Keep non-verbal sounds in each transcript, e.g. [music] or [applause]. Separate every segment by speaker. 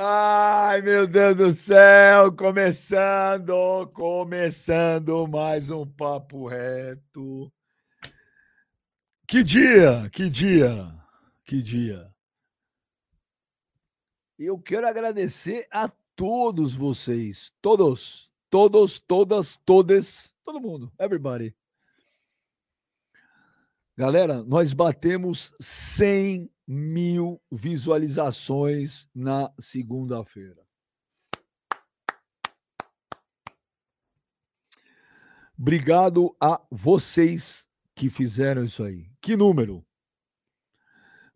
Speaker 1: Ai, meu Deus do céu, começando, começando mais um papo reto. Que dia, que dia, que dia. Eu quero agradecer a todos vocês, todos, todos, todas, todas, todo mundo, everybody. Galera, nós batemos 100 mil visualizações na segunda-feira. Obrigado a vocês que fizeram isso aí. Que número?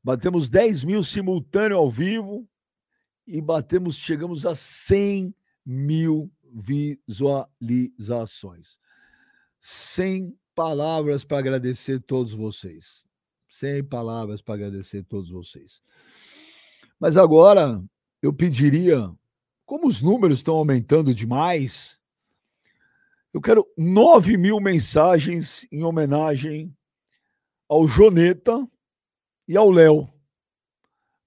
Speaker 1: Batemos 10 mil simultâneo ao vivo e batemos, chegamos a 100 mil visualizações. 100 palavras para agradecer todos vocês sem palavras para agradecer a todos vocês. Mas agora eu pediria, como os números estão aumentando demais, eu quero 9 mil mensagens em homenagem ao Joneta e ao Léo.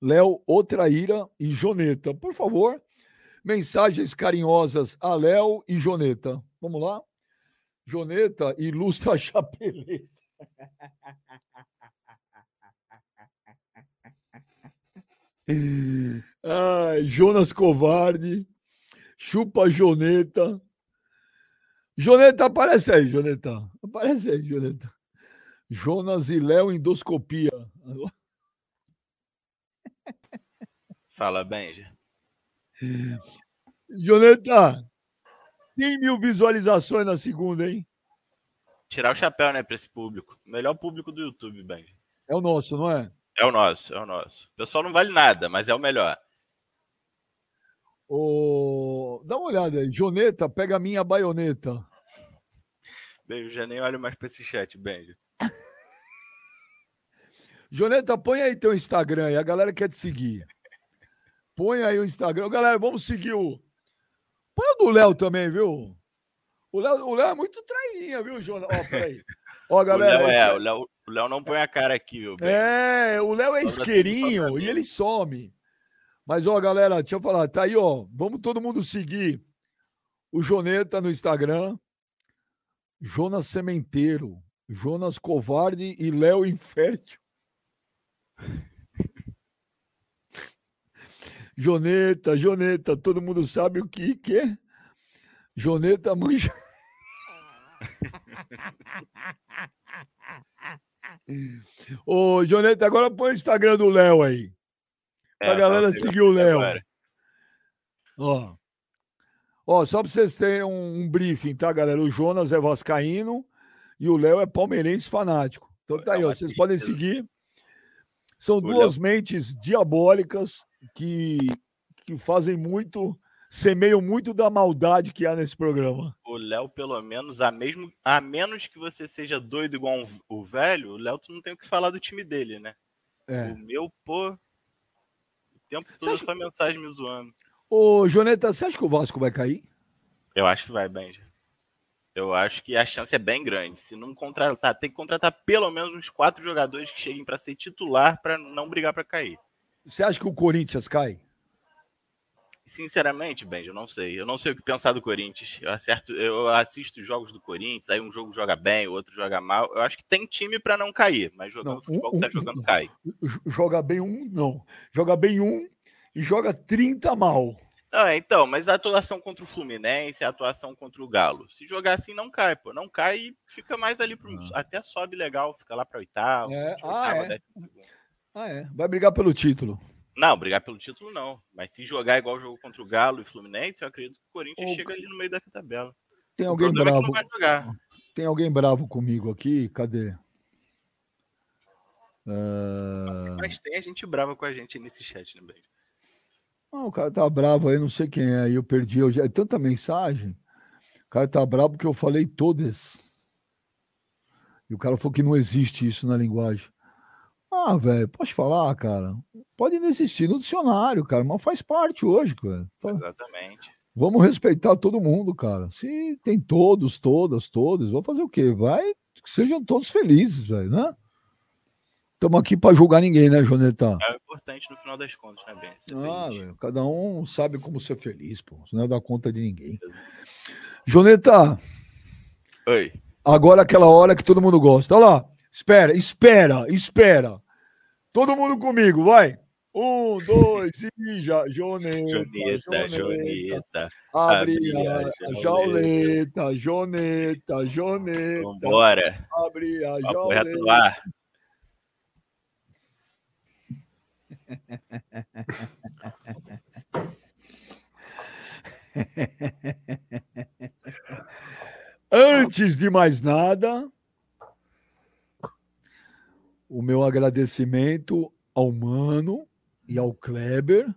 Speaker 1: Léo Otraíra e Joneta. Por favor, mensagens carinhosas a Léo e Joneta. Vamos lá? Joneta ilustra a [laughs] chapeleta. [laughs] Ai, Jonas Covarde, chupa Joneta. Joneta, aparece aí, Joneta. Aparece aí, Joneta. Jonas e Léo endoscopia. [laughs]
Speaker 2: Fala, Benja.
Speaker 1: Joneta, 100 mil visualizações na segunda, hein?
Speaker 2: Tirar o chapéu, né, para esse público. Melhor público do YouTube, Benja.
Speaker 1: É o nosso, não é?
Speaker 2: É o nosso, é o nosso. O pessoal não vale nada, mas é o melhor.
Speaker 1: O... Dá uma olhada aí. Joneta, pega a minha baioneta.
Speaker 2: Beijo, já nem olho mais para esse chat, Benji.
Speaker 1: Joneta, põe aí teu Instagram aí. A galera quer te seguir. Põe aí o Instagram. Galera, vamos seguir o. Põe o do Léo também, viu? O Léo, o Léo é muito traininha, viu, Joneta? Ó, peraí. Ó, galera. [laughs]
Speaker 2: O Léo, é, o Léo, o Léo não põe a cara aqui, viu?
Speaker 1: É, o Léo é isqueirinho e ele some. Mas, ó, galera, deixa eu falar, tá aí, ó. Vamos todo mundo seguir o Joneta no Instagram. Jonas Sementeiro, Jonas Covarde e Léo Infértil. [laughs] Joneta, Joneta, todo mundo sabe o que, que é? Joneta manja. [laughs] Ô, Joneta, agora põe o Instagram do Léo aí. Pra é, galera seguir o Léo. Ó. Ó, só pra vocês terem um, um, briefing, tá, galera? O Jonas é vascaíno e o Léo é palmeirense fanático. Então tá aí, ó. Vocês podem seguir. São duas mentes diabólicas que, que fazem muito semeiam muito da maldade que há nesse programa.
Speaker 2: O Léo, pelo menos, a, mesmo, a menos que você seja doido igual um, o velho, o Léo, tu não tem o que falar do time dele, né? É. O meu, pô, o tempo todo acha... só mensagem me zoando.
Speaker 1: Ô, Joneta, você acha que o Vasco vai cair?
Speaker 2: Eu acho que vai, Benja. Eu acho que a chance é bem grande. Se não contratar, tem que contratar pelo menos uns quatro jogadores que cheguem para ser titular para não brigar para cair.
Speaker 1: Você acha que o Corinthians cai?
Speaker 2: Sinceramente, Benji, eu não sei. Eu não sei o que pensar do Corinthians. Eu, acerto, eu assisto jogos do Corinthians, aí um jogo joga bem, o outro joga mal. Eu acho que tem time para não cair, mas jogando não, futebol um, que tá jogando, cai.
Speaker 1: Joga bem um, não. Joga bem um e joga 30 mal.
Speaker 2: Não, é, então, mas a atuação contra o Fluminense, a atuação contra o Galo. Se jogar assim, não cai, pô. Não cai e fica mais ali pro. Ah. Até sobe legal, fica lá para oitavo.
Speaker 1: É. Ah, é. ah, é. Vai brigar pelo título.
Speaker 2: Não, brigar pelo título não. Mas se jogar igual jogou contra o Galo e Fluminense, eu acredito que o Corinthians o... chega ali no meio da tabela.
Speaker 1: Tem alguém é bravo. É Tem alguém bravo comigo aqui? Cadê?
Speaker 2: Uh... Mas tem a gente brava com a gente nesse chat, né, Bem?
Speaker 1: Ah, o cara tá bravo aí, não sei quem é. Eu perdi hoje. É tanta mensagem. O cara tá bravo porque eu falei todas. E o cara falou que não existe isso na linguagem. Ah, velho, pode falar, cara. Pode não existir no dicionário, cara, mas faz parte hoje, cara.
Speaker 2: Exatamente.
Speaker 1: Vamos respeitar todo mundo, cara. Se tem todos, todas, todos, vamos fazer o quê? Vai que sejam todos felizes, velho, né? estamos aqui para julgar ninguém, né, Joneta?
Speaker 2: É importante no final das contas, né, Ben?
Speaker 1: Ah, véio, cada um sabe como ser feliz, pô. Isso não é dar conta de ninguém. Joneta.
Speaker 2: Oi.
Speaker 1: Agora aquela hora que todo mundo gosta. Olha lá. Espera, espera, espera. Todo mundo comigo, vai. Um, dois, e já. Joneta,
Speaker 2: Joneta, Joneta.
Speaker 1: Abre a, jauleta, Joneta, Joneta.
Speaker 2: Vambora.
Speaker 1: Abre a
Speaker 2: Papo
Speaker 1: jauleta.
Speaker 2: reto no ar.
Speaker 1: Antes de mais nada, o meu agradecimento ao Mano e ao Kleber,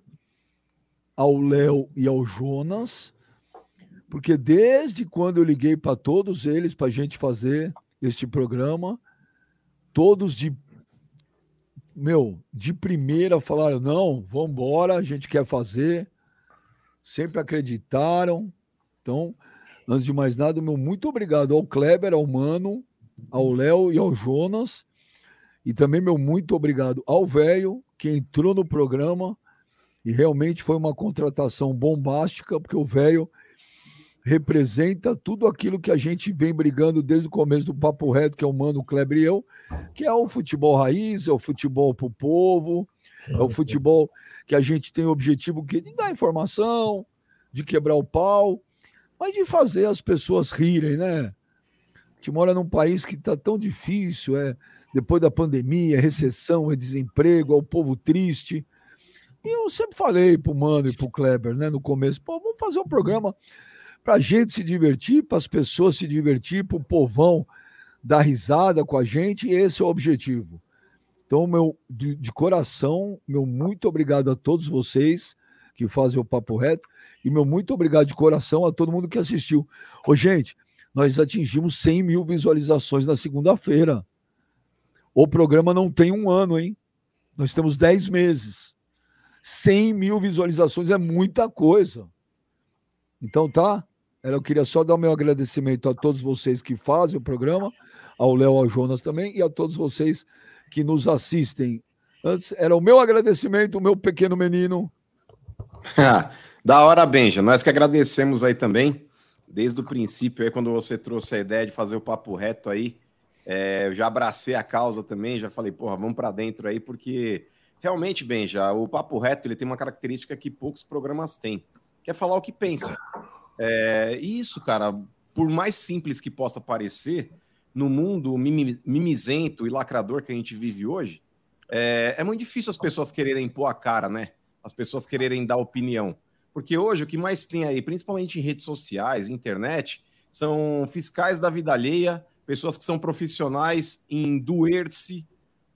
Speaker 1: ao Léo e ao Jonas, porque desde quando eu liguei para todos eles para a gente fazer este programa, todos de meu, de primeira falaram: não, vamos embora, a gente quer fazer. Sempre acreditaram. Então, antes de mais nada, meu muito obrigado ao Kleber, ao Mano, ao Léo e ao Jonas. E também meu muito obrigado ao velho que entrou no programa e realmente foi uma contratação bombástica, porque o velho representa tudo aquilo que a gente vem brigando desde o começo do Papo Reto, que é o Mano, o Kleber e eu, que é o futebol raiz, é o futebol para o povo, sim, é o futebol que a gente tem o objetivo de dar informação, de quebrar o pau, mas de fazer as pessoas rirem, né? A gente mora num país que está tão difícil, é depois da pandemia, recessão, desemprego, é o povo triste. E eu sempre falei para o Mano e para o Kleber, né, no começo, pô, vamos fazer um programa para a gente se divertir, para as pessoas se divertir, para o povão dar risada com a gente, e esse é o objetivo. Então, meu, de, de, coração, meu muito obrigado a todos vocês que fazem o Papo Reto, e meu muito obrigado de coração a todo mundo que assistiu. Ô, gente, nós atingimos 100 mil visualizações na segunda-feira. O programa não tem um ano, hein? Nós temos 10 meses. 100 mil visualizações é muita coisa. Então, tá? Eu queria só dar o meu agradecimento a todos vocês que fazem o programa, ao Léo, ao Jonas também, e a todos vocês que nos assistem. Antes era o meu agradecimento, o meu pequeno menino. [laughs]
Speaker 3: da hora, Benja. Nós que agradecemos aí também, desde o princípio, aí, quando você trouxe a ideia de fazer o papo reto aí. É, eu já abracei a causa também, já falei, porra, vamos para dentro aí, porque realmente, Benja, o papo reto ele tem uma característica que poucos programas têm, que é falar o que pensa. É, isso, cara, por mais simples que possa parecer, no mundo mimizento e lacrador que a gente vive hoje, é, é muito difícil as pessoas quererem pôr a cara, né? As pessoas quererem dar opinião. Porque hoje o que mais tem aí, principalmente em redes sociais, internet, são fiscais da vida alheia, pessoas que são profissionais em doer-se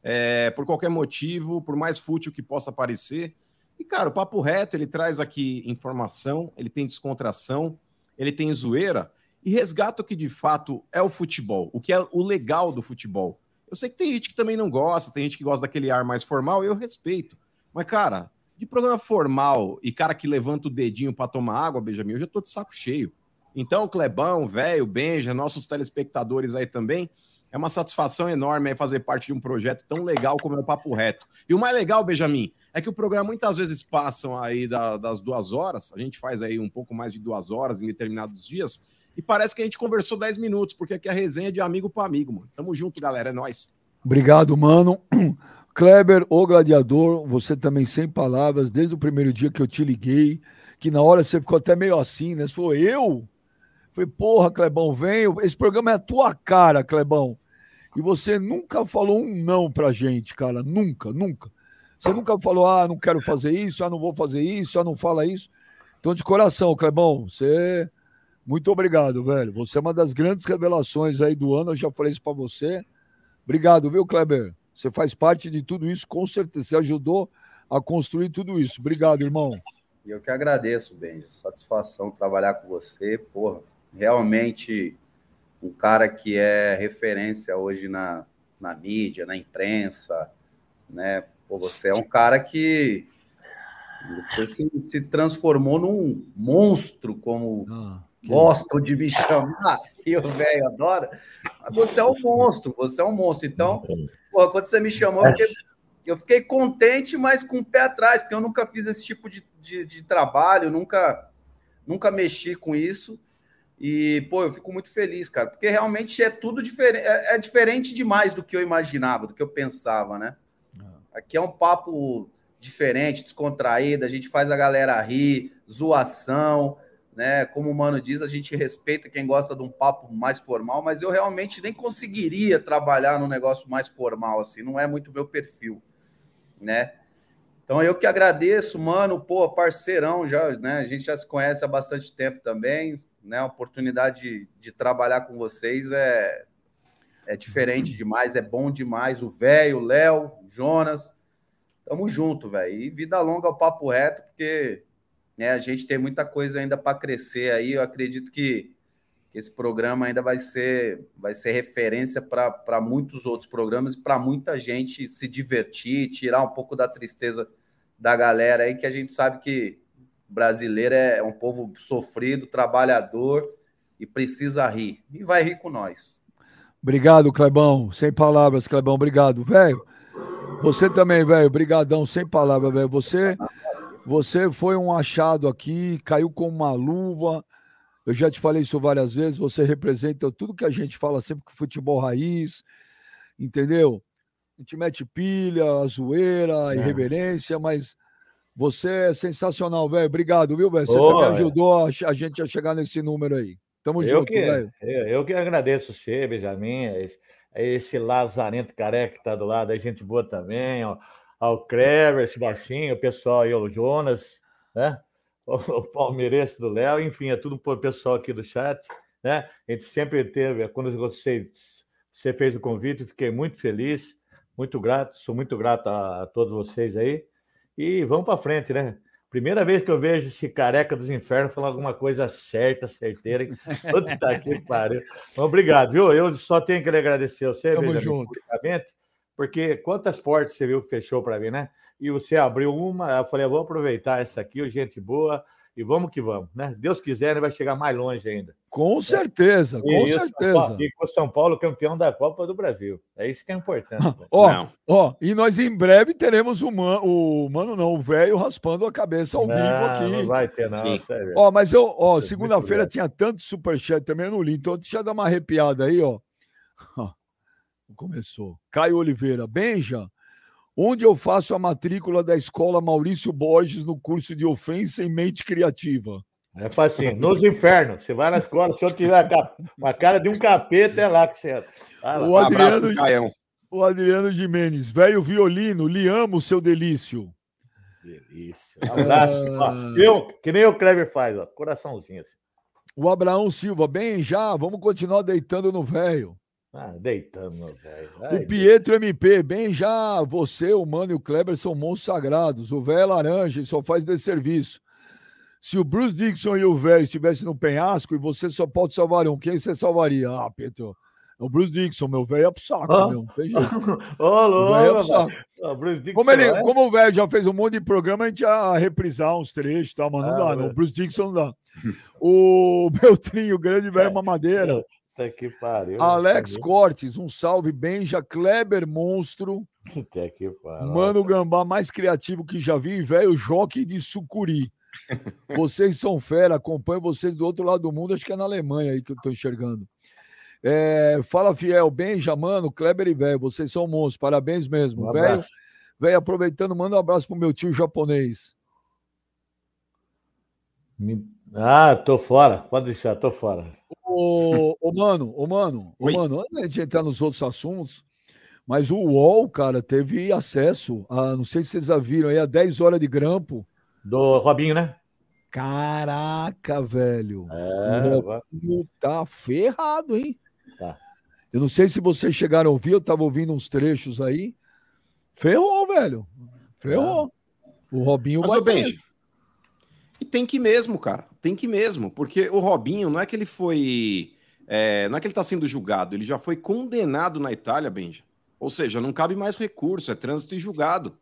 Speaker 3: é, por qualquer motivo, por mais fútil que possa parecer, e, cara, o Papo Reto, ele traz aqui informação, ele tem descontração, ele tem zoeira e resgata o que de fato é o futebol, o que é o legal do futebol. Eu sei que tem gente que também não gosta, tem gente que gosta daquele ar mais formal, eu respeito. Mas, cara, de programa formal e cara que levanta o dedinho para tomar água, Benjamin, eu já tô de saco cheio. Então, Clebão, velho, Benja, nossos telespectadores aí também, é uma satisfação enorme fazer parte de um projeto tão legal como é o Papo Reto. E o mais legal, Benjamin, é que o programa muitas vezes passam aí da, das duas horas, a gente faz aí um pouco mais de duas horas em determinados dias, e parece que a gente conversou dez minutos, porque aqui a resenha é de amigo para amigo, mano. Tamo junto, galera, é nóis.
Speaker 1: Obrigado, mano. [clears throat] Kleber, o gladiador, você também sem palavras, desde o primeiro dia que eu te liguei, que na hora você ficou até meio assim, né? Falou, eu? Falei, porra, Clebão, vem. Esse programa é a tua cara, Clebão. E você nunca falou um não pra gente, cara. Nunca, nunca. Você nunca falou, ah, não quero fazer isso, ah, não vou fazer isso, ah, não fala isso. Então, de coração, Clebão, você. Muito obrigado, velho. Você é uma das grandes revelações aí do ano. Eu já falei isso para você. Obrigado, viu, Kleber? Você faz parte de tudo isso, com certeza. Você ajudou a construir tudo isso. Obrigado, irmão.
Speaker 4: E eu que agradeço, Benji. Satisfação trabalhar com você. Porra, realmente um cara que é referência hoje na, na mídia, na imprensa, né? Pô, você é um cara que você se, se transformou num monstro, como ah, gosto de me chamar, [laughs] e o velho adora. Mas você é um monstro, você é um monstro. Então, Pô, quando você me chamou, eu fiquei, eu fiquei, contente, mas com o pé atrás, porque eu nunca fiz esse tipo de, de, de trabalho, nunca, nunca mexi com isso. E, pô, eu fico muito feliz, cara, porque realmente é tudo diferente, é, é, diferente demais do que eu imaginava, do que eu pensava, né? Ah. Aqui é um papo diferente, descontraído, a gente faz a galera rir, zoação, né? Como o Mano diz, a gente respeita quem gosta de um papo mais formal, mas eu realmente nem conseguiria trabalhar num negócio mais formal, assim, não é muito meu perfil, né? Então eu que agradeço, mano, pô, parceirão já, né? A gente já se conhece há bastante tempo também, né? A oportunidade de, de trabalhar com vocês é, é diferente demais, é bom demais. O velho, o Léo, Jonas, tamo junto, velho. E vida longa ao papo reto, porque né, a gente tem muita coisa ainda para crescer aí. Eu acredito que, que, esse programa ainda vai ser, vai ser referência para muitos outros programas e para muita gente se divertir, tirar um pouco da tristeza da galera aí, que a gente sabe que brasileiro é um povo sofrido, trabalhador e precisa rir. E vai rir com nós.
Speaker 1: Obrigado, Clebão. Sem palavras, Clebão. Obrigado, velho. Você também, velho. Obrigadão, sem palavras, velho. Você, você foi um achado aqui, caiu com uma luva. Eu já te falei isso várias vezes. Você representa tudo que a gente fala sempre que futebol raiz, entendeu? A gente mete pilha, a zoeira, a é. irreverência, mas você é sensacional, velho. Obrigado, viu, velho? Você oh, também ajudou a, a, gente a chegar nesse número aí. Tamo eu junto, velho.
Speaker 5: Eu, eu, que agradeço você, Benjamin, esse, esse Lazarento careca que tá do lado, a gente boa também, ó, ao Crever, esse baixinho, o pessoal aí, o Jonas, né? [laughs] O, o palmeirense do Léo, enfim, é tudo o pessoal aqui do chat, né? A gente sempre teve, quando você, você fez o convite, fiquei muito feliz, muito grato, sou muito grato a, a todos vocês aí. E vamos para frente, né? Primeira vez que eu vejo esse careca dos infernos falando alguma coisa certa, certeira. Puta que [laughs] pariu. Obrigado, viu? Eu só tenho que lhe agradecer a você,
Speaker 1: Tamo junto.
Speaker 5: porque quantas portas você viu que fechou para mim, né? E você abriu uma, eu falei, eu vou aproveitar essa aqui, gente boa, e vamos que vamos, né? Deus quiser, vai chegar mais longe ainda.
Speaker 1: Com certeza, com isso, certeza.
Speaker 5: E com o São Paulo campeão da Copa do Brasil. É isso que é importante.
Speaker 1: ó, ó, e nós em breve teremos o, man, o mano não, o velho raspando a cabeça ao não, vivo aqui.
Speaker 5: Não vai ter não,
Speaker 1: sério. Ó, mas eu, ó, segunda-feira tinha tanto superchat também no li, então deixa eu dar uma arrepiada aí, ó. [laughs] Começou. Caio Oliveira, Benja, onde eu faço a matrícula da escola Maurício Borges no curso de ofensa e mente criativa.
Speaker 5: É fácil, nos infernos. Você vai na escola, se eu tiver uma cara de um capeta, é lá que você.
Speaker 1: O Adriano, um o Adriano Jimenez, velho violino, lhe amo, seu delício.
Speaker 5: Delícia. Um abraço. Ah... eu, que nem o Kleber faz, ó, coraçãozinho assim.
Speaker 1: O Abraão Silva, bem já, vamos continuar deitando no velho.
Speaker 5: Ah, deitando, velho.
Speaker 1: O Pietro MP, bem já você, o Mano e o Kleber são monstros sagrados. O velho é laranja só faz desserviço. Se o Bruce Dixon e o velho estivessem no penhasco e você só pode salvar um, quem você salvaria? Ah, Pietro, é o Bruce Dixon, meu velho é pro saco, ah. meu. Tem jeito. [laughs]
Speaker 5: Ô, louco,
Speaker 1: é pro saco. como, ele, é? como o velho já fez um monte de programa, a gente ia reprisar uns trechos e tal, mas não ah, dá, não. O Bruce Dixon não dá. [laughs] o [laughs] Beltrinho, o grande velho é. mamadeira.
Speaker 5: Puta que pariu.
Speaker 1: Alex Cortes, um salve. Benja, Kleber Monstro.
Speaker 5: Puta que pariu.
Speaker 1: Mano Gambá, mais criativo que já vi, velho, Joque de Sucuri. [laughs] Vocês são fera, acompanho vocês do outro lado do mundo, acho que é na Alemanha aí que eu tô enxergando. É, fala, Fiel, Benja, mano, Kleber e velho, vocês são monstros, parabéns mesmo. Um velho, velho, aproveitando, manda um abraço pro meu tio japonês.
Speaker 5: Ah, tô fora, pode deixar, tô fora.
Speaker 1: Ô, ô mano, ô mano, ô, mano, antes de entrar nos outros assuntos, mas o UOL, cara, teve acesso a, não sei se vocês já viram aí, a 10 horas de grampo.
Speaker 5: Do Robinho, né?
Speaker 1: Caraca, velho. É, o Robinho tá ferrado, hein? Tá. Eu não sei se vocês chegaram a ouvir, eu tava ouvindo uns trechos aí. Ferrou, velho. Ferrou. É. O Robinho
Speaker 3: Mas, vai. Bem, tem que mesmo, cara. Tem que mesmo. Porque o Robinho não é que ele foi. É, não é que ele está sendo julgado, ele já foi condenado na Itália, Benja. Ou seja, não cabe mais recurso, é trânsito e julgado.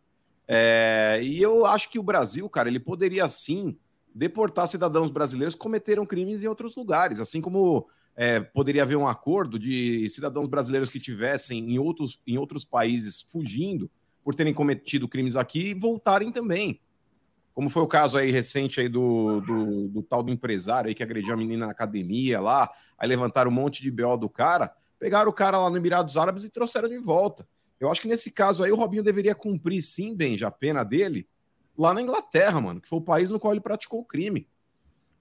Speaker 3: É, e eu acho que o Brasil, cara, ele poderia sim deportar cidadãos brasileiros que cometeram crimes em outros lugares, assim como é, poderia haver um acordo de cidadãos brasileiros que tivessem em outros, em outros países fugindo por terem cometido crimes aqui voltarem também. Como foi o caso aí recente aí do, do, do tal do empresário aí que agrediu a menina na academia lá, aí levantaram um monte de BO do cara, pegaram o cara lá no Emirados Árabes e trouxeram de volta. Eu acho que nesse caso aí o Robinho deveria cumprir sim, bem, já a pena dele, lá na Inglaterra, mano, que foi o país no qual ele praticou o crime.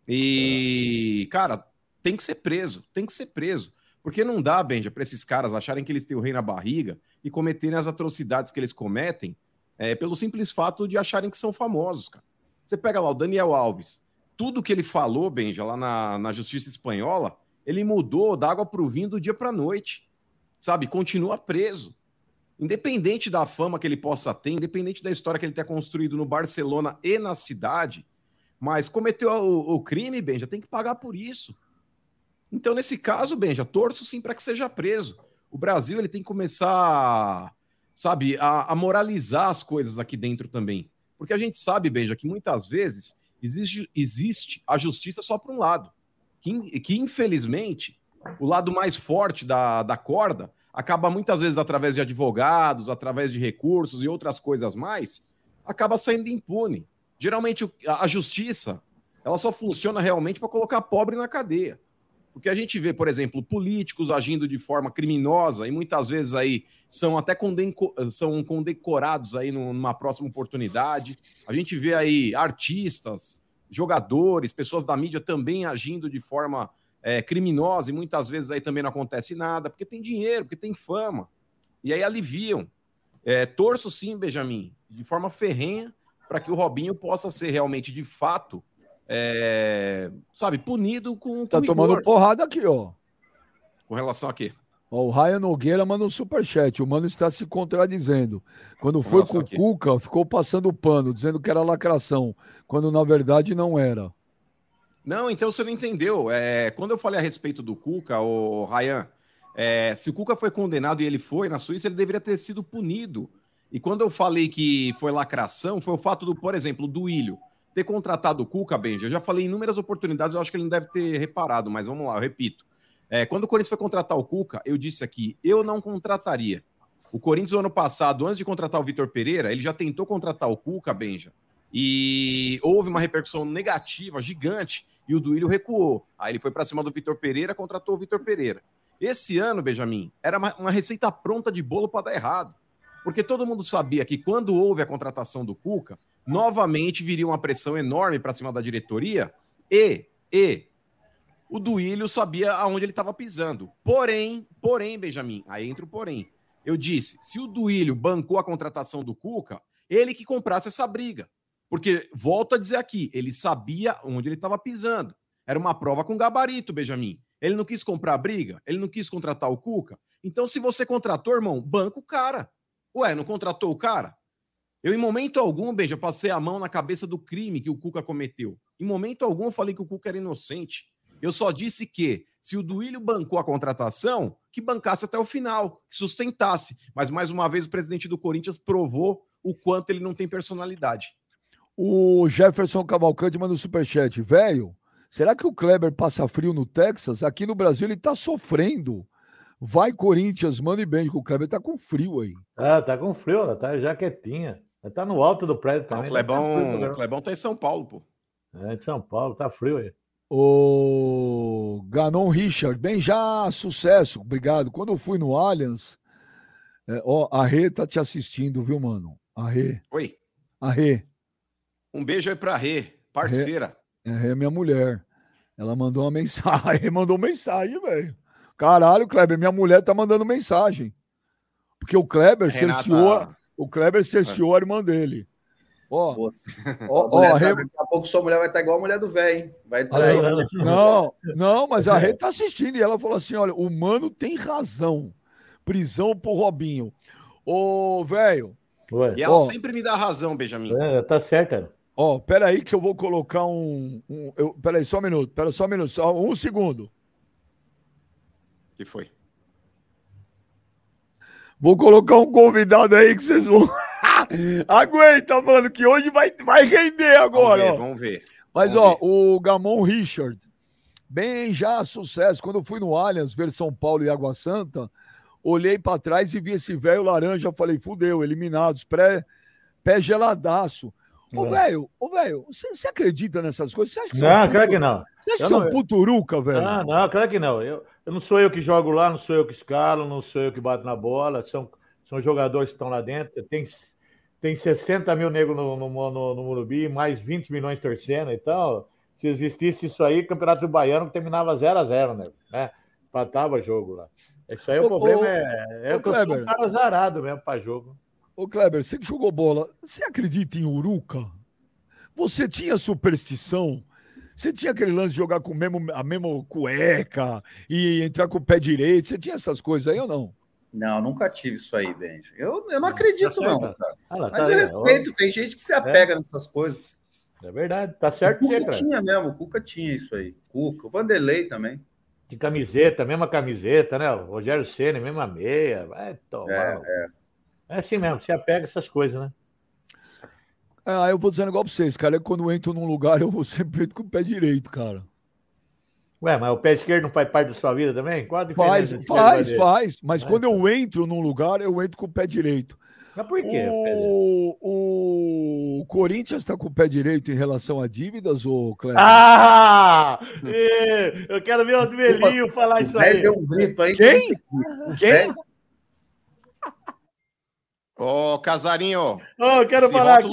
Speaker 3: E, cara, tem que ser preso, tem que ser preso. Porque não dá, Benja, para esses caras acharem que eles têm o rei na barriga e cometerem as atrocidades que eles cometem é, pelo simples fato de acharem que são famosos, cara. Você pega lá o Daniel Alves, tudo que ele falou, Benja, lá na, na justiça espanhola, ele mudou da água para o vinho do dia para a noite, sabe? Continua preso. Independente da fama que ele possa ter, independente da história que ele tenha construído no Barcelona e na cidade, mas cometeu o, o crime, Benja, tem que pagar por isso. Então, nesse caso, Benja, torço sim para que seja preso. O Brasil ele tem que começar, sabe, a, a, moralizar as coisas aqui dentro também. Porque a gente sabe, Benja, que muitas vezes existe, existe a justiça só para um lado. Que, que, infelizmente, o lado mais forte da, da corda acaba muitas vezes através de advogados, através de recursos e outras coisas mais, acaba saindo impune. Geralmente a justiça ela só funciona realmente para colocar pobre na cadeia. Porque a gente vê, por exemplo, políticos agindo de forma criminosa e muitas vezes aí são até são condecorados aí numa próxima oportunidade. A gente vê aí artistas, jogadores, pessoas da mídia também agindo de forma é, criminosa e muitas vezes aí também não acontece nada, porque tem dinheiro, porque tem fama. E aí aliviam. É, torço sim, Benjamin, de forma ferrenha, para que o Robinho possa ser realmente, de fato, é, sabe, punido com.
Speaker 1: Tá com tomando rigor. porrada aqui, ó.
Speaker 3: Com relação a quê?
Speaker 1: Ó, o Ryan Nogueira manda um superchat. O mano está se contradizendo. Quando foi com o Cuca, ficou passando pano, dizendo que era lacração, quando na verdade não era.
Speaker 3: Não, então você não entendeu. É, quando eu falei a respeito do Cuca, o Ryan, é, se o Cuca foi condenado e ele foi na Suíça, ele deveria ter sido punido e quando eu falei que foi lacração, foi o fato do, por exemplo, do Ilho ter contratado o Cuca, Benja. Eu já falei inúmeras oportunidades, eu acho que ele não deve ter reparado, mas vamos lá, eu repito. É, quando o Corinthians foi contratar o Cuca, eu disse aqui, eu não contrataria. O Corinthians, no ano passado, antes de contratar o Vitor Pereira, ele já tentou contratar o Cuca, Benja, e houve uma repercussão negativa, gigante, e o Duílio recuou. Aí ele foi para cima do Vitor Pereira, contratou o Vitor Pereira. Esse ano, Benjamin, era uma receita pronta de bolo para dar errado. Porque todo mundo sabia que quando houve a contratação do Cuca, novamente viria uma pressão enorme para cima da diretoria e, e o Duílio sabia aonde ele estava pisando. Porém, porém, Benjamin, aí entra o porém. Eu disse, se o Duílio bancou a contratação do Cuca, ele que comprasse essa briga. Porque, volto a dizer aqui, ele sabia onde ele estava pisando. Era uma prova com gabarito, Benjamin. Ele não quis comprar a briga, ele não quis contratar o Cuca. Então, se você contratou, irmão, banca o cara. Ué, não contratou o cara? Eu, em momento algum, Beija, passei a mão na cabeça do crime que o Cuca cometeu. Em momento algum, eu falei que o Cuca era inocente. Eu só disse que, se o Duílio bancou a contratação, que bancasse até o final, que sustentasse. Mas, mais uma vez, o presidente do Corinthians provou o quanto ele não tem personalidade.
Speaker 1: O Jefferson Cavalcante manda um superchat. Velho, será que o Kleber passa frio no Texas? Aqui no Brasil ele tá sofrendo. Vai, Corinthians, manda bem, que o Kleber tá com frio aí.
Speaker 5: Ah, tá com frio, ela tá jaquetinha. Tá no alto do prédio também.
Speaker 3: o Clebão, tá o Clebão tá em São Paulo, pô.
Speaker 5: É, em São Paulo, tá frio aí.
Speaker 1: O Ganon Richard, bem já, sucesso, obrigado. Quando eu fui no Allianz, é, ó, a Rê tá te assistindo, viu, mano? A Rê.
Speaker 3: Oi.
Speaker 1: A Rê.
Speaker 3: Um beijo aí pra Rê, parceira.
Speaker 1: É, a Rê é minha mulher. Ela mandou uma [laughs] mensagem. A Rê mandou mensagem, velho. Caralho, Kleber, minha mulher tá mandando mensagem. Porque o Kleber Renata... cerceou, o Kleber cerceou a irmã dele. Ó,
Speaker 4: ó, ó, Rê... daqui a pouco sua mulher vai estar igual a mulher do velho, hein? Vai trair.
Speaker 1: Não, não, mas a Rê tá assistindo e ela falou assim: olha, o mano tem razão. Prisão pro Robinho. Ô, velho.
Speaker 3: E ela ó, sempre me dá razão, Benjamin.
Speaker 5: É, tá certo, cara.
Speaker 1: Ó, peraí que eu vou colocar um. um eu, peraí, só um minuto, pera só um minuto, só um segundo
Speaker 3: que foi?
Speaker 1: Vou colocar um convidado aí que vocês vão. [laughs] Aguenta, mano, que hoje vai, vai render agora.
Speaker 3: Vamos ver. Vamos ver.
Speaker 1: Mas,
Speaker 3: vamos
Speaker 1: ó, ver. o Gamon Richard. Bem já sucesso. Quando eu fui no Allianz ver São Paulo e Água Santa, olhei para trás e vi esse velho laranja. Falei, fudeu, eliminados, pré, pé geladaço. Ô, velho, ô, velho, você acredita nessas coisas? Você acha
Speaker 5: que não, claro que não.
Speaker 1: Você acha eu que são não... puturuca, velho?
Speaker 5: Não, não, claro que não. Eu, eu não sou eu que jogo lá, não sou eu que escalo, não sou eu que bato na bola. São, são jogadores que estão lá dentro. Tem, tem 60 mil negros no, no, no, no Murubi, mais 20 milhões torcendo e tal. Se existisse isso aí, Campeonato Baiano terminava 0 a 0 né? né? Empatava jogo lá. Isso aí o, o problema é, é que eu sou um cara azarado mesmo para jogo.
Speaker 1: Ô, Kleber, você que jogou bola, você acredita em Uruca? Você tinha superstição? Você tinha aquele lance de jogar com mesmo, a mesma cueca e entrar com o pé direito? Você tinha essas coisas aí ou não?
Speaker 4: Não, nunca tive isso aí, Benji. Eu, eu não acredito, tá não, cara. Ah, Mas tá eu respeito, tem gente que se apega é. nessas coisas.
Speaker 5: É verdade, tá certo.
Speaker 4: O Cuca tinha mesmo, o Cuca tinha isso aí. Cuca, o Vanderlei também.
Speaker 5: De camiseta, mesma camiseta, né? O Rogério Senna, mesma meia. Vai tomar. É, é. É assim mesmo, você apega essas coisas, né?
Speaker 1: Ah, eu vou dizendo igual pra vocês, cara. Eu, quando eu entro num lugar, eu vou sempre com o pé direito, cara.
Speaker 5: Ué, mas o pé esquerdo não faz parte da sua vida também?
Speaker 1: Qual a diferença? Faz, faz, faz. Mas quando eu entro num lugar, eu entro com o pé direito.
Speaker 5: Mas por quê?
Speaker 1: O, o Corinthians está com o pé direito em relação a dívidas, ou
Speaker 5: Cleber? Ah! [laughs] eu quero ver o Duelinho falar isso aí.
Speaker 4: Deu um grito aí.
Speaker 1: Quem? Quem?
Speaker 3: Ô, Casarinho.
Speaker 5: Oh, eu quero falar aqui.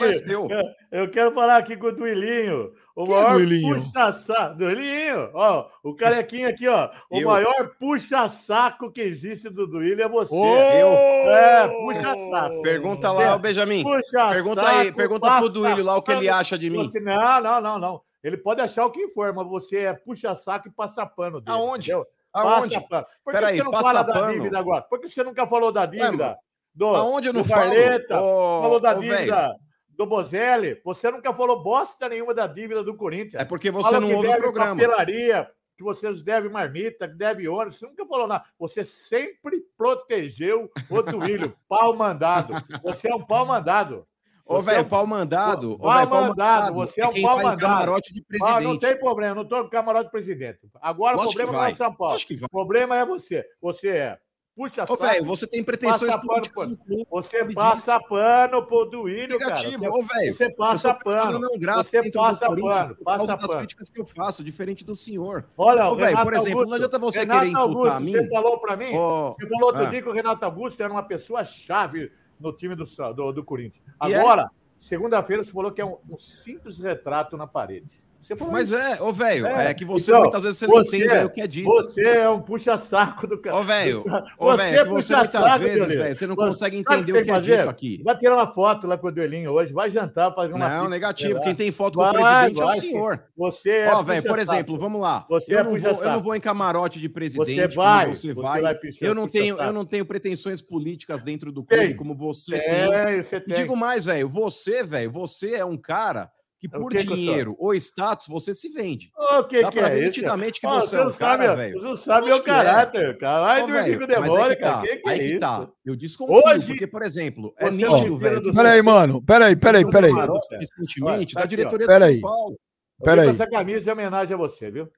Speaker 5: É eu quero falar aqui com o Duilinho. O Quem é maior é puxa-saco. Duilinho, ó, o carequinho aqui, ó. O eu. maior puxa-saco que existe do Duílio é você. Oh!
Speaker 3: Eu.
Speaker 5: É, puxa-saco.
Speaker 3: Pergunta lá, o Benjamin. Puxa pergunta aí, pergunta passa, pro Duílio lá o que ele acha de mim.
Speaker 5: Você, não, não, não, não. Ele pode achar o que for, mas você é puxa-saco e passa pano
Speaker 3: dele. Aonde? Entendeu?
Speaker 5: Aonde? Passa pano. Por que Peraí, você não fala pano? da dívida agora? Por que você nunca falou da dívida?
Speaker 3: Do, Aonde eu não do falo?
Speaker 5: oh, falou da oh, dívida véio. do Bozelli. Você nunca falou bosta nenhuma da dívida do Corinthians.
Speaker 3: É porque você Fala não ouve o programa.
Speaker 5: Papelaria, que vocês devem marmita, que devem ônibus. Você nunca falou nada. Você sempre protegeu o Duílio. [laughs] pau mandado. Você é um pau mandado.
Speaker 3: Ô, velho, é um... pau mandado.
Speaker 5: Pau, véio, pau mandado. Você é, é um pau mandado.
Speaker 3: camarote de presidente. Ah,
Speaker 5: não tem problema, não estou no camarote de presidente. Agora Lógico o problema não é São Paulo. O problema é você. Você é Puxa
Speaker 3: Ô, velho, você tem pretensões políticas
Speaker 5: pano, Você passa pano pro Duílio,
Speaker 3: Negativo.
Speaker 5: cara.
Speaker 3: Ô, velho.
Speaker 5: Você passa pano.
Speaker 3: Não grato
Speaker 5: você passa pano. Passa
Speaker 3: das pano. críticas que eu faço, diferente do senhor.
Speaker 5: Olha,
Speaker 3: Ô, velho, por exemplo, Augusto, não adianta você Renato querer imputar Augusto, a mim.
Speaker 5: Você falou pra mim, oh, você falou outro ah. dia que o Renato Augusto era uma pessoa chave no time do, do, do Corinthians. Agora, é? segunda-feira, você falou que é um, um simples retrato na parede.
Speaker 3: Mas é, ô velho, é, é, que você então, muitas vezes você, não entende o que é dito.
Speaker 5: Você é um puxa-saco do
Speaker 3: cara. Ô velho, [laughs] ô velho, é que você muitas vezes, velho, você não consegue entender o que é dito aqui.
Speaker 5: Vai tirar uma foto lá com o Duelinho hoje, vai jantar para
Speaker 3: uma Não, negativo, quem tem foto com o presidente vai, é o senhor.
Speaker 5: Você é
Speaker 3: Ó, velho, por exemplo, vamos lá.
Speaker 5: Você
Speaker 3: eu,
Speaker 5: é
Speaker 3: não vou, eu não vou em camarote de presidente, você vai, você vai. eu não tenho, eu não tenho pretensões políticas dentro do clube como você tem. Digo mais, velho, você, velho, você é um cara que por que dinheiro que ou status você se vende.
Speaker 5: O que, Dá que é isso?
Speaker 3: nitidamente que oh, você, é um cara, velho.
Speaker 5: Você sabe o caráter, é. cara. Vai oh, dormir com o demônio, é cara. Que, que aí é que tá.
Speaker 3: Eu desconfio, Hoje, porque, por exemplo, é nítido, velho.
Speaker 1: Peraí, mano. Peraí, peraí, peraí.
Speaker 3: Recentemente, da diretoria
Speaker 1: de São Paulo. Peraí.
Speaker 5: Essa camisa é homenagem a você, viu?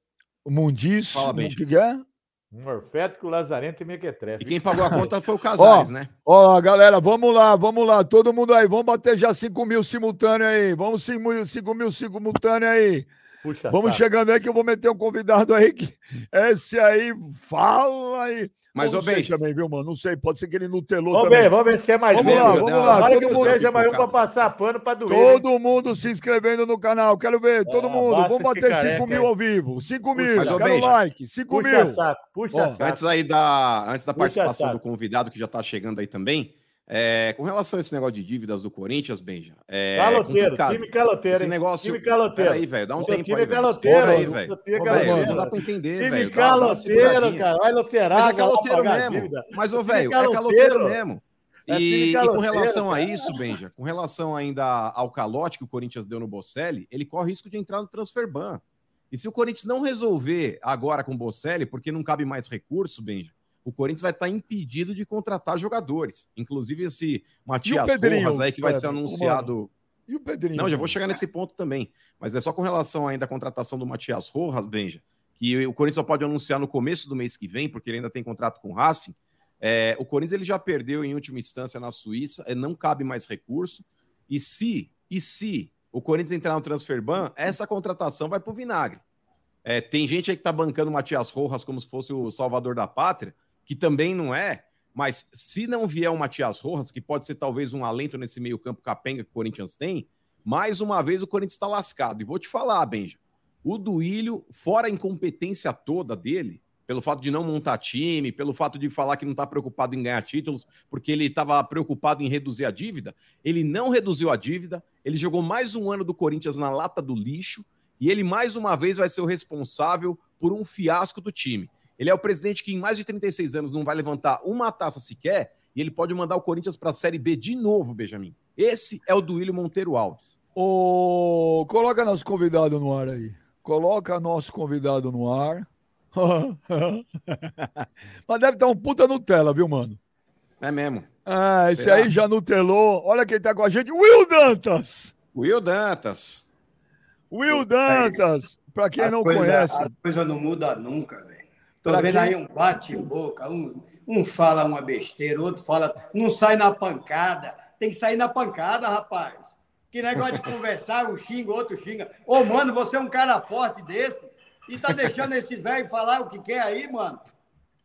Speaker 1: O Mundiz, o que é?
Speaker 5: Morfético, Lazarento e Mequetrefe.
Speaker 3: E quem pagou a conta foi o [laughs] Casares,
Speaker 1: ó,
Speaker 3: né?
Speaker 1: Ó, galera, vamos lá, vamos lá. Todo mundo aí, vamos bater já 5 mil simultâneo aí. Vamos 5 mil, 5 mil simultâneo aí. Puxa, vamos sabe. chegando aí que eu vou meter um convidado aí que esse aí fala aí.
Speaker 3: Mas, ô, bem.
Speaker 1: também, viu, mano? Não sei, pode ser que ele nutelou
Speaker 5: vamos
Speaker 1: também.
Speaker 5: Ver, vamos ver se é mais
Speaker 1: Vamos lá, vamos lá.
Speaker 5: Olha todo que mundo seja mais um pra passar pano pra doer.
Speaker 1: Todo hein? mundo se inscrevendo no canal. Quero ver, todo ah, mundo. Vamos bater 5 mil ao vivo. 5 mil. Mas, quero bem, like. 5 mil.
Speaker 5: Saco, puxa
Speaker 3: saco. Antes aí da, antes da participação do convidado, que já tá chegando aí também. É, com relação a esse negócio de dívidas do Corinthians, Benja. É
Speaker 5: caloteiro, time caloteiro.
Speaker 3: Esse negócio.
Speaker 5: Time caloteiro.
Speaker 3: Peraí, velho, dá um tempo
Speaker 5: time
Speaker 3: aí.
Speaker 5: Caloteiro,
Speaker 3: aí, velho. Não dá pra entender, velho.
Speaker 5: Time caloteiro, cara. Olha o Serasa.
Speaker 3: Mas é caloteiro mesmo. Mas, ô, velho, é caloteiro mesmo. É e, e, com relação a isso, Benja, com relação ainda ao calote que o Corinthians deu no Bocelli, ele corre risco de entrar no transfer ban. E se o Corinthians não resolver agora com o Bocelli, porque não cabe mais recurso, Benja, o Corinthians vai estar impedido de contratar jogadores. Inclusive esse Matias Rojas aí que vai ser anunciado.
Speaker 1: E o Pedrinho?
Speaker 3: Não, já vou chegar nesse ponto também. Mas é só com relação ainda à contratação do Matias Rojas, Benja, que o Corinthians só pode anunciar no começo do mês que vem, porque ele ainda tem contrato com o Racing. É, o Corinthians ele já perdeu em última instância na Suíça, é, não cabe mais recurso. E se, e se o Corinthians entrar no transfer ban, essa contratação vai para o vinagre. É, tem gente aí que está bancando o Matias Rojas como se fosse o salvador da pátria, que também não é. Mas se não vier o Matias Rojas, que pode ser talvez um alento nesse meio-campo capenga que o Corinthians tem, mais uma vez o Corinthians está lascado. E vou te falar, Benja, o Duílio, fora a incompetência toda dele, pelo fato de não montar time, pelo fato de falar que não está preocupado em ganhar títulos, porque ele estava preocupado em reduzir a dívida, ele não reduziu a dívida, ele jogou mais um ano do Corinthians na lata do lixo, e ele mais uma vez vai ser o responsável por um fiasco do time. Ele é o presidente que em mais de 36 anos não vai levantar uma taça sequer, e ele pode mandar o Corinthians para a Série B de novo, Benjamin. Esse é o Duílio Monteiro Alves.
Speaker 1: Ô, coloca nosso convidado no ar aí. Coloca nosso convidado no ar. [laughs] Mas deve estar um puta Nutella, viu, mano?
Speaker 3: É mesmo.
Speaker 1: Ah, esse Será? aí já nutelou. Olha quem tá com a gente, Will Dantas.
Speaker 3: Will Dantas.
Speaker 1: Will Dantas. Pra quem a não
Speaker 6: coisa,
Speaker 1: conhece.
Speaker 6: A coisa não muda nunca, velho. Pra vendo quem... aí um bate-boca, um, um fala uma besteira, outro fala, não sai na pancada. Tem que sair na pancada, rapaz. Que negócio de conversar, um xinga, outro xinga. Ô, mano, você é um cara forte desse e tá deixando esse velho falar o que quer aí, mano.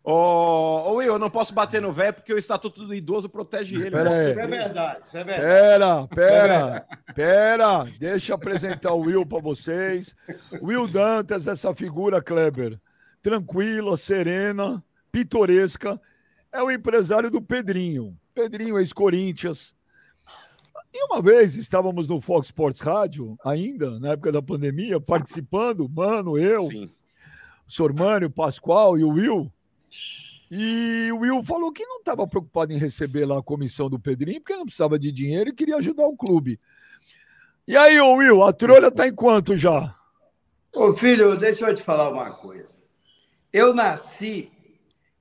Speaker 3: Ô, ô Will, eu não posso bater no velho porque o estatuto do idoso protege ele.
Speaker 6: Pera isso é verdade, isso é verdade.
Speaker 1: Pera, pera, pera. Deixa eu apresentar o Will para vocês. Will Dantas, essa figura, Kleber, tranquila, serena, pitoresca, é o empresário do Pedrinho. Pedrinho, ex-Corinthians, e uma vez estávamos no Fox Sports Rádio, ainda, na época da pandemia, participando, mano, eu, Sim. o senhor Mânio, o Pascoal e o Will. E o Will falou que não estava preocupado em receber lá a comissão do Pedrinho, porque não precisava de dinheiro e queria ajudar o clube. E aí, ô Will, a trolha está em quanto já?
Speaker 6: Ô filho, deixa eu te falar uma coisa. Eu nasci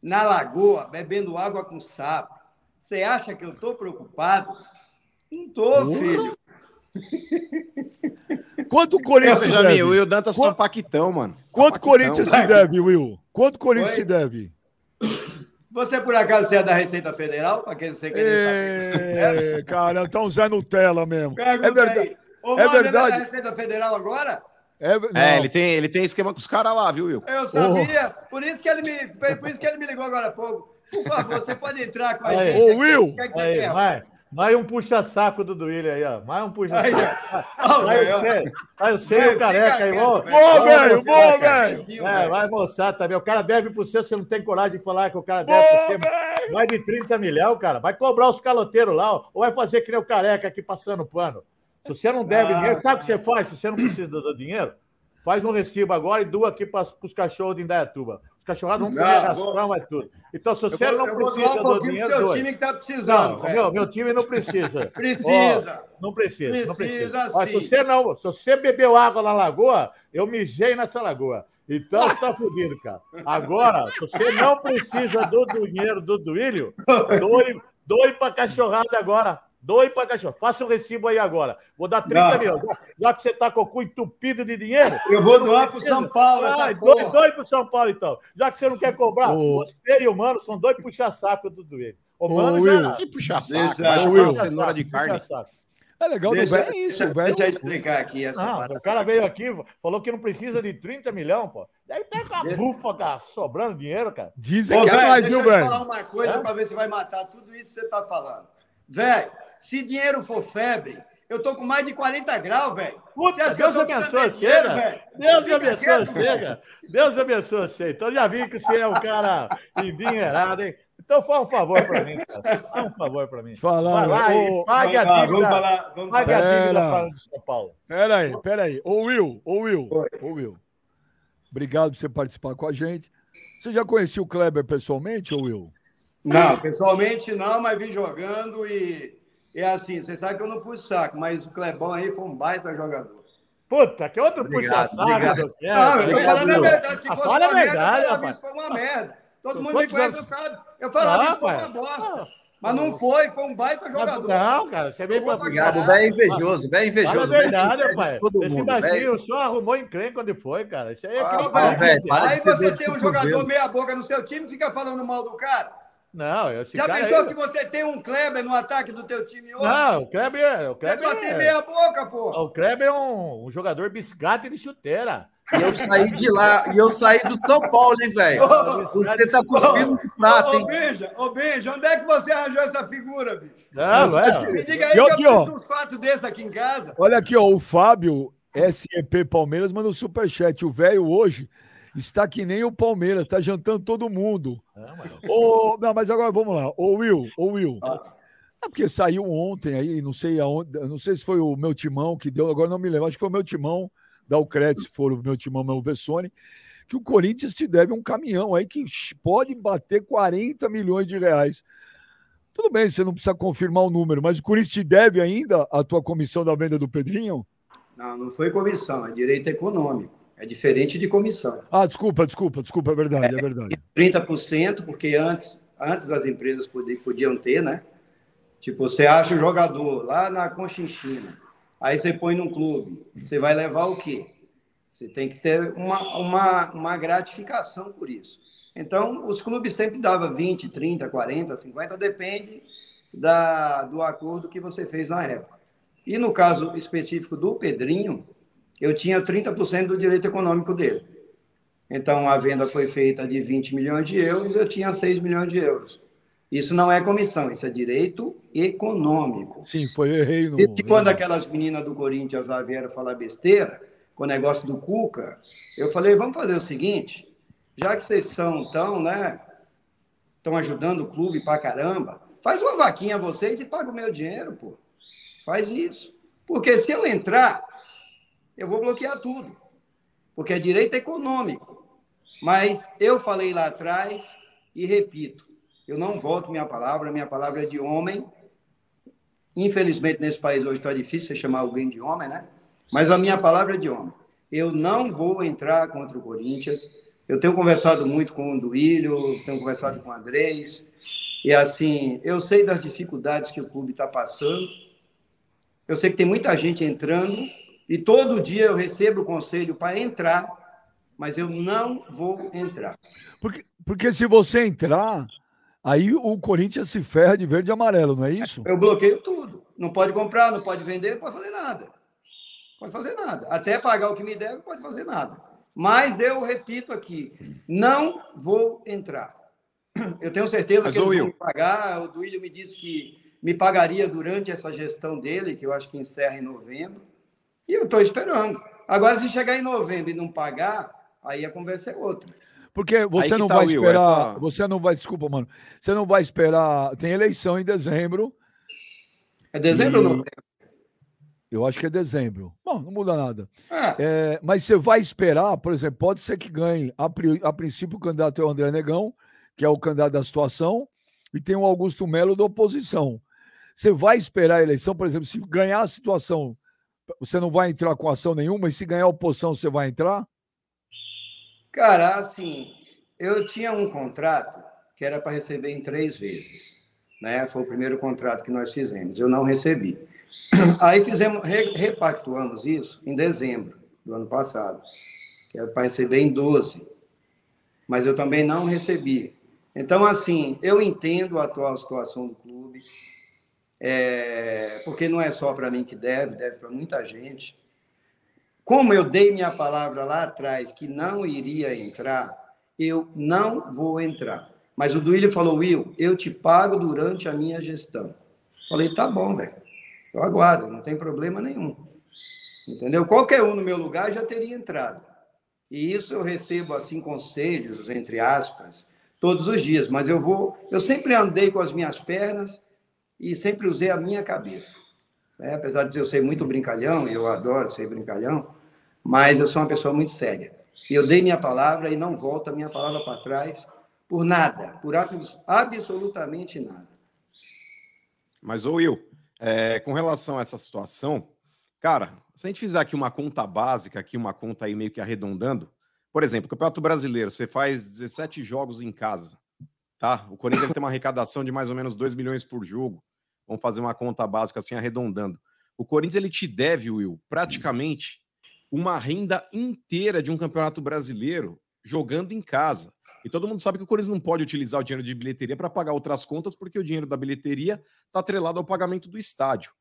Speaker 6: na lagoa bebendo água com sapo. Você acha que eu estou preocupado? Não tô, filho.
Speaker 1: Quanto o Corinthians
Speaker 3: te deve? O Will Dantas Quanto... Paquitão, mano.
Speaker 1: Quanto Paquitão, Corinthians te deve, Will? Quanto Corinthians te deve?
Speaker 6: Você, por acaso, é da Receita Federal? Para quem você quer
Speaker 1: saber. Cara, então Zé Nutella mesmo. Pergunta é verdade.
Speaker 6: O é verdade. É da Receita Federal agora?
Speaker 3: É, é, ele, tem, ele tem esquema com os caras lá, viu, Will?
Speaker 6: Eu sabia. Oh. Por, isso que ele me, por isso que ele me ligou agora há pouco. Por favor, você pode entrar com a gente.
Speaker 1: Ô, Will! O
Speaker 6: que, é que você aí, quer? Vai.
Speaker 5: Mais um puxa-saco do Duílio aí, ó. Mais um puxa-saco. Vai o seu careca aí,
Speaker 1: vamos. Bom, velho, bom, velho.
Speaker 5: É, vai moçar também. O cara deve pro seu, você não tem coragem de falar que o cara deve pro você. Mais de 30 milhões, cara. Vai cobrar os caloteiros lá, ó. ou vai fazer que nem o careca aqui passando pano. Se você não deve ah, dinheiro, sabe o que você faz? Se você não precisa do dinheiro, faz um recibo agora e doa aqui para os cachorros de Indaiatuba. Os cachorros vão comer ração, é tudo. Então, se você não precisa um do dinheiro.
Speaker 6: Seu dois. time que está precisando.
Speaker 5: Não, meu, meu time não precisa. [laughs]
Speaker 6: precisa.
Speaker 5: Oh, não precisa. Precisa, não precisa. Ó, se, você não, se você bebeu água na lagoa, eu mijei nessa lagoa. Então você está [laughs] fudido, cara. Agora, se você não precisa do dinheiro do Duílio, [laughs] doe, doe para cachorrada agora. Doe para cachorro. Faça um recibo aí agora. Vou dar 30 mil. Já que você está com o cu entupido de dinheiro.
Speaker 6: Eu vou doar para o São Paulo.
Speaker 5: Ah, doe, doe para o São Paulo, então. Já que você não quer cobrar, oh. você e o Mano são dois puxa-saco do doente.
Speaker 3: O Mano oh, já. Que puxa-saco? Vai uma cenoura de carne.
Speaker 1: É legal deixa, do velho é isso,
Speaker 6: deixa,
Speaker 1: velho.
Speaker 6: Deixa eu explicar aqui essa
Speaker 5: ah, O cara veio aqui, falou que não precisa de 30 milhões, pô. Daí tá com a bufa, cara, sobrando dinheiro, cara.
Speaker 1: Dizem Ô, que é mais, viu, velho? Deixa
Speaker 6: eu falar uma coisa é? para ver se vai matar tudo isso que você tá falando. Velho, se dinheiro for febre, eu tô com mais de 40 graus, velho.
Speaker 5: Puta, Deus abençoe você, velho. Deus abençoe você, Deus abençoe você. Então já vi que você é um cara endinheirado, hein? Então faz um favor para mim, cara. Faz um favor para mim.
Speaker 1: Falar,
Speaker 5: Vai lá e pague a dívida. Vamos falar, vamos pague a dívida para o São Paulo.
Speaker 1: Pera aí, pera aí. Ô Will, ô Will, ô Will. Obrigado por você participar com a gente. Você já conhecia o Kleber pessoalmente, ô Will?
Speaker 6: Não, pessoalmente não, mas vim jogando e é assim, você sabe que eu não pus saco, mas o Clebão aí foi um baita jogador.
Speaker 5: Puta, que outro puxa-saco. Não,
Speaker 6: eu tô falando a verdade. Se fosse uma merda, eu falava isso foi uma merda. Todo mundo me conhece, sabe. Eu falava isso foi uma bosta. Mas não foi, foi um baita jogador.
Speaker 5: Não, cara, você veio
Speaker 4: pra. Obrigado, velho invejoso, velho invejoso.
Speaker 5: É verdade, pai. Esse Brasil só arrumou encrenca quando foi, cara. Isso aí é ah,
Speaker 6: velho, Aí você tem um jogador meia-boca no seu time e fica falando mal do cara.
Speaker 5: Não,
Speaker 6: esse Já pensou se você tem um Kleber no ataque do teu time
Speaker 5: hoje? Não, o Kleber, o Kleber
Speaker 6: só tem meia boca, pô.
Speaker 5: O Kleber é um, um jogador biscate de chuteira.
Speaker 4: E eu saí de lá, e eu saí do São Paulo, hein, velho? Você tá cuspindo de prato, hein?
Speaker 6: Ô, Benja, ô, Benja, onde é que você arranjou essa figura, bicho?
Speaker 5: Não, é.
Speaker 6: Me diga aí eu que eu uns quatro desses aqui em casa.
Speaker 1: Olha aqui, ó, o Fábio, SEP Palmeiras, manda um superchat. O velho hoje está que nem o Palmeiras, tá jantando todo mundo. Não, mas... Ô, não, mas agora vamos lá. Ô, Will, ô, Will. Ah. É porque saiu ontem aí, não sei aonde, não sei se foi o meu timão que deu, agora não me lembro, acho que foi o meu timão dá o crédito se for o meu timão, meu Vessone, que o Corinthians te deve um caminhão aí que pode bater 40 milhões de reais. Tudo bem, você não precisa confirmar o número, mas o Corinthians te deve ainda a tua comissão da venda do Pedrinho?
Speaker 6: Não, não foi comissão, é direito econômico. É diferente de comissão.
Speaker 1: Ah, desculpa, desculpa, desculpa, é verdade, é, é verdade.
Speaker 6: 30%, porque antes, antes as empresas podiam ter, né? Tipo, você acha o jogador lá na Conchinchina, Aí você põe num clube, você vai levar o quê? Você tem que ter uma, uma, uma gratificação por isso. Então, os clubes sempre davam 20, 30, 40, 50, depende da, do acordo que você fez na época. E no caso específico do Pedrinho, eu tinha 30% do direito econômico dele. Então, a venda foi feita de 20 milhões de euros, eu tinha 6 milhões de euros. Isso não é comissão, isso é direito econômico.
Speaker 1: Sim, foi errei no.
Speaker 6: E quando aquelas meninas do Corinthians lá vieram falar besteira, com o negócio do Cuca, eu falei: vamos fazer o seguinte, já que vocês são tão, né? Estão ajudando o clube pra caramba, faz uma vaquinha a vocês e paga o meu dinheiro, pô. Faz isso. Porque se eu entrar, eu vou bloquear tudo. Porque é direito econômico. Mas eu falei lá atrás e repito: eu não volto minha palavra, minha palavra é de homem. Infelizmente, nesse país hoje está difícil você chamar alguém de homem, né? Mas a minha palavra é de homem. Eu não vou entrar contra o Corinthians. Eu tenho conversado muito com o Duílio, tenho conversado com o Andrés. E assim, eu sei das dificuldades que o clube está passando. Eu sei que tem muita gente entrando. E todo dia eu recebo o conselho para entrar, mas eu não vou entrar.
Speaker 1: Porque, porque se você entrar, Aí o Corinthians se ferra de verde e amarelo, não é isso?
Speaker 6: Eu bloqueio tudo. Não pode comprar, não pode vender, não pode fazer nada. Pode fazer nada. Até pagar o que me deve, não pode fazer nada. Mas eu repito aqui, não vou entrar. Eu tenho certeza Mas que eles vão me pagar. O Duílio me disse que me pagaria durante essa gestão dele, que eu acho que encerra em novembro. E eu estou esperando. Agora, se chegar em novembro e não pagar, aí a conversa é outra.
Speaker 1: Porque você não tá, vai Will, esperar. Essa... Você não vai, desculpa, mano. Você não vai esperar. Tem eleição em dezembro.
Speaker 6: É dezembro e... ou novembro?
Speaker 1: Eu acho que é dezembro. Bom, não muda nada. É. É, mas você vai esperar, por exemplo, pode ser que ganhe. A, a, princípio, o candidato é o André Negão, que é o candidato da situação, e tem o Augusto Melo da oposição. Você vai esperar a eleição, por exemplo, se ganhar a situação, você não vai entrar com ação nenhuma, e se ganhar a oposição, você vai entrar?
Speaker 6: Cara, assim, eu tinha um contrato que era para receber em três vezes. Né? Foi o primeiro contrato que nós fizemos. Eu não recebi. [clears throat] Aí fizemos, re, repactuamos isso em dezembro do ano passado, que era para receber em 12. Mas eu também não recebi. Então, assim, eu entendo a atual situação do clube, é, porque não é só para mim que deve, deve para muita gente. Como eu dei minha palavra lá atrás que não iria entrar, eu não vou entrar. Mas o Duílio falou, Will, eu te pago durante a minha gestão. Falei, tá bom, velho. Eu aguardo, não tem problema nenhum. Entendeu? Qualquer um no meu lugar já teria entrado. E isso eu recebo assim conselhos, entre aspas, todos os dias, mas eu vou, eu sempre andei com as minhas pernas e sempre usei a minha cabeça. Né? Apesar de eu ser muito brincalhão, eu adoro ser brincalhão, mas eu sou uma pessoa muito séria. Eu dei minha palavra e não volto a minha palavra para trás por nada, por absolutamente nada.
Speaker 3: Mas, ô Will, é, com relação a essa situação, cara, se a gente fizer aqui uma conta básica, aqui uma conta aí meio que arredondando, por exemplo, Campeonato Brasileiro, você faz 17 jogos em casa, tá? O Corinthians tem uma arrecadação de mais ou menos 2 milhões por jogo. Vamos fazer uma conta básica assim, arredondando. O Corinthians ele te deve, Will, praticamente uma renda inteira de um campeonato brasileiro jogando em casa. E todo mundo sabe que o Corinthians não pode utilizar o dinheiro de bilheteria para pagar outras contas, porque o dinheiro da bilheteria está atrelado ao pagamento do estádio.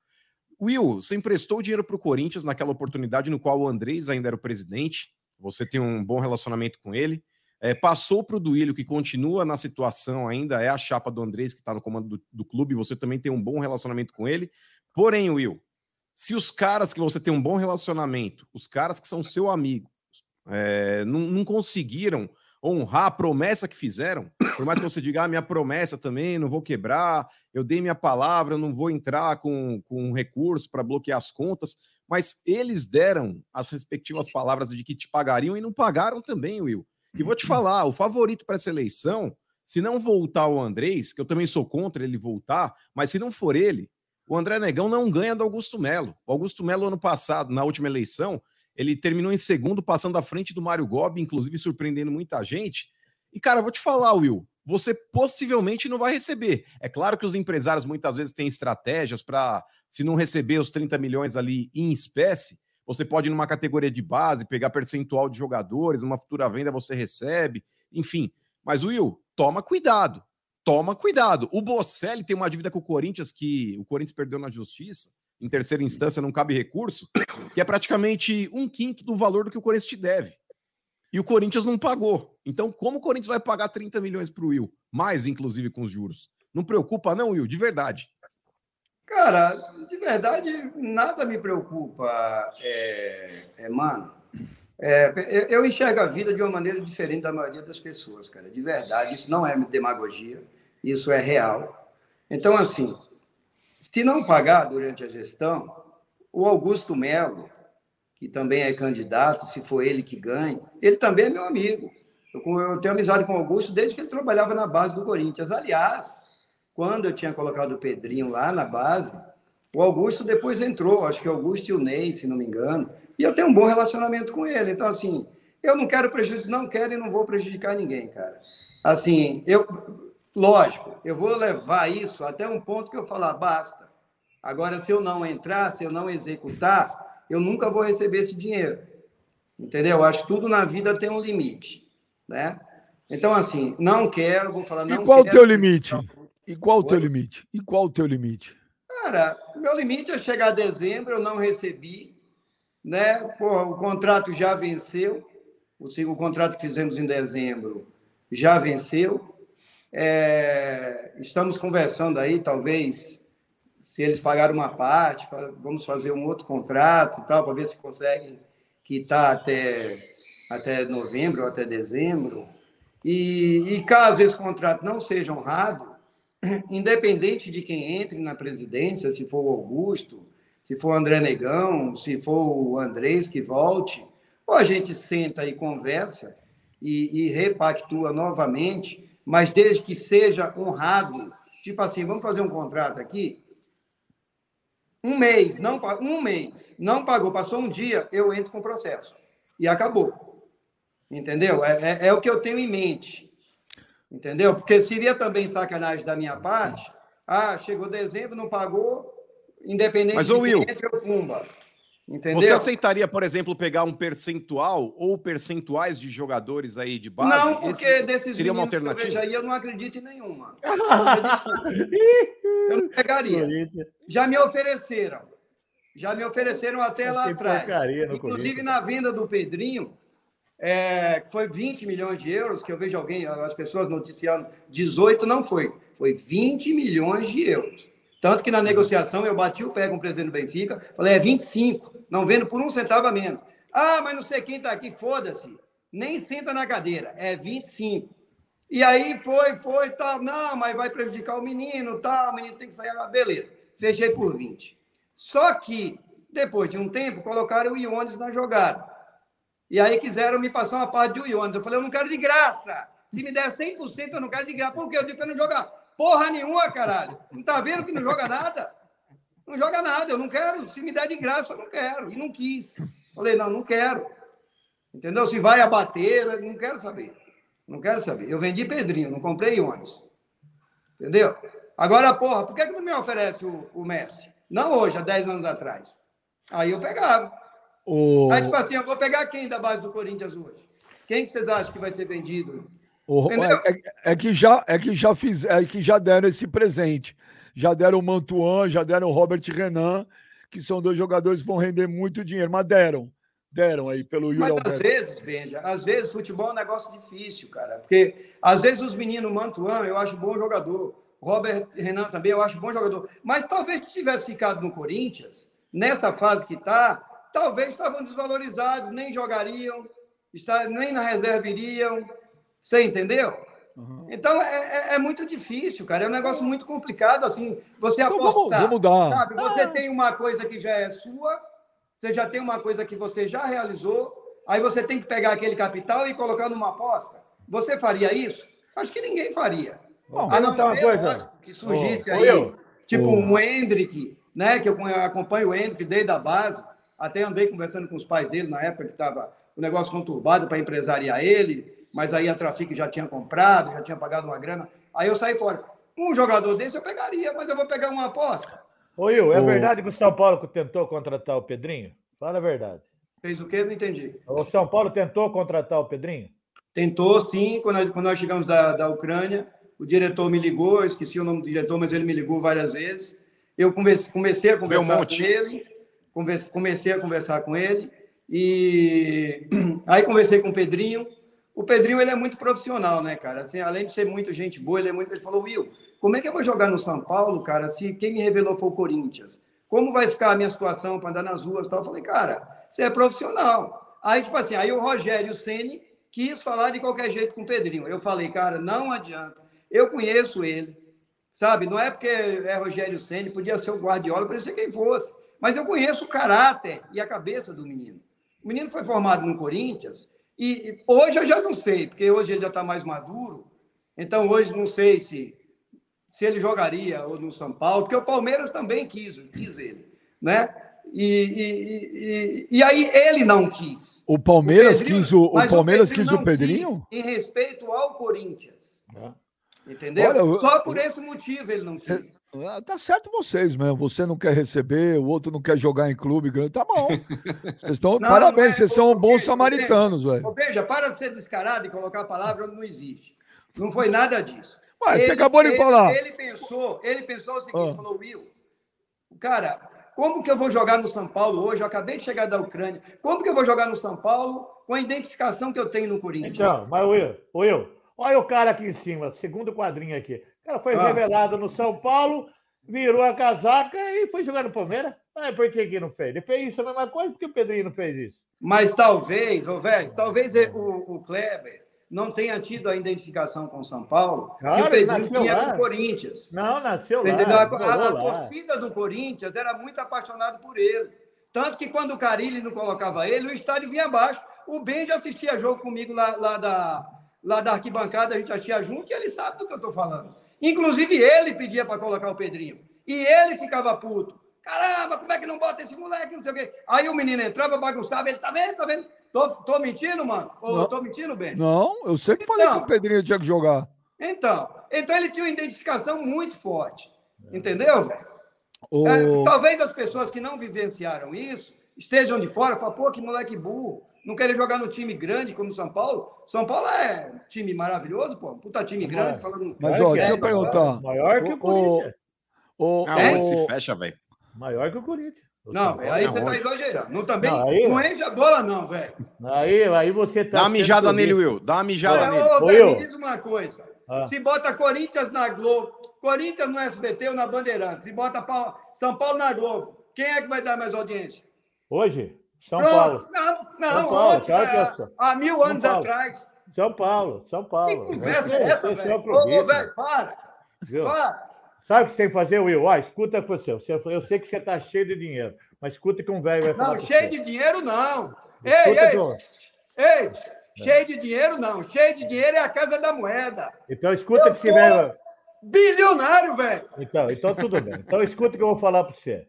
Speaker 3: Will, você emprestou dinheiro para o Corinthians naquela oportunidade no qual o Andrés ainda era o presidente. Você tem um bom relacionamento com ele. É, passou para o Duílio, que continua na situação ainda, é a chapa do Andrés, que está no comando do, do clube. Você também tem um bom relacionamento com ele. Porém, Will, se os caras que você tem um bom relacionamento, os caras que são seu amigo, é, não, não, conseguiram honrar a promessa que fizeram, por mais que você diga, ah, minha promessa também, não vou quebrar, eu dei minha palavra, não vou entrar com, com um recurso para bloquear as contas, mas eles deram as respectivas palavras de que te pagariam e não pagaram também, Will. E vou te falar, o favorito para essa eleição, se não voltar o Andrés, que eu também sou contra ele voltar, mas se não for ele, o André Negão não ganha do Augusto Melo. O Augusto Melo, ano passado, na última eleição, ele terminou em segundo, passando à frente do Mário Gobi, inclusive surpreendendo muita gente. E, cara, vou te falar, Will, você possivelmente não vai receber. É claro que os empresários muitas vezes têm estratégias para, se não receber os 30 milhões ali em espécie, você pode ir numa categoria de base, pegar percentual de jogadores, numa futura venda você recebe, enfim. Mas, Will, toma cuidado toma cuidado. O Bocelli tem uma dívida com o Corinthians que o Corinthians perdeu na justiça, em terceira instância não cabe recurso, que é praticamente um quinto do valor do que o Corinthians te deve. E o Corinthians não pagou. Então, como o Corinthians vai pagar 30 milhões para o Will? Mais, inclusive, com os juros. Não preocupa, não, Will, de verdade.
Speaker 6: Cara, de verdade, nada me preocupa, é, é mano. É, eu enxergo a vida de uma maneira diferente da maioria das pessoas, cara. De verdade, isso não é demagogia, isso é real. Então, assim, se não pagar durante a gestão, o Augusto Melo, que também é candidato, se for ele que ganhe, ele também é meu amigo. Eu tenho amizade com o Augusto desde que ele trabalhava na base do Corinthians. Aliás, quando eu tinha colocado o Pedrinho lá na base, o Augusto depois entrou, acho que o Augusto e o Ney, se não me engano. E eu tenho um bom relacionamento com ele. Então, assim, eu não quero prejudicar, não quero e não vou prejudicar ninguém, cara. Assim, eu, lógico, eu vou levar isso até um ponto que eu falar, basta. Agora, se eu não entrar, se eu não executar, eu nunca vou receber esse dinheiro. Entendeu? Eu acho que tudo na vida tem um limite, né? Então, assim, não quero, vou falar, não
Speaker 1: E qual o teu limite? E qual o teu limite? E qual o teu limite?
Speaker 6: Cara, meu limite é chegar a dezembro, eu não recebi, né? Porra, o contrato já venceu, o, o contrato que fizemos em dezembro já venceu. É, estamos conversando aí, talvez, se eles pagaram uma parte, vamos fazer um outro contrato e tal, para ver se conseguem quitar até, até novembro ou até dezembro. E, e caso esse contrato não seja honrado, [clears throat] independente de quem entre na presidência, se for o Augusto, se for o André Negão, se for o Andrés que volte, ou a gente senta e conversa e, e repactua novamente, mas desde que seja honrado. Tipo assim, vamos fazer um contrato aqui. Um mês, não um mês, não pagou, passou um dia, eu entro com o processo. E acabou. Entendeu? É, é, é o que eu tenho em mente. Entendeu? Porque seria também sacanagem da minha parte. Ah, chegou dezembro, não pagou, independente
Speaker 3: Mas, de Will,
Speaker 6: entre ou Pumba. Entendeu?
Speaker 3: Você aceitaria, por exemplo, pegar um percentual ou percentuais de jogadores aí de base?
Speaker 6: Não, porque
Speaker 3: Esse
Speaker 6: desses
Speaker 3: seria uma alternativa.
Speaker 6: Que eu aí, eu não acredito em nenhuma. [laughs] eu não pegaria. Já me ofereceram. Já me ofereceram até lá atrás. Inclusive na venda do Pedrinho, é, foi 20 milhões de euros, que eu vejo alguém, as pessoas noticiando, 18 não foi, foi 20 milhões de euros. Tanto que na negociação eu bati o pé com o presidente do Benfica, falei, é 25, não vendo por um centavo a menos. Ah, mas não sei quem está aqui, foda-se, nem senta na cadeira, é 25. E aí foi, foi, tal, não, mas vai prejudicar o menino, tal, o menino tem que sair, ah, beleza, fechei por 20. Só que, depois de um tempo, colocaram o Iones na jogada. E aí quiseram me passar uma parte de Iones. Eu falei, eu não quero de graça. Se me der 100%, eu não quero de graça. Por quê? Eu digo para não jogar porra nenhuma, caralho. Não tá vendo que não joga nada? Não joga nada. Eu não quero. Se me der de graça, eu não quero. E não quis. Falei, não, não quero. Entendeu? Se vai abater, não quero saber. Não quero saber. Eu vendi Pedrinho, não comprei Iones. Entendeu? Agora, porra, por que, que não me oferece o, o Messi? Não hoje, há 10 anos atrás. Aí eu pegava. O... Aí, tipo assim, eu vou pegar quem da base do Corinthians hoje? Quem que vocês acham que vai ser vendido?
Speaker 1: O, é, é, é, que já, é que já fiz, é que já deram esse presente. Já deram o Mantuan, já deram o Robert Renan, que são dois jogadores que vão render muito dinheiro, mas deram. Deram aí pelo Yuri
Speaker 6: Mas Alberto. às vezes, Benja, às vezes futebol é um negócio difícil, cara. Porque às vezes os meninos, Mantuan, eu acho bom jogador. Robert Renan também, eu acho bom jogador. Mas talvez se tivesse ficado no Corinthians, nessa fase que está, talvez estavam desvalorizados, nem jogariam, nem na reserva iriam. Você entendeu? Uhum. Então é, é, é, muito difícil, cara. É um negócio muito complicado, assim, você então, apostar.
Speaker 1: Vamos, vamos dar.
Speaker 6: Sabe? Você ah. tem uma coisa que já é sua, você já tem uma coisa que você já realizou, aí você tem que pegar aquele capital e colocar numa aposta. Você faria isso? Acho que ninguém faria.
Speaker 5: Bom, a não ser, uma coisa.
Speaker 6: que surgisse oh, aí, eu. tipo oh. um Hendrick, né? Que eu acompanho o Hendrick desde a base, até andei conversando com os pais dele na época que estava o negócio conturbado para empresariar ele mas aí a Trafic já tinha comprado, já tinha pagado uma grana. Aí eu saí fora. Um jogador desse eu pegaria, mas eu vou pegar uma aposta.
Speaker 5: Ô, Will, é o... verdade que o São Paulo tentou contratar o Pedrinho? Fala a verdade.
Speaker 6: Fez o quê? Não entendi.
Speaker 5: O São Paulo tentou contratar o Pedrinho?
Speaker 6: Tentou, sim. Quando nós, quando nós chegamos da, da Ucrânia, o diretor me ligou, eu esqueci o nome do diretor, mas ele me ligou várias vezes. Eu comecei, comecei a conversar com ele, comecei a conversar com ele, e [clears throat] aí conversei com o Pedrinho, o Pedrinho ele é muito profissional, né, cara? Assim, além de ser muito gente boa, ele é muito. Ele falou, Will, como é que eu vou jogar no São Paulo, cara, se quem me revelou foi o Corinthians? Como vai ficar a minha situação para andar nas ruas? Tal? Eu falei, cara, você é profissional. Aí, tipo assim, aí o Rogério Ceni quis falar de qualquer jeito com o Pedrinho. Eu falei, cara, não adianta. Eu conheço ele, sabe? Não é porque é Rogério Ceni, podia ser o Guardiola, podia ser quem fosse. Mas eu conheço o caráter e a cabeça do menino. O menino foi formado no Corinthians e hoje eu já não sei, porque hoje ele já está mais maduro. Então hoje não sei se se ele jogaria ou no São Paulo, porque o Palmeiras também quis, quis ele, né? E, e, e, e aí ele não quis.
Speaker 1: O Palmeiras o quis o, o Palmeiras o quis o Pedrinho?
Speaker 6: Quis, em respeito ao Corinthians. É. Entendeu? Olha, Só por esse motivo ele não quis.
Speaker 1: Ah, tá certo vocês mesmo. Você não quer receber, o outro não quer jogar em clube grande. Tá bom. [laughs] Vocês estão. Não, parabéns, não é, vocês são bons samaritanos, velho.
Speaker 6: Veja, para de ser descarado e colocar a palavra onde não existe. Não foi nada disso.
Speaker 1: Ué, ele, você acabou de
Speaker 6: ele,
Speaker 1: falar.
Speaker 6: Ele pensou, ele pensou o seguinte: ah. falou, Will, cara, como que eu vou jogar no São Paulo hoje? Eu acabei de chegar da Ucrânia. Como que eu vou jogar no São Paulo com a identificação que eu tenho no Corinthians?
Speaker 5: Então, mas Will, Will, olha o cara aqui em cima, segundo quadrinho aqui. Cara foi ah. revelado no São Paulo, virou a casaca e foi jogar no Palmeiras. Ah, por que, que não fez? Ele fez isso a mesma coisa, porque o Pedrinho não fez isso?
Speaker 6: Mas talvez, ô velho, talvez o, o Kleber não tenha tido a identificação com o São Paulo claro, e o Pedrinho tinha lá. com o Corinthians.
Speaker 5: Não, nasceu lá.
Speaker 6: A, a, a torcida do Corinthians era muito apaixonada por ele. Tanto que quando o Carilli não colocava ele, o estádio vinha abaixo. O Ben já assistia jogo comigo lá, lá, da, lá da arquibancada, a gente assistia junto e ele sabe do que eu estou falando. Inclusive, ele pedia para colocar o Pedrinho. E ele ficava puto. Caramba, como é que não bota esse moleque? Não sei o quê. Aí o menino entrava, bagunçava, ele tá vendo, tá vendo? Tô, tô mentindo, mano? Ou tô mentindo, Ben?
Speaker 1: Não, eu sempre falei então, que o Pedrinho tinha que jogar.
Speaker 6: Então, então ele tinha uma identificação muito forte. Entendeu, velho? O... É, talvez as pessoas que não vivenciaram isso estejam de fora e falem, pô, que moleque burro não querer jogar no time grande como São Paulo. São Paulo é um time maravilhoso, pô. Puta time grande. Falando...
Speaker 1: Mas, ó, deixa eu perguntar.
Speaker 5: Maior que o, Corinthians.
Speaker 3: O, o, é? se fecha, velho.
Speaker 5: Maior que o Corinthians.
Speaker 6: Não, véio, aí você tá exagerando. Não, também, não, aí, não enche a bola, não, velho.
Speaker 5: Aí, aí você tá.
Speaker 3: Dá uma mijada nele, Will. Dá uma mijada é, nele. Ô,
Speaker 6: véio, me diz uma coisa. Ah. Se bota Corinthians na Globo, Corinthians no SBT ou na Bandeirantes, se bota São Paulo na Globo, quem é que vai dar mais audiência?
Speaker 5: Hoje? São Pronto. Paulo.
Speaker 6: Não, não, São Paulo, ontem, há, há mil anos atrás.
Speaker 5: São Paulo, São Paulo. Que
Speaker 6: conversa é essa, velho? Ô, velho, para.
Speaker 5: Viu? Para. Sabe o que você tem que fazer, Will? Ah, escuta você. Eu sei que você está cheio de dinheiro, mas escuta que um velho vai falar.
Speaker 6: Não, cheio de dinheiro não. Ei, ei, ei, é. cheio de dinheiro não. Cheio de dinheiro é a casa da moeda.
Speaker 5: Então escuta eu que você vai.
Speaker 6: Bilionário, velho.
Speaker 5: Então, então tudo bem. Então escuta que eu vou falar para você.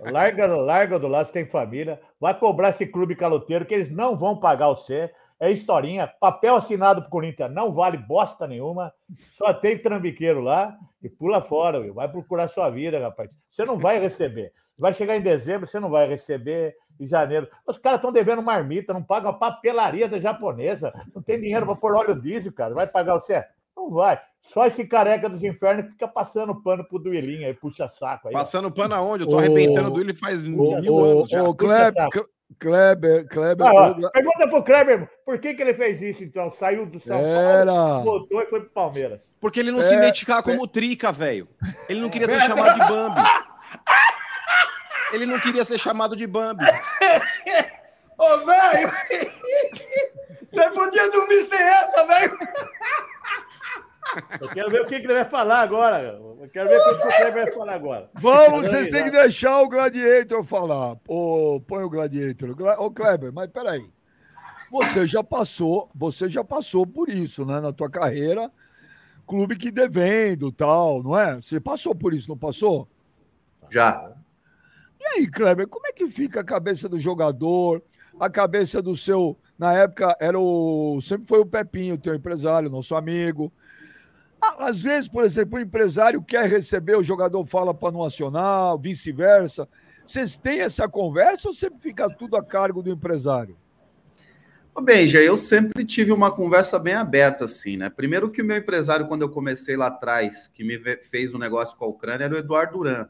Speaker 5: Larga, larga do lado, você tem família. Vai cobrar esse clube caloteiro que eles não vão pagar o C. É historinha. Papel assinado pro Corinthians não vale bosta nenhuma. Só tem trambiqueiro lá. e pula fora, Will. Vai procurar sua vida, rapaz. Você não vai receber. Vai chegar em dezembro, você não vai receber. Em janeiro. Os caras estão devendo marmita, não pagam a papelaria da japonesa. Não tem dinheiro para pôr óleo diesel, cara. Vai pagar você? Não vai. Só esse careca dos infernos fica passando pano pro Duelinho aí, puxa saco aí.
Speaker 3: Passando pano aonde? Eu tô arrebentando o Duelinho faz
Speaker 1: mil anos já. Ô, Kleber, Kleber, Kleber. Ah,
Speaker 5: pergunta pro Kleber, por que, que ele fez isso então? Saiu do São Era. Paulo, voltou e foi pro Palmeiras.
Speaker 3: Porque ele não é, se identificava como é... trica, velho. Ele não queria ser chamado de Bambi. Ele não queria ser chamado de Bambi.
Speaker 6: Ô, velho! Você podia dormir sem essa, velho!
Speaker 5: Eu quero ver o que, ele vai falar agora. Eu quero ver o que o Kleber vai falar agora.
Speaker 1: Vamos, vocês têm que deixar o Gladiator falar. Põe o Gladiator. Ô, Kleber, mas peraí. Você já passou, você já passou por isso, né? Na tua carreira, clube que devendo tal, não é? Você passou por isso, não passou?
Speaker 4: Já.
Speaker 1: E aí, Kleber, como é que fica a cabeça do jogador, a cabeça do seu. Na época, era o. Sempre foi o Pepinho, teu empresário, nosso amigo. Às vezes, por exemplo, o empresário quer receber, o jogador fala para não acionar, vice-versa. Vocês têm essa conversa ou sempre fica tudo a cargo do empresário?
Speaker 4: Bem, já eu sempre tive uma conversa bem aberta, assim, né? Primeiro que o meu empresário, quando eu comecei lá atrás, que me fez um negócio com a Ucrânia, era o Eduardo Duran.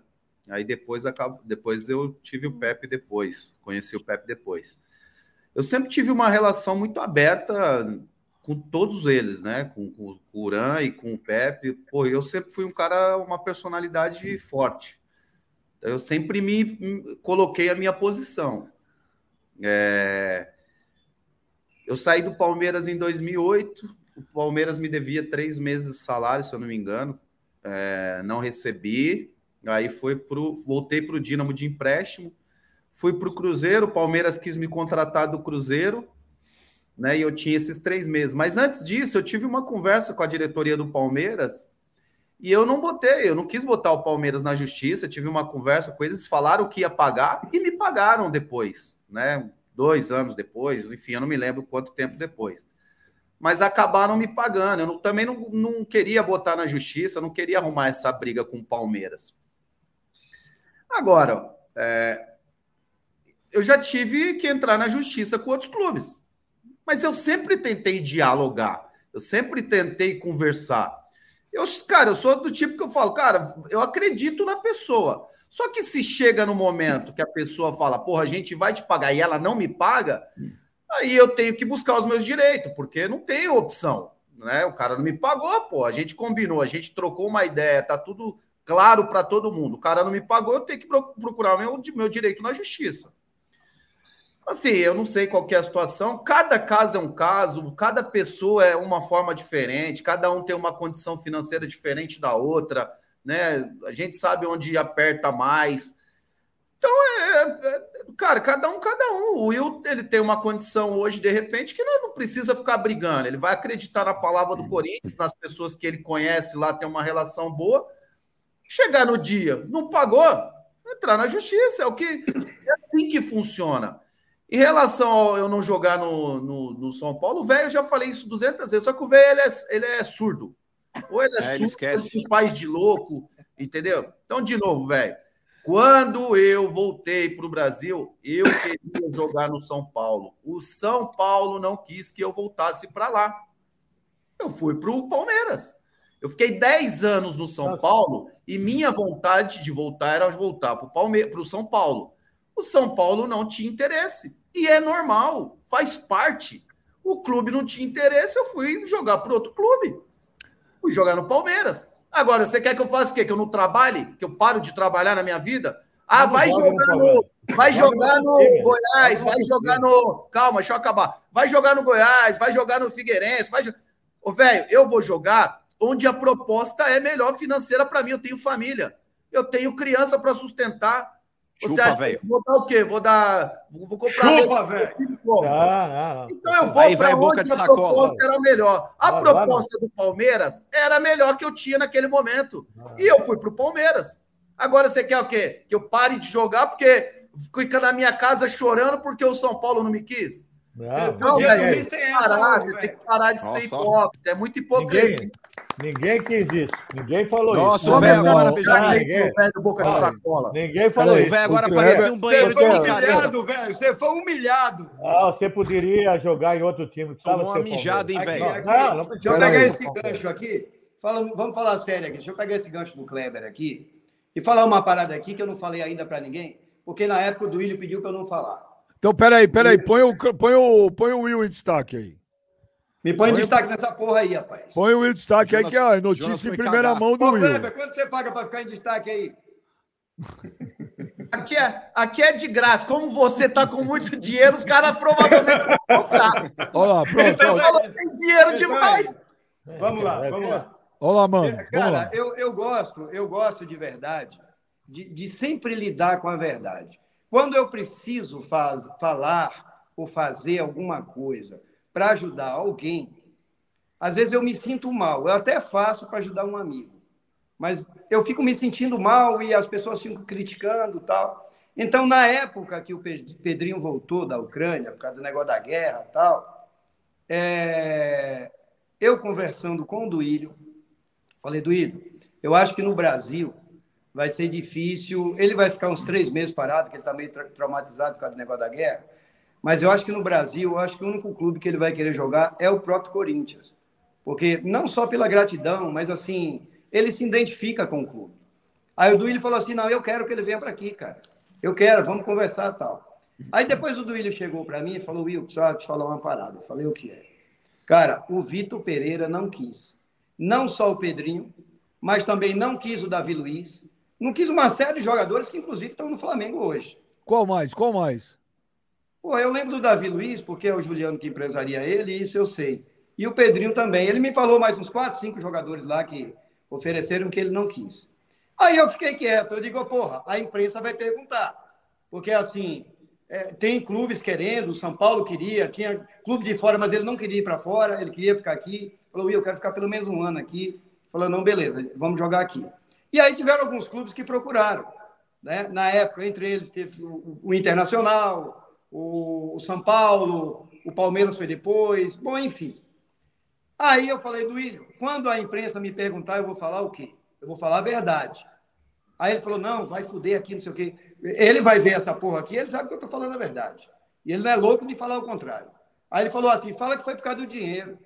Speaker 4: Aí depois, depois eu tive o Pepe depois, conheci o Pepe depois. Eu sempre tive uma relação muito aberta com todos eles, né? Com, com o Uran e com o Pepe. Pô, eu sempre fui um cara, uma personalidade forte. Eu sempre me, me coloquei a minha posição. É... Eu saí do Palmeiras em 2008. O Palmeiras me devia três meses de salário, se eu não me engano. É... Não recebi. Aí foi pro, voltei para o Dínamo de empréstimo. Fui para o Cruzeiro. O Palmeiras quis me contratar do Cruzeiro né? E eu tinha esses três meses. Mas antes disso, eu tive uma conversa com a diretoria do Palmeiras e eu não botei, eu não quis botar o Palmeiras na justiça. Tive uma conversa com eles, falaram que ia pagar e me pagaram depois, né? Dois anos depois, enfim, eu não me lembro quanto tempo depois. Mas acabaram me pagando. Eu não, também não, não queria botar na justiça, não queria arrumar essa briga com o Palmeiras. Agora, é, eu já tive que entrar na justiça com outros clubes. Mas eu sempre tentei dialogar, eu sempre tentei conversar. Eu, cara, eu sou do tipo que eu falo, cara, eu acredito na pessoa. Só que se chega no momento que a pessoa fala, porra, a gente vai te pagar e ela não me paga, aí eu tenho que buscar os meus direitos, porque não tenho opção. Né? O cara não me pagou, pô, a gente combinou, a gente trocou uma ideia, tá tudo claro para todo mundo. O cara não me pagou, eu tenho que procurar meu, meu direito na justiça. Assim, eu não sei qual é a situação. Cada caso é um caso, cada pessoa é uma forma diferente, cada um tem uma condição financeira diferente da outra, né? A gente sabe onde aperta mais. Então, é, é, cara, cada um, cada um. O Will, ele tem uma condição hoje, de repente, que não, não precisa ficar brigando. Ele vai acreditar na palavra do Corinthians, nas pessoas que ele conhece lá, tem uma relação boa. Chegar no dia, não pagou, entrar na justiça. É o que é assim que funciona. Em relação ao eu não jogar no, no, no São Paulo, o velho, eu já falei isso 200 vezes, só que o velho ele é, ele é surdo. Ou ele é, [laughs] é surdo, ele, ele se faz de louco, entendeu? Então, de novo, velho, quando eu voltei para o Brasil, eu queria jogar no São Paulo. O São Paulo não quis que eu voltasse para lá. Eu fui para o Palmeiras. Eu fiquei 10 anos no São Paulo e minha vontade de voltar era voltar para o São Paulo. O São Paulo não tinha interesse. E é normal, faz parte. O clube não tinha interesse, eu fui jogar para outro clube. Fui jogar no Palmeiras. Agora, você quer que eu faça o quê? Que eu não trabalhe? Que eu paro de trabalhar na minha vida? Ah, vai jogar no, vai jogar no Goiás, vai jogar no. Calma, deixa eu acabar. Vai jogar no Goiás, vai jogar no Figueirense, vai. Ô, velho, eu vou jogar onde a proposta é melhor financeira para mim. Eu tenho família, eu tenho criança para sustentar. Chupa, Você acha que vou dar o quê? Vou dar. Vou comprar. Chupa, velho. Então eu vou para onde a proposta era melhor. A ah, proposta do Palmeiras era a melhor que eu tinha naquele momento. Ah. E eu fui para o Palmeiras. Agora você quer o quê? Que eu pare de jogar porque fica na minha casa chorando porque o São Paulo não me quis? Não, não velho, você, tem que parar, você tem que parar de Nossa, ser hipócrita. É muito hipocrisia.
Speaker 5: Ninguém quis isso. Ninguém falou
Speaker 3: Nossa,
Speaker 5: isso.
Speaker 3: o velho agora
Speaker 5: ninguém,
Speaker 4: velho boca de sacola.
Speaker 5: ninguém falou
Speaker 3: O
Speaker 5: isso.
Speaker 3: velho agora
Speaker 1: O
Speaker 3: parecia um banheiro
Speaker 6: Você
Speaker 3: de
Speaker 6: humilhado, velho. Você foi humilhado.
Speaker 5: Ah, você poderia jogar em outro time. Precisava
Speaker 3: Tomou uma mijada, hein, velho?
Speaker 5: Não, não
Speaker 6: Deixa
Speaker 5: precisa.
Speaker 6: eu pegar
Speaker 1: aí.
Speaker 6: esse gancho aqui. Fala- vamos falar sério aqui. Deixa eu pegar esse gancho do Kleber aqui e falar uma parada aqui que eu não falei ainda para ninguém, porque na época o Duílio pediu para eu não falar.
Speaker 1: Então, peraí, peraí. Põe o, põe, o, põe o Will em destaque aí.
Speaker 6: Me põe em destaque nessa porra aí, rapaz.
Speaker 1: Põe o destaque aí,
Speaker 3: Jonas-
Speaker 1: que é notícia em primeira
Speaker 3: cagar.
Speaker 1: mão do
Speaker 6: Ô,
Speaker 1: Will.
Speaker 6: Kleber, quanto você paga para ficar em destaque aí?
Speaker 7: Aqui é, aqui é de graça. Como você tá com muito dinheiro, os caras provavelmente vão comprar.
Speaker 1: Olha lá, pronto.
Speaker 6: Então,
Speaker 1: ó.
Speaker 7: Que tem dinheiro
Speaker 6: Então,
Speaker 7: demais.
Speaker 6: Vamos lá, vamos lá.
Speaker 1: Olha lá, mano.
Speaker 6: Cara,
Speaker 1: lá.
Speaker 6: eu, eu gosto, eu gosto de verdade, de, de sempre lidar com a verdade. Quando eu preciso faz, falar ou fazer alguma coisa para ajudar alguém, às vezes eu me sinto mal. Eu até faço para ajudar um amigo, mas eu fico me sentindo mal e as pessoas ficam criticando tal. Então, na época que o Pe- Pedrinho voltou da Ucrânia, por causa do negócio da guerra tal, é, eu conversando com o Duílio, Falei, Duílio, eu acho que no Brasil vai ser difícil. Ele vai ficar uns três meses parado, que ele está meio tra- traumatizado por causa do negócio da guerra. Mas eu acho que no Brasil, eu acho que o único clube que ele vai querer jogar é o próprio Corinthians. Porque não só pela gratidão, mas assim, ele se identifica com o clube. Aí o Duílio falou assim: não, eu quero que ele venha para aqui, cara. Eu quero, vamos conversar tal. Aí depois o Duílio chegou para mim e falou: Will, precisava te falar uma parada. Eu falei: o que é? Cara, o Vitor Pereira não quis não só o Pedrinho, mas também não quis o Davi Luiz, não quis uma série de jogadores que, inclusive, estão no Flamengo hoje.
Speaker 1: Qual mais? Qual mais?
Speaker 6: Pô, eu lembro do Davi Luiz, porque é o Juliano que empresaria ele, isso eu sei. E o Pedrinho também. Ele me falou mais uns quatro, cinco jogadores lá que ofereceram que ele não quis. Aí eu fiquei quieto. Eu digo, porra, a imprensa vai perguntar. Porque, assim, é, tem clubes querendo, o São Paulo queria, tinha clube de fora, mas ele não queria ir para fora, ele queria ficar aqui. Falou, eu quero ficar pelo menos um ano aqui. Falou, não, beleza, vamos jogar aqui. E aí tiveram alguns clubes que procuraram. Né? Na época, entre eles, teve o, o Internacional, o, o São Paulo, o Palmeiras foi depois, bom, enfim. Aí eu falei, Duílio, quando a imprensa me perguntar, eu vou falar o quê? Eu vou falar a verdade. Aí ele falou, não, vai fuder aqui, não sei o quê. Ele vai ver essa porra aqui, ele sabe que eu estou falando a verdade. E ele não é louco de falar o contrário. Aí ele falou assim, fala que foi por causa do dinheiro.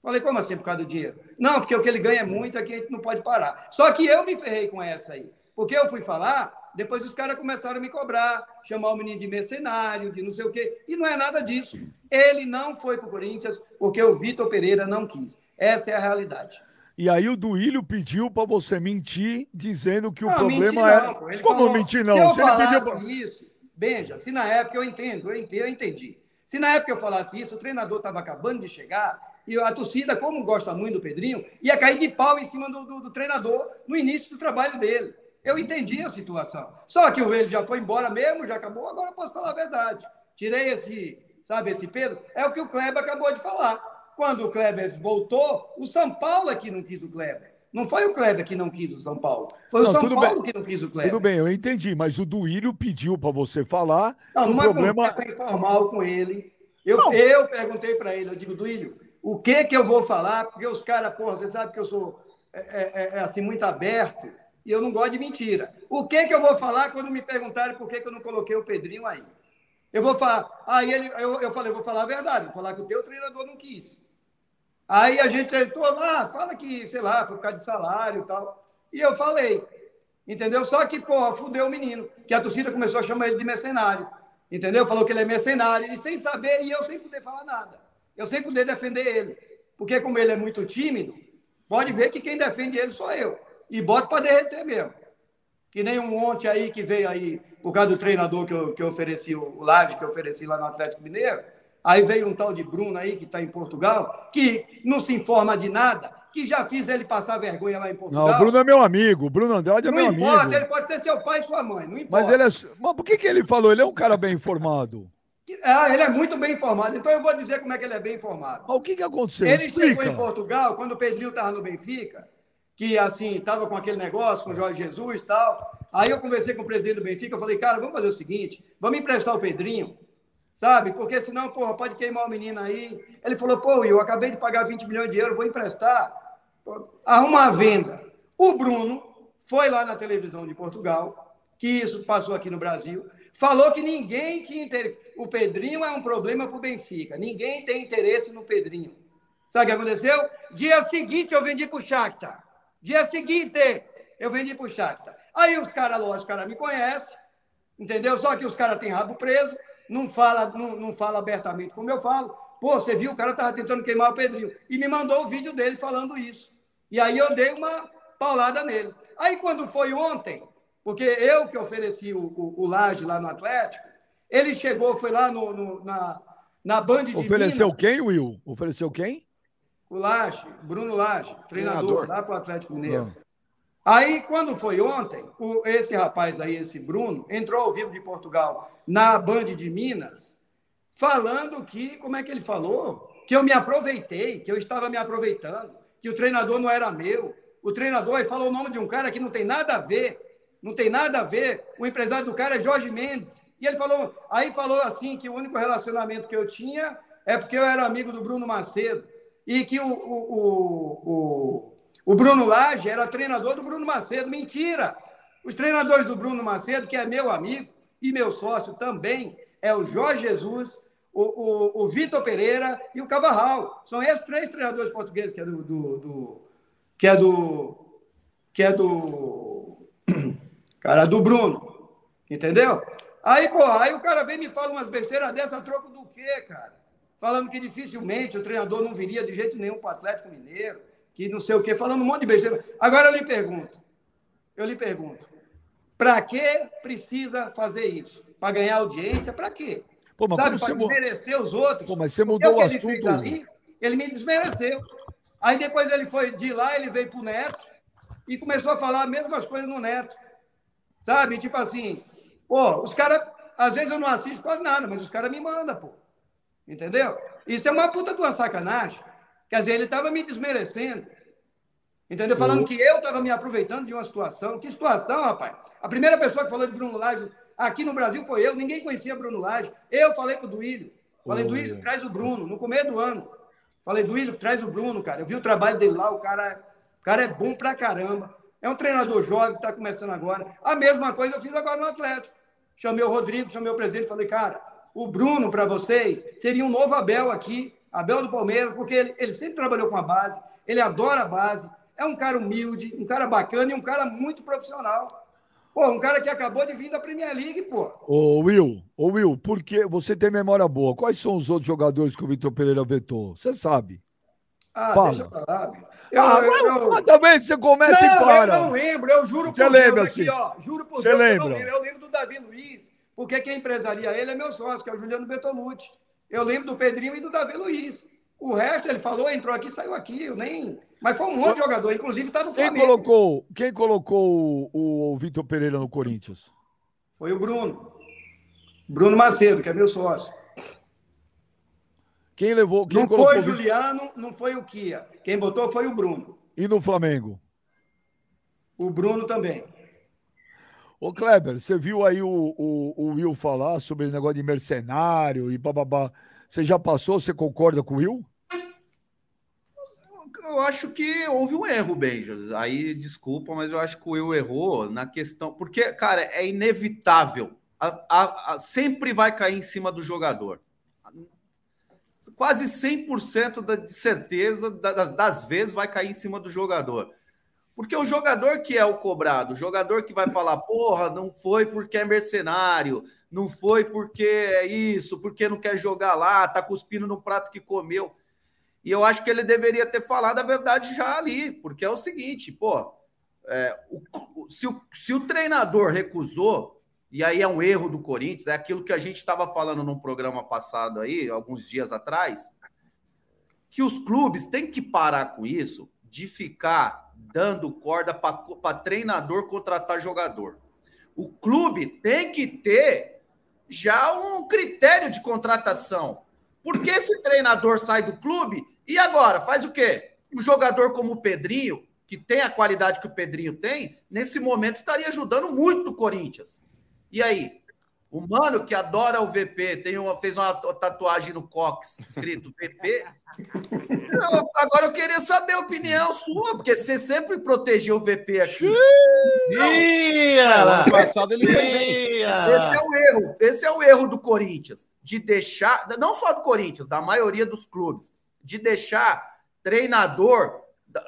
Speaker 6: Falei, como assim por causa do dinheiro? Não, porque o que ele ganha é muito, aqui a gente não pode parar. Só que eu me ferrei com essa aí. Porque eu fui falar, depois os caras começaram a me cobrar, chamar o menino de mercenário, de não sei o quê. E não é nada disso. Ele não foi para o Corinthians porque o Vitor Pereira não quis. Essa é a realidade.
Speaker 1: E aí o Duílio pediu para você mentir, dizendo que o
Speaker 6: não,
Speaker 1: problema
Speaker 6: mentir
Speaker 1: é.
Speaker 6: não,
Speaker 1: Como
Speaker 6: falou,
Speaker 1: mentir não?
Speaker 6: Se eu
Speaker 1: Se
Speaker 6: falasse
Speaker 1: pediu
Speaker 6: isso, Benja, se na época eu entendo, eu entendi, eu entendi. Se na época eu falasse isso, o treinador estava acabando de chegar e a torcida, como gosta muito do Pedrinho, ia cair de pau em cima do, do- do treinador no início do trabalho dele. Eu entendi a situação. Só que o ele já foi embora mesmo, já acabou, agora eu posso falar a verdade. Tirei esse, sabe, esse Pedro. É o que o Kleber acabou de falar. Quando o Kleber voltou, o São Paulo é que não quis o Kleber. Não foi o Kleber que não quis o São Paulo. Foi
Speaker 1: Não,
Speaker 6: o São Paulo
Speaker 1: bem.
Speaker 6: que não quis o Kleber.
Speaker 1: Tudo bem, eu entendi, mas o Duílio pediu para você falar.
Speaker 6: Não, numa
Speaker 1: problema
Speaker 6: conversa informal com ele, eu,
Speaker 1: Não.
Speaker 6: eu perguntei para ele, eu digo, Duílio, o que que eu vou falar? Porque os caras, porra, você sabe que eu sou é, é, é, assim muito aberto e eu não gosto de mentira. O que que eu vou falar quando me perguntarem por que, que eu não coloquei o Pedrinho aí? Eu vou falar, aí ele, eu, eu falei, eu vou falar a verdade, vou falar que o teu treinador não quis. Aí a gente tentou lá, fala que, sei lá, foi por causa de salário e tal. E eu falei, entendeu? Só que, porra, fudeu o menino, que a torcida começou a chamar ele de mercenário, entendeu? Falou que ele é mercenário, e sem saber, e eu sem poder falar nada. Eu sem poder defender ele. Porque como ele é muito tímido, pode ver que quem defende ele sou eu. E bota para derreter mesmo. Que nem um monte aí que veio aí, por causa do treinador que eu, que eu ofereci, o Laje, que eu ofereci lá no Atlético Mineiro. Aí veio um tal de Bruno aí, que está em Portugal, que não se informa de nada, que já fiz ele passar vergonha lá em Portugal.
Speaker 1: Não, o Bruno é meu amigo. O Bruno Andrade é
Speaker 6: não
Speaker 1: meu
Speaker 6: importa,
Speaker 1: amigo.
Speaker 6: ele pode ser seu pai e sua mãe, não importa.
Speaker 1: Mas ele é. Mas por que, que ele falou? Ele é um cara bem informado.
Speaker 6: Ah, ele é muito bem informado, então eu vou dizer como é que ele é bem informado.
Speaker 1: Mas o que, que aconteceu?
Speaker 6: Ele
Speaker 1: Explica.
Speaker 6: chegou em Portugal, quando o Pedrinho estava no Benfica, que assim, estava com aquele negócio com o Jorge Jesus e tal. Aí eu conversei com o presidente do Benfica, eu falei, cara, vamos fazer o seguinte, vamos emprestar o Pedrinho, sabe? Porque senão, porra, pode queimar o menino aí. Ele falou, pô, eu acabei de pagar 20 milhões de euros, vou emprestar. arruma a venda. O Bruno foi lá na televisão de Portugal, que isso passou aqui no Brasil, falou que ninguém tinha interesse. O Pedrinho é um problema para o Benfica. Ninguém tem interesse no Pedrinho. Sabe o que aconteceu? Dia seguinte eu vendi para o Shakhtar. Dia seguinte eu vendi para o Shakhtar. Aí os caras, lógico, os caras me conhecem, entendeu? Só que os caras têm rabo preso, não fala, não, não fala abertamente como eu falo. Pô, você viu, o cara estava tentando queimar o Pedrinho. E me mandou o vídeo dele falando isso. E aí eu dei uma paulada nele. Aí quando foi ontem, porque eu que ofereci o, o, o Laje lá no Atlético, ele chegou, foi lá no, no na, na Band de
Speaker 1: Ofereceu Minas, quem, Will? Ofereceu quem?
Speaker 6: O Laje, Bruno Laje, treinador, treinador. lá para o Atlético Mineiro. Aí, quando foi ontem, o, esse rapaz aí, esse Bruno, entrou ao vivo de Portugal na Band de Minas, falando que, como é que ele falou? Que eu me aproveitei, que eu estava me aproveitando, que o treinador não era meu. O treinador aí falou o nome de um cara que não tem nada a ver, não tem nada a ver. O empresário do cara é Jorge Mendes. E ele falou, aí falou assim que o único relacionamento que eu tinha é porque eu era amigo do Bruno Macedo e que o, o, o, o, Bruno Lage era treinador do Bruno Macedo. Mentira! Os treinadores do Bruno Macedo, que é meu amigo e meu sócio também, é o Jorge Jesus, o, o, o Vitor Pereira e o Cavarral. São esses três treinadores portugueses que é do, do, do que é do que é do [clears throat] cara do Bruno, entendeu? Aí, pô, aí o cara vem e me fala umas besteiras dessa troco do quê, cara? Falando que dificilmente o treinador não viria de jeito nenhum para o Atlético Mineiro, que não sei o quê, falando um monte de besteira. Agora eu lhe pergunto, eu lhe pergunto, para que precisa fazer isso? Para ganhar audiência? Para quê? Pô, mas Sabe, para desmerecer os outros.
Speaker 1: Pô, mas você mudou o, assunto. Ele,
Speaker 6: ali, ele me desmereceu. Aí depois ele foi de lá, ele veio para o Neto e começou a falar as mesmas coisas no Neto. Sabe? Tipo assim, pô, os caras, às vezes eu não assisto quase nada, mas os caras me mandam, pô. Entendeu? Isso é uma puta de uma sacanagem. Quer dizer, ele estava me desmerecendo. Entendeu? Falando que eu estava me aproveitando de uma situação. Que situação, rapaz? A primeira pessoa que falou de Bruno Lage Aqui no Brasil foi eu, ninguém conhecia Bruno Lage. Eu falei para o Duílio. Falei, oh, Duílio, traz o Bruno, no começo do ano. Falei, Duílio, traz o Bruno, cara. Eu vi o trabalho dele lá, o cara, o cara é bom pra caramba. É um treinador jovem que está começando agora. A mesma coisa eu fiz agora no Atlético. Chamei o Rodrigo, chamei o presidente, falei, cara, o Bruno para vocês seria um novo Abel aqui, Abel do Palmeiras, porque ele, ele sempre trabalhou com a base, ele adora a base, é um cara humilde, um cara bacana e um cara muito profissional. Pô, um cara que acabou de vir da Premier League, pô.
Speaker 1: Ô, Will, ô, Will, porque você tem memória boa. Quais são os outros jogadores que o Vitor Pereira vetou? Você sabe.
Speaker 6: Ah, Fala. deixa pra lá.
Speaker 1: Eu, ah, eu, eu... Também você começa não, e para.
Speaker 6: Eu não lembro, eu juro
Speaker 1: você por lembra, Deus assim? aqui, ó.
Speaker 6: Juro por
Speaker 1: você
Speaker 6: Deus,
Speaker 1: lembra? Eu,
Speaker 6: lembro. eu lembro do Davi Luiz, porque quem empresaria ele é meu sócio, que é o Juliano Bertolucci. Eu lembro do Pedrinho e do Davi Luiz. O resto, ele falou, entrou aqui, saiu aqui. Eu nem. Mas foi um monte de jogador, inclusive está no
Speaker 1: Flamengo. Quem colocou, quem colocou o, o Vitor Pereira no Corinthians?
Speaker 6: Foi o Bruno. Bruno Macedo, que é meu sócio.
Speaker 1: Quem levou. Quem
Speaker 6: não foi o Juliano, não foi o Kia. Quem botou foi o Bruno.
Speaker 1: E no Flamengo?
Speaker 6: O Bruno também.
Speaker 1: Ô, Kleber, você viu aí o, o, o Will falar sobre o negócio de mercenário e bababá. Você já passou? Você concorda com o Will?
Speaker 4: Eu acho que houve um erro, Benjas. Aí, desculpa, mas eu acho que o Will errou na questão. Porque, cara, é inevitável. A, a, a, sempre vai cair em cima do jogador. Quase 100% da, de certeza da, das vezes vai cair em cima do jogador. Porque o jogador que é o cobrado, o jogador que vai falar, porra, não foi porque é mercenário, não foi porque é isso, porque não quer jogar lá, tá cuspindo no prato que comeu. E eu acho que ele deveria ter falado a verdade já ali, porque é o seguinte, pô, é, o, se, o, se o treinador recusou, e aí é um erro do Corinthians, é aquilo que a gente estava falando num programa passado aí, alguns dias atrás, que os clubes têm que parar com isso de ficar dando corda para treinador contratar jogador. O clube tem que ter já um critério de contratação. Porque esse treinador sai do clube e agora faz o quê? Um jogador como o Pedrinho, que tem a qualidade que o Pedrinho tem, nesse momento estaria ajudando muito o Corinthians. E aí? O mano que adora o VP, tem uma, fez uma tatuagem no cox escrito VP. Eu, agora eu queria saber a opinião sua, porque você sempre protegeu o VP aqui.
Speaker 3: Ia, ano passado ele
Speaker 4: Esse é o erro. Esse é o erro do Corinthians, de deixar, não só do Corinthians, da maioria dos clubes, de deixar treinador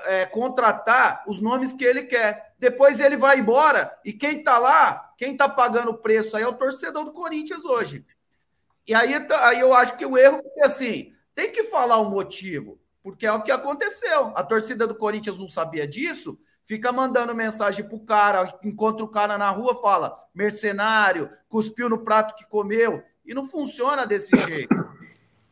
Speaker 4: é, contratar os nomes que ele quer. Depois ele vai embora e quem tá lá, quem tá pagando o preço aí é o torcedor do Corinthians hoje. E aí, aí eu acho que o erro assim, tem que falar o motivo, porque é o que aconteceu. A torcida do Corinthians não sabia disso, fica mandando mensagem pro cara, encontra o cara na rua, fala mercenário, cuspiu no prato que comeu, e não funciona desse jeito.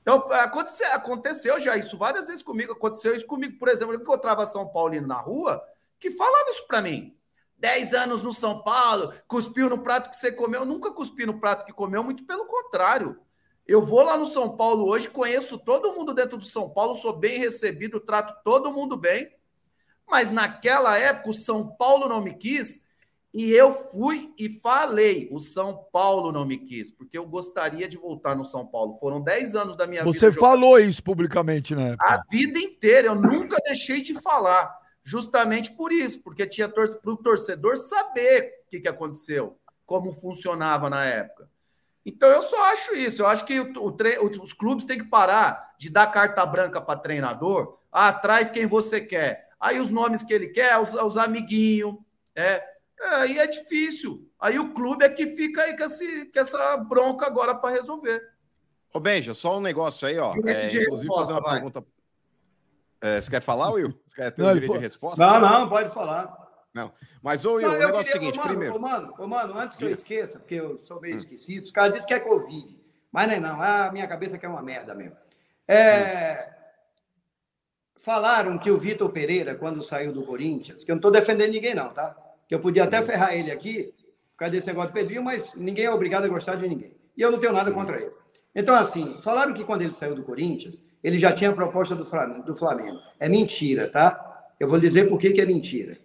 Speaker 4: Então, aconteceu, aconteceu já isso várias vezes comigo. Aconteceu isso comigo, por exemplo, eu encontrava São Paulino na rua que falava isso para mim. Dez anos no São Paulo, cuspiu no prato que você comeu. Eu nunca cuspi no prato que comeu, muito pelo contrário. Eu vou lá no São Paulo hoje, conheço todo mundo dentro do São Paulo, sou bem recebido, trato todo mundo bem. Mas naquela época, o São Paulo não me quis e eu fui e falei: o São Paulo não me quis, porque eu gostaria de voltar no São Paulo. Foram 10 anos da minha
Speaker 1: Você vida. Você falou jogando. isso publicamente, né?
Speaker 4: A vida inteira, eu nunca deixei de falar. Justamente por isso, porque tinha para o torcedor saber o que, que aconteceu, como funcionava na época. Então eu só acho isso. Eu acho que o, o, os clubes têm que parar de dar carta branca para treinador. Ah, traz quem você quer. Aí os nomes que ele quer, os, os amiguinhos, é, Aí é difícil. Aí o clube é que fica aí com, esse, com essa bronca agora para resolver.
Speaker 3: Ô, Benja, só um negócio aí, ó. É, inclusive, fazer uma vai. pergunta. É, você quer falar, Will? Ter não, um direito de resposta?
Speaker 6: Não, não, pode falar.
Speaker 3: Não. Mas, ô, Will, não, o negócio é o seguinte:
Speaker 6: ô, mano,
Speaker 3: primeiro.
Speaker 6: Ô, mano, ô, mano, antes que eu esqueça, porque eu sou meio hum. esquecido, os caras dizem que é Covid. Mas não é, não. A minha cabeça que é uma merda mesmo. É. Hum. Falaram que o Vitor Pereira, quando saiu do Corinthians, que eu não estou defendendo ninguém, não, tá? que eu podia até ferrar ele aqui, por causa desse negócio do Pedrinho, mas ninguém é obrigado a gostar de ninguém. E eu não tenho nada contra ele. Então, assim, falaram que quando ele saiu do Corinthians, ele já tinha a proposta do Flamengo. É mentira, tá? Eu vou dizer por que, que é mentira.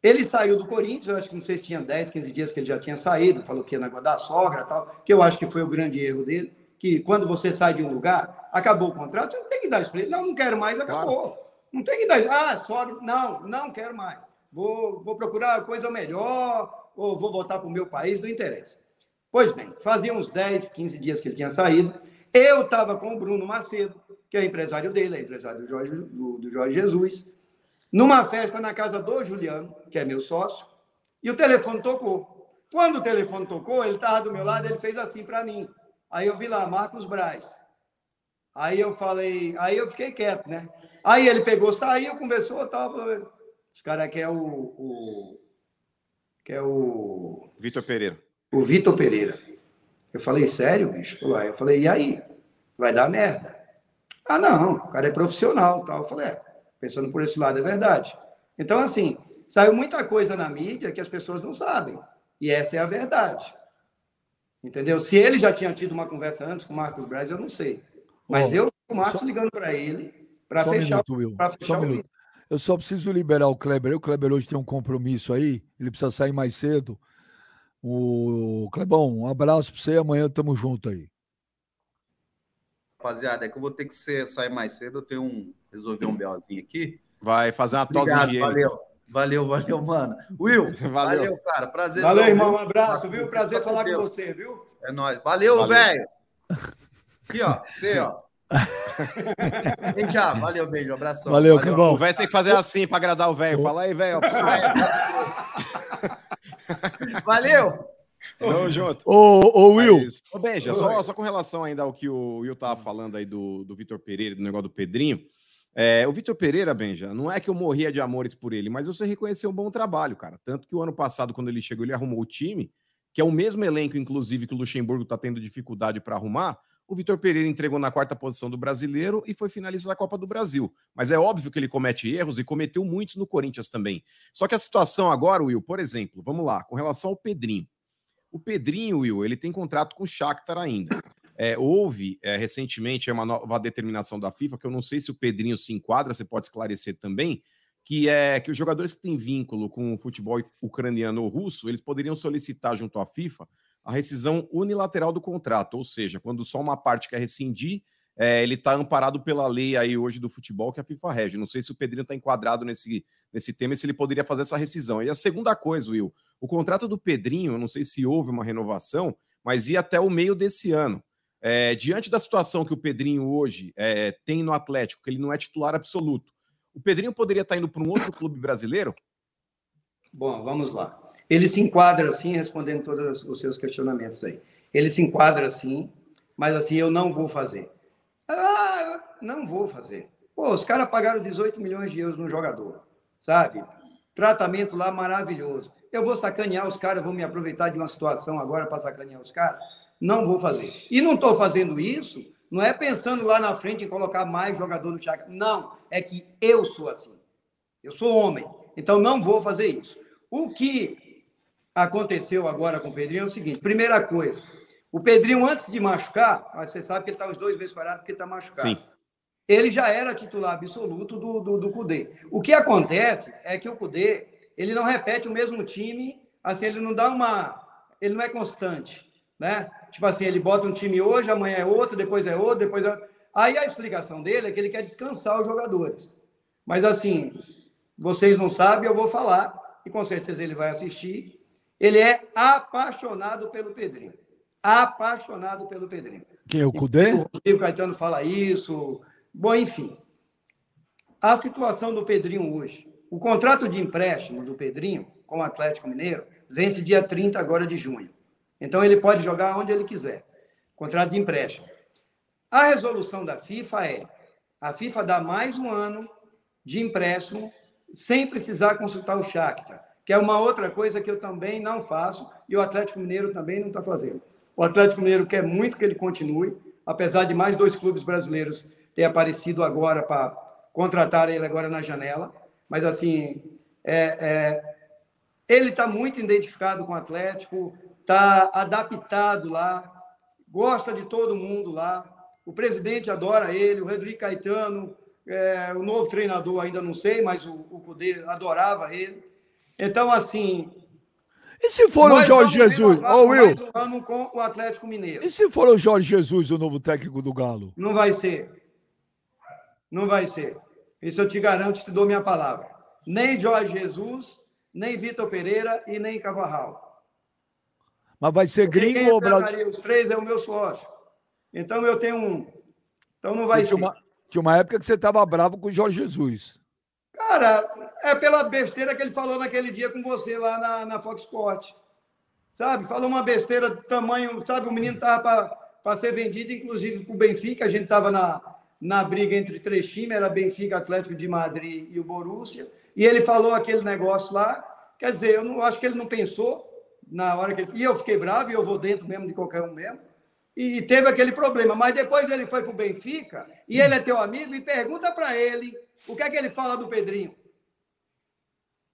Speaker 6: Ele saiu do Corinthians, eu acho que não sei se tinha 10, 15 dias que ele já tinha saído, falou que ia negócio da sogra tal, que eu acho que foi o grande erro dele, que quando você sai de um lugar, acabou o contrato, você não tem que dar explicação. Não, não quero mais, acabou. Claro. Não tem que dar. Ah, sogra, não, não quero mais vou, vou procurar coisa melhor, ou vou voltar para o meu país, não interessa. Pois bem, fazia uns 10, 15 dias que ele tinha saído. Eu estava com o Bruno Macedo, que é empresário dele, é empresário do Jorge, do, do Jorge Jesus, numa festa na casa do Juliano, que é meu sócio, e o telefone tocou. Quando o telefone tocou, ele estava do meu lado, ele fez assim para mim. Aí eu vi lá, Marcos Braz. Aí eu falei, aí eu fiquei quieto, né? Aí ele pegou, saiu, conversou, tava, os caras querem o, o. Que é o.
Speaker 3: Vitor Pereira.
Speaker 6: O Vitor Pereira. Eu falei, sério, bicho? Eu falei, e aí? Vai dar merda. Ah, não, o cara é profissional. Tal. Eu falei, é, pensando por esse lado, é verdade. Então, assim, saiu muita coisa na mídia que as pessoas não sabem. E essa é a verdade. Entendeu? Se ele já tinha tido uma conversa antes com o Marcos Braz, eu não sei. Mas Bom, eu, o Marcos, só... ligando para ele, para fechar,
Speaker 1: um minuto, fechar um o eu só preciso liberar o Kleber. O Kleber hoje tem um compromisso aí, ele precisa sair mais cedo. O Clebão, um abraço para você. Amanhã tamo junto aí.
Speaker 4: Rapaziada, é que eu vou ter que ser, sair mais cedo. Eu tenho um resolver um belzinho aqui.
Speaker 3: Vai fazer uma tosse
Speaker 4: de Valeu. Valeu, valeu, mano. Will, [laughs] valeu, valeu cara. Prazer.
Speaker 6: Valeu, irmão. Um abraço, viu? Prazer falar com você, viu?
Speaker 4: É nóis. Valeu, velho. Aqui, ó. Você, ó. [laughs] Vem já, valeu, beijo, abração.
Speaker 1: Valeu, que bom.
Speaker 3: O velho tem que fazer assim para agradar o velho. Fala aí, velho.
Speaker 4: Valeu.
Speaker 3: Tamo junto.
Speaker 1: Ô, ô Will. Mas,
Speaker 3: ô, Benja, só, só com relação ainda ao que o Will tava falando aí do, do Vitor Pereira, do negócio do Pedrinho. É, o Vitor Pereira, Benja, não é que eu morria de amores por ele, mas você reconheceu um bom trabalho, cara. Tanto que o ano passado, quando ele chegou, ele arrumou o time, que é o mesmo elenco, inclusive, que o Luxemburgo tá tendo dificuldade para arrumar. O Vitor Pereira entregou na quarta posição do brasileiro e foi finalista da Copa do Brasil. Mas é óbvio que ele comete erros e cometeu muitos no Corinthians também. Só que a situação agora, Will, por exemplo, vamos lá, com relação ao Pedrinho. O Pedrinho, Will, ele tem contrato com o Shakhtar ainda. É, houve é, recentemente uma nova determinação da FIFA, que eu não sei se o Pedrinho se enquadra, você pode esclarecer também, que é que os jogadores que têm vínculo com o futebol ucraniano ou russo, eles poderiam solicitar junto à FIFA a rescisão unilateral do contrato, ou seja, quando só uma parte quer rescindir, é, ele está amparado pela lei aí hoje do futebol que a FIFA rege. Não sei se o Pedrinho está enquadrado nesse, nesse tema e se ele poderia fazer essa rescisão. E a segunda coisa, Will, o contrato do Pedrinho, eu não sei se houve uma renovação, mas ia até o meio desse ano. É, diante da situação que o Pedrinho hoje é, tem no Atlético, que ele não é titular absoluto, o Pedrinho poderia estar tá indo para um outro clube brasileiro?
Speaker 6: Bom, vamos lá. Ele se enquadra assim, respondendo todos os seus questionamentos aí. Ele se enquadra assim, mas assim, eu não vou fazer. Ah, não vou fazer. Pô, os caras pagaram 18 milhões de euros no jogador, sabe? Tratamento lá maravilhoso. Eu vou sacanear os caras, vou me aproveitar de uma situação agora para sacanear os caras? Não vou fazer. E não estou fazendo isso, não é pensando lá na frente em colocar mais jogador no Chaco. Não, é que eu sou assim. Eu sou homem, então não vou fazer isso. O que aconteceu agora com o Pedrinho é o seguinte: primeira coisa, o Pedrinho, antes de machucar, você sabe que ele está uns dois meses parado porque está machucado. Sim. Ele já era titular absoluto do, do, do Cudê. O que acontece é que o Cudê ele não repete o mesmo time, assim, ele não dá uma. Ele não é constante. Né? Tipo assim, ele bota um time hoje, amanhã é outro, depois é outro, depois é. Aí a explicação dele é que ele quer descansar os jogadores. Mas assim, vocês não sabem, eu vou falar, e com certeza ele vai assistir. Ele é apaixonado pelo Pedrinho apaixonado pelo Pedrinho.
Speaker 1: Quem é o Cudê? O
Speaker 6: Rodrigo Caetano fala isso. Bom, enfim. A situação do Pedrinho hoje. O contrato de empréstimo do Pedrinho com o Atlético Mineiro vence dia 30 agora de junho. Então ele pode jogar onde ele quiser. Contrato de empréstimo. A resolução da FIFA é: a FIFA dá mais um ano de empréstimo sem precisar consultar o Shakhtar, que é uma outra coisa que eu também não faço e o Atlético Mineiro também não está fazendo. O Atlético Mineiro quer muito que ele continue, apesar de mais dois clubes brasileiros ter aparecido agora para contratar ele agora na janela. Mas, assim, é, é, ele está muito identificado com o Atlético, está adaptado lá, gosta de todo mundo lá. O presidente adora ele, o Rodrigo Caetano, é, o novo treinador ainda não sei, mas o, o Cudê adorava ele. Então, assim,
Speaker 1: e se for o Jorge Jesus? Ô, oh, Will.
Speaker 6: Um com o Atlético Mineiro.
Speaker 1: E se for o Jorge Jesus, o novo técnico do Galo?
Speaker 6: Não vai ser. Não vai ser. Isso eu te garanto, te dou minha palavra. Nem Jorge Jesus, nem Vitor Pereira e nem Cavarral.
Speaker 1: Mas vai ser gringo ou brasileiro?
Speaker 6: Os três é o meu sócio. Então eu tenho um. Então não vai
Speaker 1: tinha
Speaker 6: ser.
Speaker 1: Uma, tinha uma época que você estava bravo com o Jorge Jesus.
Speaker 6: Cara, é pela besteira que ele falou naquele dia com você lá na, na Fox Sports. Sabe? Falou uma besteira do tamanho, sabe? O menino estava para ser vendido, inclusive para o Benfica. A gente estava na, na briga entre três times, era Benfica, Atlético de Madrid e o Borussia. E ele falou aquele negócio lá. Quer dizer, eu não acho que ele não pensou na hora que ele. E eu fiquei bravo, e eu vou dentro mesmo de qualquer um mesmo. E teve aquele problema. Mas depois ele foi para o Benfica, e ele é teu amigo, e pergunta para ele o que é que ele fala do Pedrinho?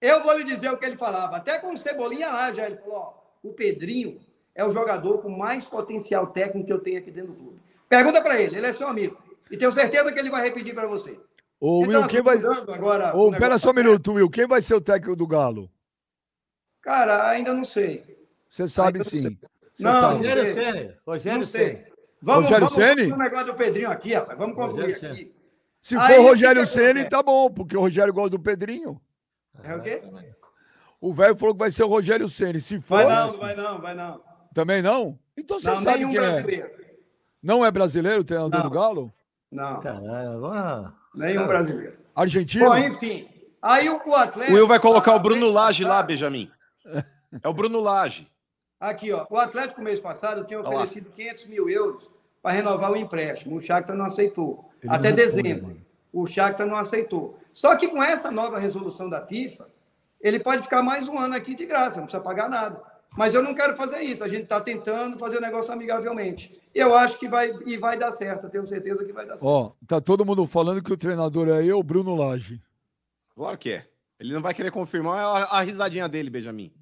Speaker 6: Eu vou lhe dizer o que ele falava. Até com o Cebolinha lá já ele falou: ó, o Pedrinho é o jogador com mais potencial técnico que eu tenho aqui dentro do clube. Pergunta para ele, ele é seu amigo. E tenho certeza que ele vai repetir para você.
Speaker 1: Ô, então, Will, quem vai. Agora, Ô, pera só um minuto, Will. Quem vai ser o técnico do Galo?
Speaker 6: Cara, ainda não sei.
Speaker 1: Você sabe sim.
Speaker 6: Você não, sabe. Rogério Ceni. Rogério Ceni. Vamos, Rogério vamos, Ceni? Vamos negócio do Pedrinho aqui, rapaz. Vamos concluir aqui.
Speaker 1: Se Aí, for o Rogério Ceni, tá bom, porque o Rogério gosta do Pedrinho.
Speaker 6: É o quê?
Speaker 1: O velho falou que vai ser o Rogério Ceni. Se for.
Speaker 6: Vai não, vai não, vai não.
Speaker 1: Também não? Então você não, sabe nenhum quem é. brasileiro. é. Não é brasileiro o treinador não. do Galo?
Speaker 6: Não. Caralho, agora... Nenhum brasileiro.
Speaker 1: Argentino?
Speaker 6: Bom, enfim. Aí o Atlético.
Speaker 3: O Will vai colocar o Bruno Lage lá, Benjamin. É o Bruno Lage.
Speaker 6: Aqui, ó. O Atlético, mês passado, tinha oferecido 500 mil euros para renovar o empréstimo. O Shakhtar não aceitou. Ele até não dezembro. Foi, o Shakhtar não aceitou. Só que com essa nova resolução da FIFA, ele pode ficar mais um ano aqui de graça, não precisa pagar nada. Mas eu não quero fazer isso. A gente está tentando fazer o negócio amigavelmente. Eu acho que vai e vai dar certo. Eu tenho certeza que vai dar certo.
Speaker 1: Ó, tá todo mundo falando que o treinador é eu, Bruno Lage.
Speaker 3: Claro que é. Ele não vai querer confirmar a, a risadinha dele, Benjamin.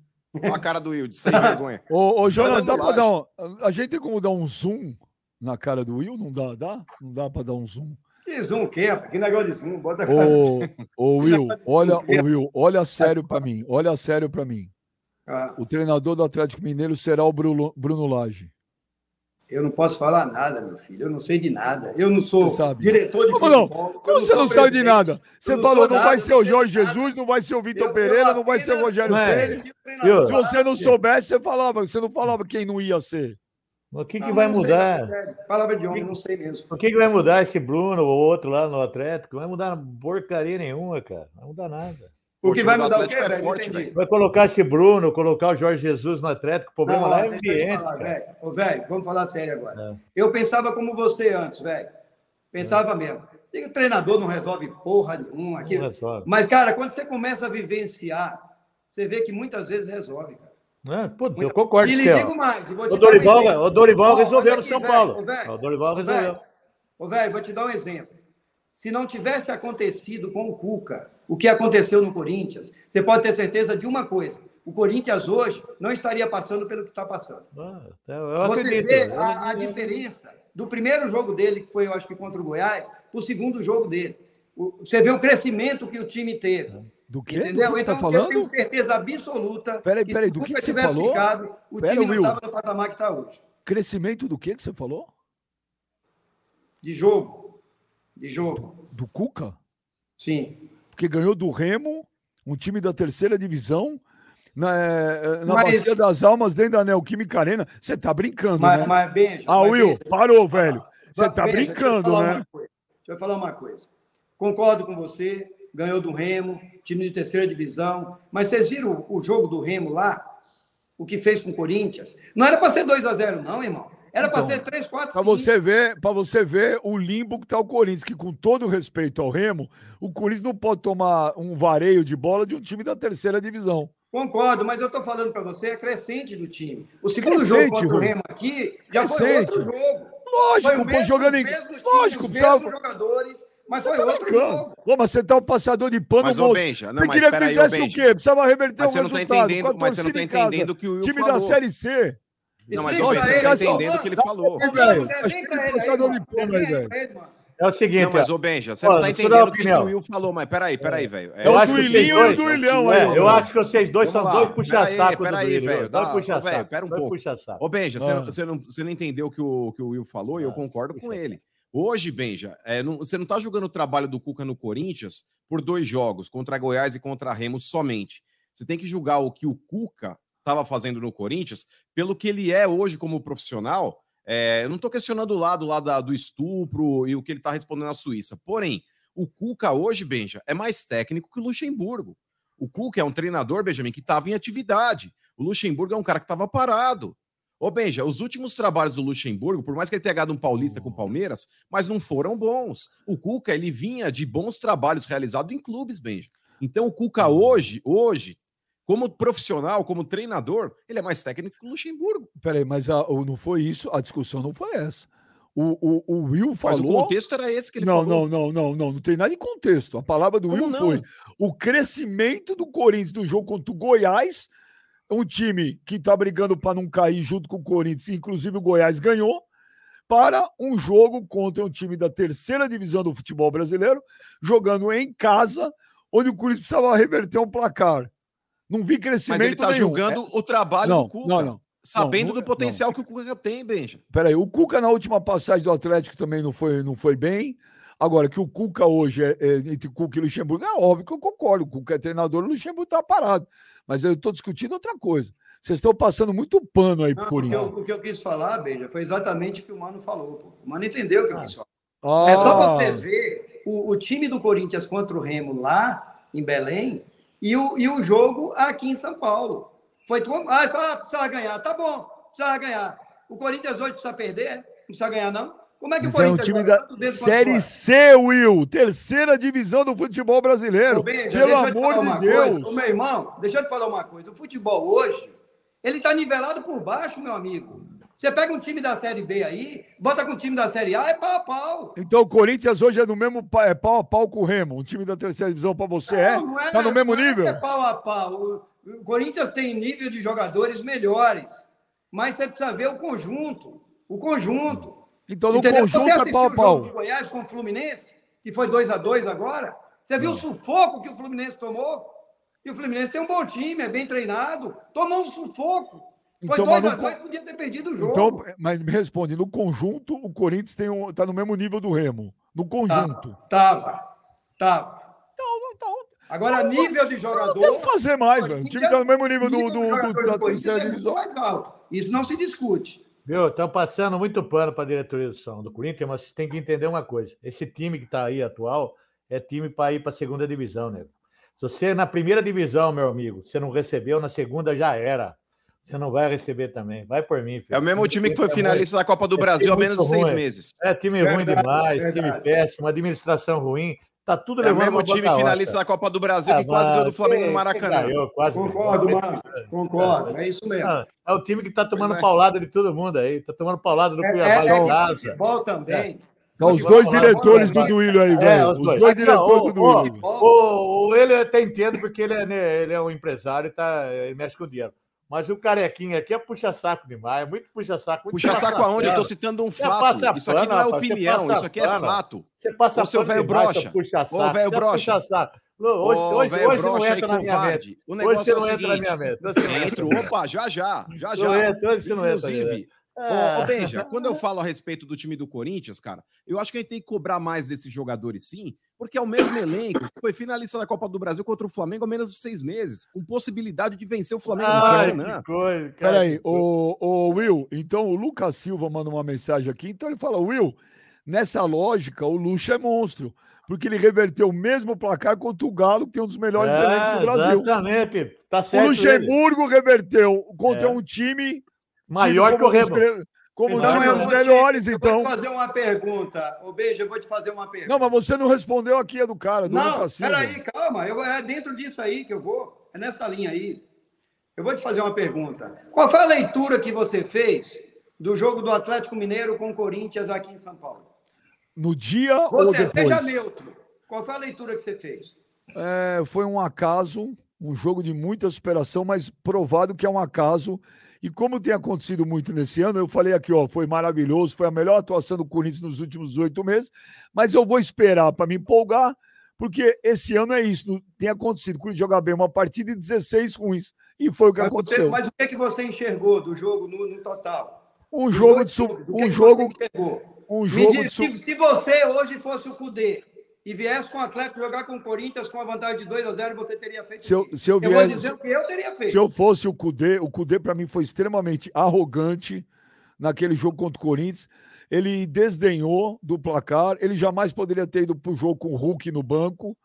Speaker 3: Olha a cara do Will, de sem [laughs] vergonha.
Speaker 1: Ô, ô Jonas, dá para dar um. A gente tem como dar um zoom na cara do Will? Não dá? Dá? Não dá para dar um zoom?
Speaker 6: Que zoom que é? Que negócio de zoom?
Speaker 1: Bota ô, ô Will, [laughs] olha, ô Will, olha sério para mim. Olha sério para mim. Ah. O treinador do Atlético Mineiro será o Bruno, Bruno Lage.
Speaker 6: Eu não posso falar nada, meu filho. Eu não sei de nada. Eu não sou diretor de
Speaker 1: Como futebol. Não? Como você não sabe de nada? Você falou, não vai ser o Jorge Jesus, não vai ser o Vitor Pereira, não vai ser o Rogério Ceni. Se você não soubesse, você falava. Você não falava quem não ia ser.
Speaker 5: O que, que vai mudar?
Speaker 6: Sei, palavra de homem, não sei mesmo.
Speaker 5: O que, que vai mudar esse Bruno ou outro lá no Atlético? Não vai mudar porcaria nenhuma, cara. Não vai mudar nada.
Speaker 6: O que vai mudar o quê, é velho? Forte,
Speaker 5: vai colocar esse Bruno, colocar o Jorge Jesus no Atlético, o problema não, lá é o ambiente.
Speaker 6: velho. Ô, velho, vamos falar sério agora. É. Eu pensava como você antes, velho. Pensava é. mesmo. o treinador não resolve porra nenhuma. Aqui. Mas, cara, quando você começa a vivenciar, você vê que muitas vezes resolve, cara.
Speaker 5: É, pô, eu concordo.
Speaker 6: E lhe digo mais.
Speaker 5: Vou te o, Dorival, um o Dorival resolveu no São véio, Paulo. Véio, o Dorival resolveu.
Speaker 6: Ô, velho, vou te dar um exemplo. Se não tivesse acontecido com o Cuca o que aconteceu no Corinthians, você pode ter certeza de uma coisa: o Corinthians hoje não estaria passando pelo que está passando. Ah, você acredito, vê a, a, diferença do primeiro jogo dele, que foi, eu acho que contra o Goiás, para o segundo jogo dele. Você vê o crescimento que o time teve.
Speaker 1: Do que? Entendeu? Do que
Speaker 6: então,
Speaker 1: tá falando? eu
Speaker 6: tenho certeza absoluta
Speaker 1: peraí, peraí, que se do que, você falou? Ficado,
Speaker 6: o Pera, time não estava no patamar que está hoje.
Speaker 1: Crescimento do que que você falou?
Speaker 6: De jogo. De jogo.
Speaker 1: Do Cuca?
Speaker 6: Sim.
Speaker 1: Porque ganhou do Remo, um time da terceira divisão, na, eh, na mas, Bacia das Almas, dentro da Neoquímica Arena. Você tá brincando,
Speaker 6: mas,
Speaker 1: né?
Speaker 6: Mas, beijo,
Speaker 1: ah, mas, Will, beijo, parou, velho. Você tá brincando, né?
Speaker 6: Deixa eu falar uma coisa. Concordo com você, ganhou do Remo, time de terceira divisão. Mas vocês viram o jogo do Remo lá? O que fez com o Corinthians? Não era para ser 2 a 0 não, irmão. Era então, para ser 3, 4, 5. Para
Speaker 1: você ver, para você ver o limbo que está o Corinthians, que com todo respeito ao Remo, o Corinthians não pode tomar um vareio de bola de um time da terceira divisão.
Speaker 6: Concordo, mas eu estou falando para você, é crescente do time. O segundo crescente, jogo contra o Remo aqui já crescente. foi outro jogo.
Speaker 1: Lógico, pô, jogando em. Lógico,
Speaker 6: precisava. jogadores mas foi outro jogo.
Speaker 1: Ô, mas você tá um passador de pano,
Speaker 3: mas, moço. Benja, não,
Speaker 1: mas queria que fizesse o quê? Precisava reverter
Speaker 3: mas o resultado. Tá entendendo, mas você não tá entendendo o que o Will
Speaker 1: Time
Speaker 3: falou.
Speaker 1: da Série C.
Speaker 3: Não, mas você tá entendendo o que ele falou.
Speaker 5: É o seguinte. Não,
Speaker 3: mas, ô Benja, você não tá entendendo o que o Will falou, mas peraí, peraí, velho.
Speaker 1: É, o Duilinho e o Duilhão aí.
Speaker 5: Eu acho que vocês dois são dois puxa-saco.
Speaker 3: Peraí, velho. Puxa-saco. Pera um pouco. Ô Benja, você não entendeu o que o Will falou e eu concordo com ele. Hoje, Benja, é, não, você não está jogando o trabalho do Cuca no Corinthians por dois jogos, contra Goiás e contra Remo somente. Você tem que julgar o que o Cuca estava fazendo no Corinthians pelo que ele é hoje como profissional. É, eu não estou questionando o lado lá da, do estupro e o que ele está respondendo na Suíça. Porém, o Cuca hoje, Benja, é mais técnico que o Luxemburgo. O Cuca é um treinador, Benjamin, que estava em atividade. O Luxemburgo é um cara que estava parado. Ô, Benja, os últimos trabalhos do Luxemburgo, por mais que ele tenha ganhado um paulista com o Palmeiras, mas não foram bons. O Cuca, ele vinha de bons trabalhos realizados em clubes, Benja. Então, o Cuca hoje, hoje, como profissional, como treinador, ele é mais técnico que o Luxemburgo.
Speaker 1: Peraí, mas a, não foi isso, a discussão não foi essa. O, o, o Will falou. Mas o
Speaker 3: contexto era esse que ele
Speaker 1: não,
Speaker 3: falou.
Speaker 1: Não, não, não, não, não tem nada de contexto. A palavra do Como Will não? foi o crescimento do Corinthians no jogo contra o Goiás um time que está brigando para não cair junto com o Corinthians, inclusive o Goiás ganhou, para um jogo contra um time da terceira divisão do futebol brasileiro, jogando em casa, onde o Corinthians precisava reverter um placar. Não vi crescimento Mas ele está
Speaker 3: julgando é... o trabalho
Speaker 1: não,
Speaker 3: do Cuca.
Speaker 1: Não, não.
Speaker 3: Sabendo
Speaker 1: não,
Speaker 3: do potencial que o Cuca tem, Benja.
Speaker 1: Peraí, o Cuca na última passagem do Atlético também não foi, não foi bem. Agora, que o Cuca hoje é, é entre Cuca e Luxemburgo, é óbvio que eu concordo. O Cuca é treinador, o Luxemburgo está parado. Mas eu estou discutindo outra coisa. Vocês estão passando muito pano aí por isso.
Speaker 6: O que eu quis falar, Beija, foi exatamente o que o Mano falou. Pô. O Mano entendeu o que eu quis falar. Ah. É só você ver o, o, time do Corinthians contra o Remo lá em Belém e o, e o jogo aqui em São Paulo. Foi tudo. Ah, ah, precisa ganhar. Tá bom, precisa ganhar. O Corinthians hoje precisa perder? Não precisa ganhar, não?
Speaker 1: Como é que o Corinthians é um time da Série C, Will, terceira divisão do futebol brasileiro. Pelo amor de Deus.
Speaker 6: Ô, meu irmão, deixa eu te falar uma coisa. O futebol hoje, ele está nivelado por baixo, meu amigo. Você pega um time da Série B aí, bota com o time da Série A, é pau a pau.
Speaker 1: Então o Corinthians hoje é no mesmo é pau a pau com o Remo. Um time da terceira divisão para você é? Não é? Tá no mesmo não é nível? É, é
Speaker 6: pau a pau. O, o Corinthians tem nível de jogadores melhores, mas você precisa ver o conjunto. O conjunto.
Speaker 1: Então, no Entendeu? conjunto Você é pau. O
Speaker 6: jogo Goiás com o Fluminense, que foi 2 a 2 agora? Você viu o sufoco que o Fluminense tomou? E o Fluminense tem um bom time, é bem treinado. Tomou um sufoco. Foi 2 então, a 2 podia ter perdido o jogo. Então,
Speaker 1: mas me responde, no conjunto, o Corinthians tem um, tá no mesmo nível do Remo. No conjunto.
Speaker 6: Tava. Tava. Então, então, Agora, então, nível de jogador. Não tem
Speaker 1: que fazer mais, velho. O time tá no mesmo nível do, do, do da terceira é divisão.
Speaker 6: Mais alto. Isso não se discute.
Speaker 5: Viu? Estão passando muito pano para a diretoria do São do Corinthians, mas vocês têm que entender uma coisa: esse time que está aí atual é time para ir para a segunda divisão, né? Se você na primeira divisão, meu amigo, você não recebeu, na segunda já era. Você não vai receber também. Vai por mim,
Speaker 3: filho. É o mesmo time que foi finalista da Copa do é Brasil há menos de seis meses.
Speaker 5: É time ruim demais, verdade. time péssimo, administração ruim. Tá tudo
Speaker 3: levando É o mesmo time finalista da Copa do Brasil que ah, quase ganhou do Flamengo no Maracanã. Ganhou,
Speaker 6: quase Concordo, mano. Concordo. É isso mesmo.
Speaker 5: É, é o time que tá tomando é. paulada de todo mundo aí. Tá tomando paulada do é, Cuiabá é,
Speaker 6: em casa. Futebol também.
Speaker 1: Então, os dois diretores do Duílio aí, velho. os, dois, dois diretores do Duílio.
Speaker 5: O, o, ele até entende porque ele é, né, ele é um empresário e tá, ele mexe com dinheiro. Mas o carequinha aqui é puxa-saco demais, é muito puxa-saco.
Speaker 3: Puxa-saco aonde? Eu estou citando um fato. Isso aqui não é opinião, isso aqui é fato.
Speaker 5: Você passa Ô,
Speaker 3: seu velho brocha. Ô, velho brocha.
Speaker 5: Hoje, hoje, hoje não entra na minha mente.
Speaker 3: O negócio hoje é o seguinte. Entra na minha mente. Entro, opa, já já, já já. Inclusive, é. Ô, Benja, [laughs] quando eu falo a respeito do time do Corinthians, cara, eu acho que a gente tem que cobrar mais desses jogadores, sim, porque é o mesmo elenco que foi finalista da Copa do Brasil contra o Flamengo há menos de seis meses, com possibilidade de vencer o Flamengo
Speaker 1: Ai, no Que coisa, cara, Peraí, o, o Will, então o Lucas Silva manda uma mensagem aqui, então ele fala, Will, nessa lógica, o Luxo é monstro porque ele reverteu o mesmo placar contra o Galo, que tem um dos melhores é, elenques do Brasil.
Speaker 5: Exatamente, tá certo.
Speaker 1: O Luxemburgo ele. reverteu contra é. um time
Speaker 5: Maior que o Remo.
Speaker 1: Como então, time dos melhores, te, então.
Speaker 6: Eu vou te fazer uma pergunta. Ô, Beijo, eu vou te fazer uma pergunta.
Speaker 1: Não, mas você não respondeu aqui, é do cara. Do
Speaker 6: não, peraí, calma. Eu, é dentro disso aí que eu vou. É nessa linha aí. Eu vou te fazer uma pergunta. Qual foi a leitura que você fez do jogo do Atlético Mineiro com o Corinthians aqui em São Paulo?
Speaker 1: No dia
Speaker 6: você, ou depois? Seja neutro. Qual foi a leitura que você fez?
Speaker 1: É, foi um acaso, um jogo de muita superação, mas provado que é um acaso e como tem acontecido muito nesse ano, eu falei aqui, ó, foi maravilhoso, foi a melhor atuação do Corinthians nos últimos oito meses, mas eu vou esperar para me empolgar, porque esse ano é isso, tem acontecido. O Corinthians joga bem uma partida e 16 ruins. E foi o que
Speaker 6: mas
Speaker 1: aconteceu.
Speaker 6: Você, mas o que, é que você enxergou do jogo no, no total?
Speaker 1: Um jogo de. Um jogo. Um jogo
Speaker 6: diz, de... se, se você hoje fosse o Cudê, e viesse com o Atlético jogar com o Corinthians com a vantagem de 2 a 0 você teria feito
Speaker 1: se eu, se eu, viesse,
Speaker 6: eu vou dizer o que eu teria feito.
Speaker 1: Se eu fosse o Cudê, o Cudê para mim foi extremamente arrogante naquele jogo contra o Corinthians. Ele desdenhou do placar, ele jamais poderia ter ido para o jogo com o Hulk no banco.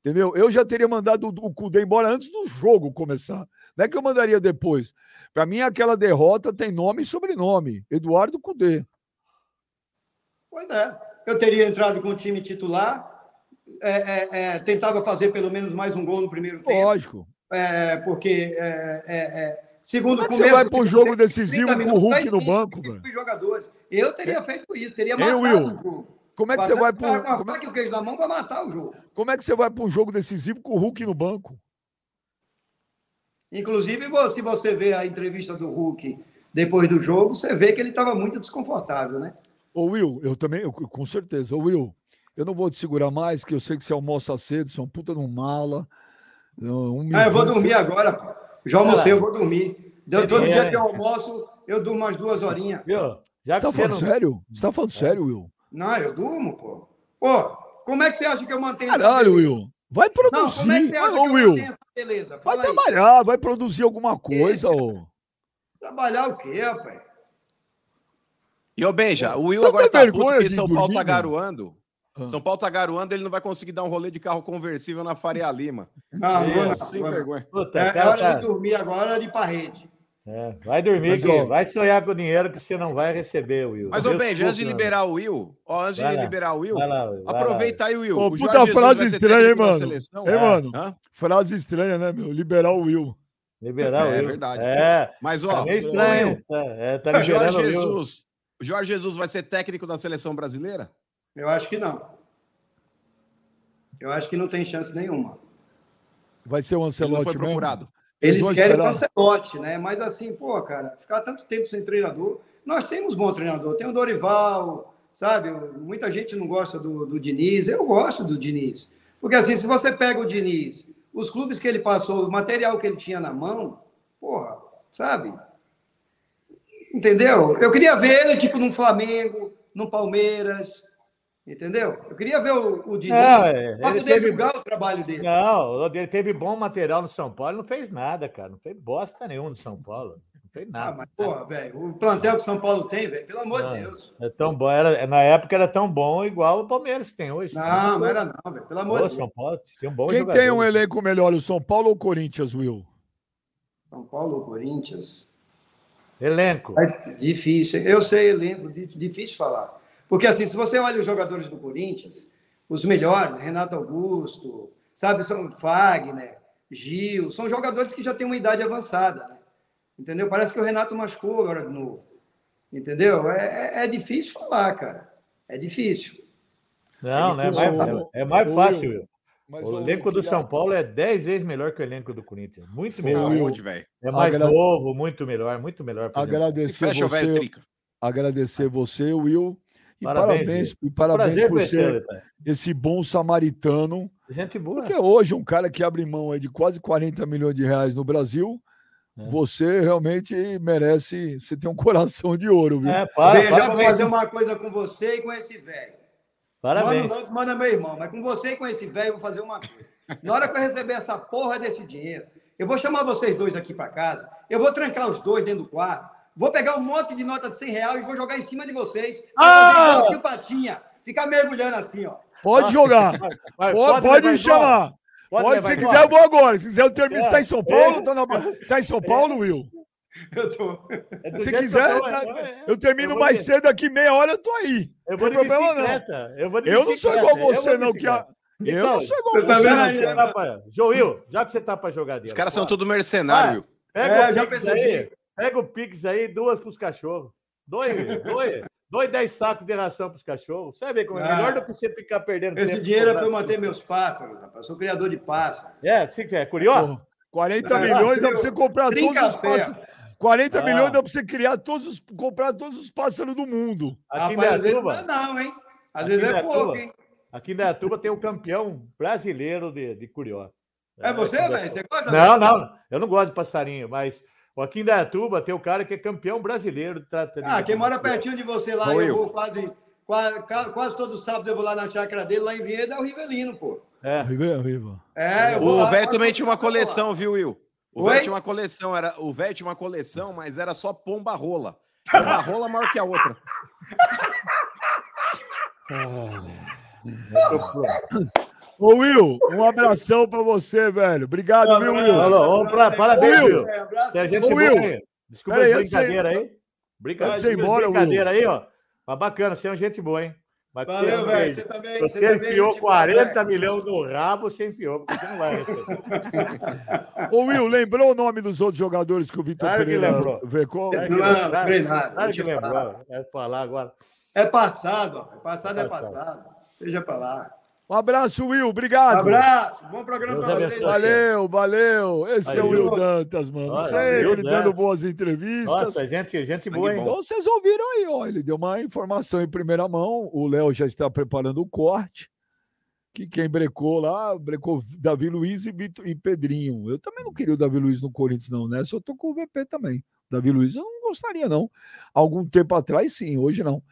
Speaker 1: Entendeu? Eu já teria mandado o Cudê embora antes do jogo começar. Não é que eu mandaria depois. Para mim, aquela derrota tem nome e sobrenome: Eduardo Cudê.
Speaker 6: Pois é eu teria entrado com o time titular, é, é, é, tentava fazer pelo menos mais um gol no primeiro tempo.
Speaker 1: Lógico.
Speaker 6: É, porque, é, é, segundo
Speaker 1: Como é que você vai para o jogo decisivo com o Hulk no banco?
Speaker 6: Jogadores. Eu teria feito isso, teria matado Will, o jogo.
Speaker 1: Como é que você vai para
Speaker 6: com a faca e o queijo na mão para matar o jogo?
Speaker 1: Como é que você vai para um jogo decisivo com o Hulk no banco?
Speaker 6: Inclusive, se você vê a entrevista do Hulk depois do jogo, você vê que ele estava muito desconfortável, né?
Speaker 1: Ô Will, eu também, eu, com certeza. Ô Will, eu não vou te segurar mais, que eu sei que você almoça cedo, você é um puta no mala.
Speaker 6: Um ah, eu vou dormir agora, pô. Já almocei, eu vou dormir. Deu todo dia que eu almoço, eu durmo umas duas horinhas.
Speaker 1: Viu? Já você tá falando não... sério? Você tá falando é. sério, Will?
Speaker 6: Não, eu durmo, pô. Pô, como é que você acha que eu mantenho
Speaker 1: Caralho, Will. Vai produzir. Não, como é que você acha
Speaker 6: que eu
Speaker 1: Will?
Speaker 6: mantenho essa beleza?
Speaker 1: Fala vai aí. trabalhar, vai produzir alguma coisa, ô.
Speaker 6: Trabalhar o quê, rapaz?
Speaker 3: E ô Benja, o Will agora tá puto porque São Paulo tá garoando. Ah. São Paulo tá garoando, ele não vai conseguir dar um rolê de carro conversível na Faria Lima.
Speaker 6: Não, não, não, sem vergonha. Puta, é, é hora de dormir agora de parede.
Speaker 5: É, vai dormir, Mas, vai sonhar com o dinheiro que você não vai receber, Will.
Speaker 3: Mas, ô Benja, antes de liberar o Will, ó, antes vai de lá, liberar o Will, lá, aproveita aí, Will.
Speaker 1: Ô, o puta frase estranha, hein, mano? Seleção, é, mano? Hã? Frase estranha, né, meu? Liberar o Will.
Speaker 5: Liberar
Speaker 3: é,
Speaker 5: o Will.
Speaker 3: É verdade.
Speaker 5: É.
Speaker 3: Mas, ó,
Speaker 5: é estranho. Tá, é, tá liberando
Speaker 3: Jorge Jesus o Jorge Jesus vai ser técnico da seleção brasileira?
Speaker 6: Eu acho que não. Eu acho que não tem chance nenhuma.
Speaker 1: Vai ser o Ancelotti Ele foi procurado.
Speaker 6: Eles, Eles querem o Ancelotti, né? Mas assim, pô, cara, ficar tanto tempo sem treinador. Nós temos bom treinador. Tem o Dorival, sabe? Muita gente não gosta do, do Diniz. Eu gosto do Diniz. Porque assim, se você pega o Diniz, os clubes que ele passou, o material que ele tinha na mão, porra, sabe? Entendeu? Eu queria ver ele, tipo, no Flamengo, no Palmeiras, entendeu? Eu queria ver o, o Diniz
Speaker 5: é,
Speaker 6: para poder teve... julgar o trabalho dele.
Speaker 5: Não, ele teve bom material no São Paulo, não fez nada, cara. Não fez bosta nenhum no São Paulo. Não fez nada. Ah,
Speaker 6: mas, porra, velho, o plantel que o São Paulo tem, velho, pelo amor não, de Deus.
Speaker 5: É tão bom, era, na época era tão bom igual o Palmeiras tem hoje.
Speaker 6: Não, não era não, velho, pelo amor Pô, de Deus. São
Speaker 1: Paulo, tem um bom Quem jogador. tem um elenco melhor, o São Paulo ou o Corinthians, Will?
Speaker 6: São Paulo ou Corinthians?
Speaker 5: Elenco.
Speaker 6: É difícil. Eu sei elenco, difícil falar. Porque, assim, se você olha os jogadores do Corinthians, os melhores, Renato Augusto, sabe, são Fagner, Gil, são jogadores que já têm uma idade avançada, né? Entendeu? Parece que o Renato machucou agora de novo. Entendeu? É, é, é difícil falar, cara. É difícil.
Speaker 5: Não, é, difícil. Né? é mais, é mais fácil. Mas o elenco do São Paulo é 10 vezes melhor que o elenco do Corinthians. Muito melhor. Onde, é mais Agra... novo, muito melhor, muito melhor.
Speaker 1: Agradecer fecha, você, velho, agradecer você, Will. E parabéns, parabéns, e parabéns por ser esse bom samaritano.
Speaker 5: Gente boa.
Speaker 1: Porque hoje um cara que abre mão de quase 40 milhões de reais no Brasil, é. você realmente merece, você tem um coração de ouro, viu? É,
Speaker 6: para, Bem, já vou fazer uma coisa com você e com esse velho. Parabéns. Manda, manda meu irmão, mas com você e com esse velho eu vou fazer uma coisa. Na hora que eu receber essa porra desse dinheiro, eu vou chamar vocês dois aqui para casa, eu vou trancar os dois dentro do quarto, vou pegar um monte de nota de 100 reais e vou jogar em cima de vocês, ah! fazer patinha, ficar mergulhando assim, ó.
Speaker 1: Pode jogar. Vai, vai, pode, pode, pode me chamar. Pode, pode se quiser, eu vou agora. Se quiser, eu termino. É. Você está em São Paulo? É. Na... Está em São Paulo, Will? [laughs] Eu tô. É Se quiser, tô, tá, é, eu termino eu mais de... cedo aqui, meia hora eu tô aí.
Speaker 5: Eu vou de problema, não.
Speaker 1: Eu, vou de eu não sou igual você, não. Que a... Eu então, não sou igual você,
Speaker 5: não. Tá pra... Joil, já que você tá para jogar dele.
Speaker 3: Os caras são tudo mercenário.
Speaker 5: pega, é, o Pix aí, pega o Pix aí, duas pros cachorros. Dois, dois, dois, dez sacos de ração pros cachorros. Você vê como é melhor do que você ficar perdendo
Speaker 6: Esse dinheiro é para eu manter meus pássaros, rapaz. Eu sou criador de pássaros.
Speaker 5: É, você quer? Curioso?
Speaker 1: 40 milhões dá para você comprar todos os pássaros. 40 ah. milhões dá para você criar todos os, comprar todos os pássaros do mundo.
Speaker 6: Aqui Rapaz, às vezes não é não, hein? Às vezes é pouco, hein?
Speaker 5: Aqui em Dayatuba tem um campeão brasileiro de, de curió.
Speaker 6: É você, velho? Você gosta?
Speaker 5: Não, não. Eu não gosto de passarinho, mas aqui em Dayatuba tem um cara que é campeão brasileiro. De,
Speaker 6: ah, quem mora pertinho de você lá, eu, eu vou quase, quase, quase todo sábado eu vou lá na chácara dele, lá em Vinhedo, é o Rivelino, pô.
Speaker 1: É, Rivelino.
Speaker 3: É, o velho também tinha uma coleção, viu, Will? O velho tinha uma coleção, era o velho tinha uma coleção, mas era só pomba rola. Uma rola maior que a outra.
Speaker 1: Ô Will, um abração pra você, velho. Obrigado, viu, Will?
Speaker 5: Falou, pra, parabéns, Will. Se a gente Ô, Will. Desculpa a brincadeira aí. Brincadeira, brincadeira aí, ó. Mas bacana, você é um gente boa, hein?
Speaker 6: Mas Valeu, velho. Você também.
Speaker 5: Você, você enfiou 40 milhões no rabo, você enfiou, porque você não vai receber.
Speaker 1: Ô, Will, lembrou o nome dos outros jogadores que o Vitor claro Pereira
Speaker 6: lembrou. Vecou? Não, não lembrei nada.
Speaker 5: Claro que lembrou. É falar agora.
Speaker 6: É passado, ó. Passado é passado. É passado. Seja pra lá.
Speaker 1: Um abraço, Will. Obrigado. Um
Speaker 6: abraço. Bom programa para vocês.
Speaker 1: Valeu, valeu. Esse Aí, é o Will Dantas, mano. Olha, Sempre dando boas entrevistas. Nossa,
Speaker 5: gente, gente boa, hein?
Speaker 1: Então vocês ouviram aí, ó. Ele deu uma informação em primeira mão. O Léo já está preparando o corte. Que quem brecou lá, brecou Davi Luiz e, Vitor, e Pedrinho. Eu também não queria o Davi Luiz no Corinthians, não, né? Só tô com o VP também. Davi Luiz eu não gostaria, não. Algum tempo atrás, sim, hoje não.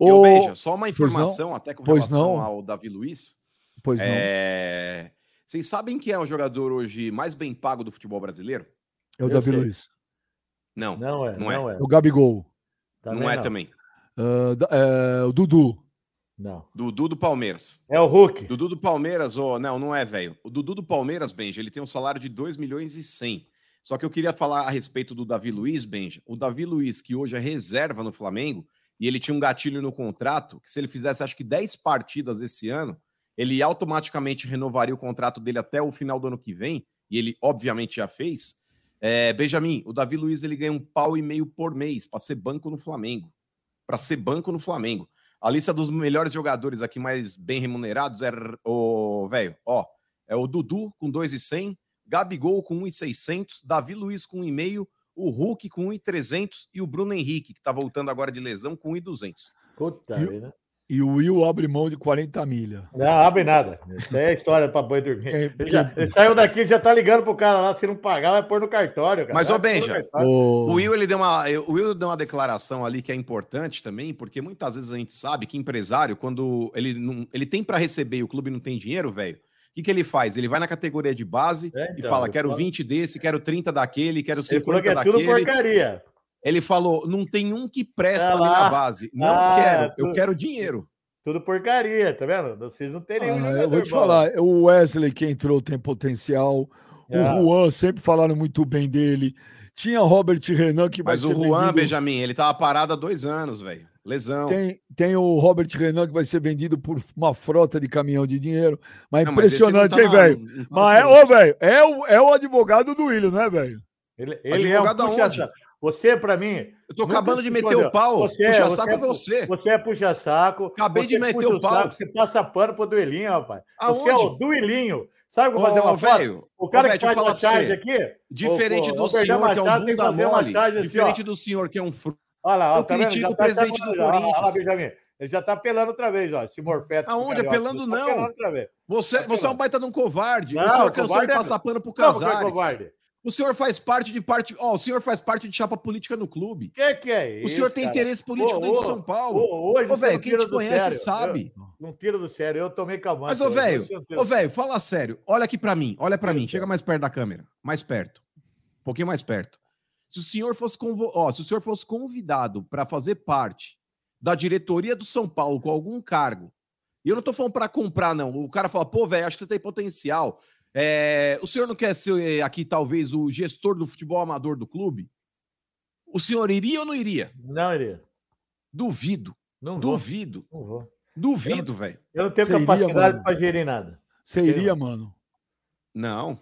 Speaker 3: Eu o... Só uma informação até com pois relação não. ao Davi Luiz.
Speaker 1: Pois não.
Speaker 3: É... Vocês sabem quem é o jogador hoje mais bem pago do futebol brasileiro?
Speaker 1: É o Eu Davi sei. Luiz.
Speaker 3: Não, não é. Não, é. não é.
Speaker 1: O Gabigol.
Speaker 3: Também não é não. também.
Speaker 1: Uh, é, o Dudu.
Speaker 3: Não. Dudu do Palmeiras.
Speaker 5: É o Hulk.
Speaker 3: Dudu do Palmeiras, oh, não, não é, velho. O Dudu do Palmeiras, Benja, ele tem um salário de 2 milhões e 100. Só que eu queria falar a respeito do Davi Luiz, Benja. O Davi Luiz, que hoje é reserva no Flamengo, e ele tinha um gatilho no contrato, que se ele fizesse acho que 10 partidas esse ano, ele automaticamente renovaria o contrato dele até o final do ano que vem, e ele obviamente já fez. É, Benjamin, o Davi Luiz ele ganha um pau e meio por mês para ser banco no Flamengo. Para ser banco no Flamengo. A lista dos melhores jogadores aqui mais bem remunerados é o velho, ó, é o Dudu com 2,100, Gabigol com 1,600, Davi Luiz com 1,5, o Hulk com 1,300 e o Bruno Henrique, que está voltando agora de lesão, com 1,200.
Speaker 1: Puta, e? E o Will abre mão de 40 milha.
Speaker 5: Não, abre nada. Isso é história para boi dormir. É, ele, já, ele, saiu daqui já tá ligando pro cara lá, se não pagar, vai pôr no cartório. Cara.
Speaker 3: Mas, ô Benja, o... o Will, ele deu uma, o Will deu uma declaração ali que é importante também, porque muitas vezes a gente sabe que empresário, quando ele, não, ele tem para receber e o clube não tem dinheiro, velho, que, que ele faz? Ele vai na categoria de base é, então, e fala: quero falo... 20 desse, quero 30 daquele, quero 50 ele falou que é daquele. Tudo porcaria. Ele falou: não tem um que presta é ali na base. Não ah, quero, eu quero dinheiro.
Speaker 5: Tudo porcaria, tá vendo? Vocês não têm nenhum.
Speaker 1: Ah, eu vou te falar, o Wesley que entrou tem potencial. O é. Juan sempre falaram muito bem dele. Tinha Robert Renan que
Speaker 3: vai Mas o Juan, vendido... Benjamin, ele tava parado há dois anos, velho. Lesão.
Speaker 1: Tem, tem o Robert Renan que vai ser vendido por uma frota de caminhão de dinheiro. Mas não, impressionante, mas tá hein, velho? Mas é, ô, velho, é o, é o advogado do William, né, velho?
Speaker 5: Ele, ele é um puxa, você, para mim.
Speaker 3: Eu tô acabando de meter o pau. Você, puxa você saco é, você.
Speaker 5: Você é puxa saco.
Speaker 3: Acabei de meter o pau. Saco,
Speaker 5: você passa pano pro duelinho, rapaz. Aonde? Você é o duelinho. Sabe como fazer uma
Speaker 3: foto?
Speaker 5: O cara Ô, que faz massagem aqui.
Speaker 3: Diferente do senhor, que é um bunda mole. Assim, diferente do senhor, que é um fruto.
Speaker 5: Olha lá,
Speaker 3: eu tá critico o tá presidente do Corinthians. Olha lá,
Speaker 5: Benjamin. Ele já tá apelando outra vez, ó. Esse morfeto.
Speaker 3: Aonde? Apelando tá não. Você, tá você é um baita de um covarde. Não, o senhor cansou de passar pano pro Casares. Não, é. O senhor faz parte de parte. Ó, o senhor faz parte de chapa política no clube.
Speaker 5: Que que é
Speaker 3: isso? O senhor tem cara? interesse político dentro de São Paulo.
Speaker 5: Ô, hoje, ô, velho, quem te conhece sério. sabe. Eu, não tira do sério, eu tomei calmante.
Speaker 3: Mas, ô, velho, ô, velho, fala sério. Olha aqui para mim, olha para mim. Chega mais perto da câmera. Mais perto. Um pouquinho mais perto. Se o senhor fosse, convo... ó, se o senhor fosse convidado para fazer parte da diretoria do São Paulo com algum cargo, e eu não tô falando para comprar, não. O cara fala, pô, velho, acho que você tem potencial. É, o senhor não quer ser eh, aqui, talvez, o gestor do futebol amador do clube? O senhor iria ou não iria?
Speaker 5: Não iria.
Speaker 3: Duvido. Não vou. Duvido.
Speaker 5: Não vou.
Speaker 3: Duvido, velho.
Speaker 5: Eu não tenho Você capacidade para gerir nada.
Speaker 1: Você iria, mano?
Speaker 3: Não.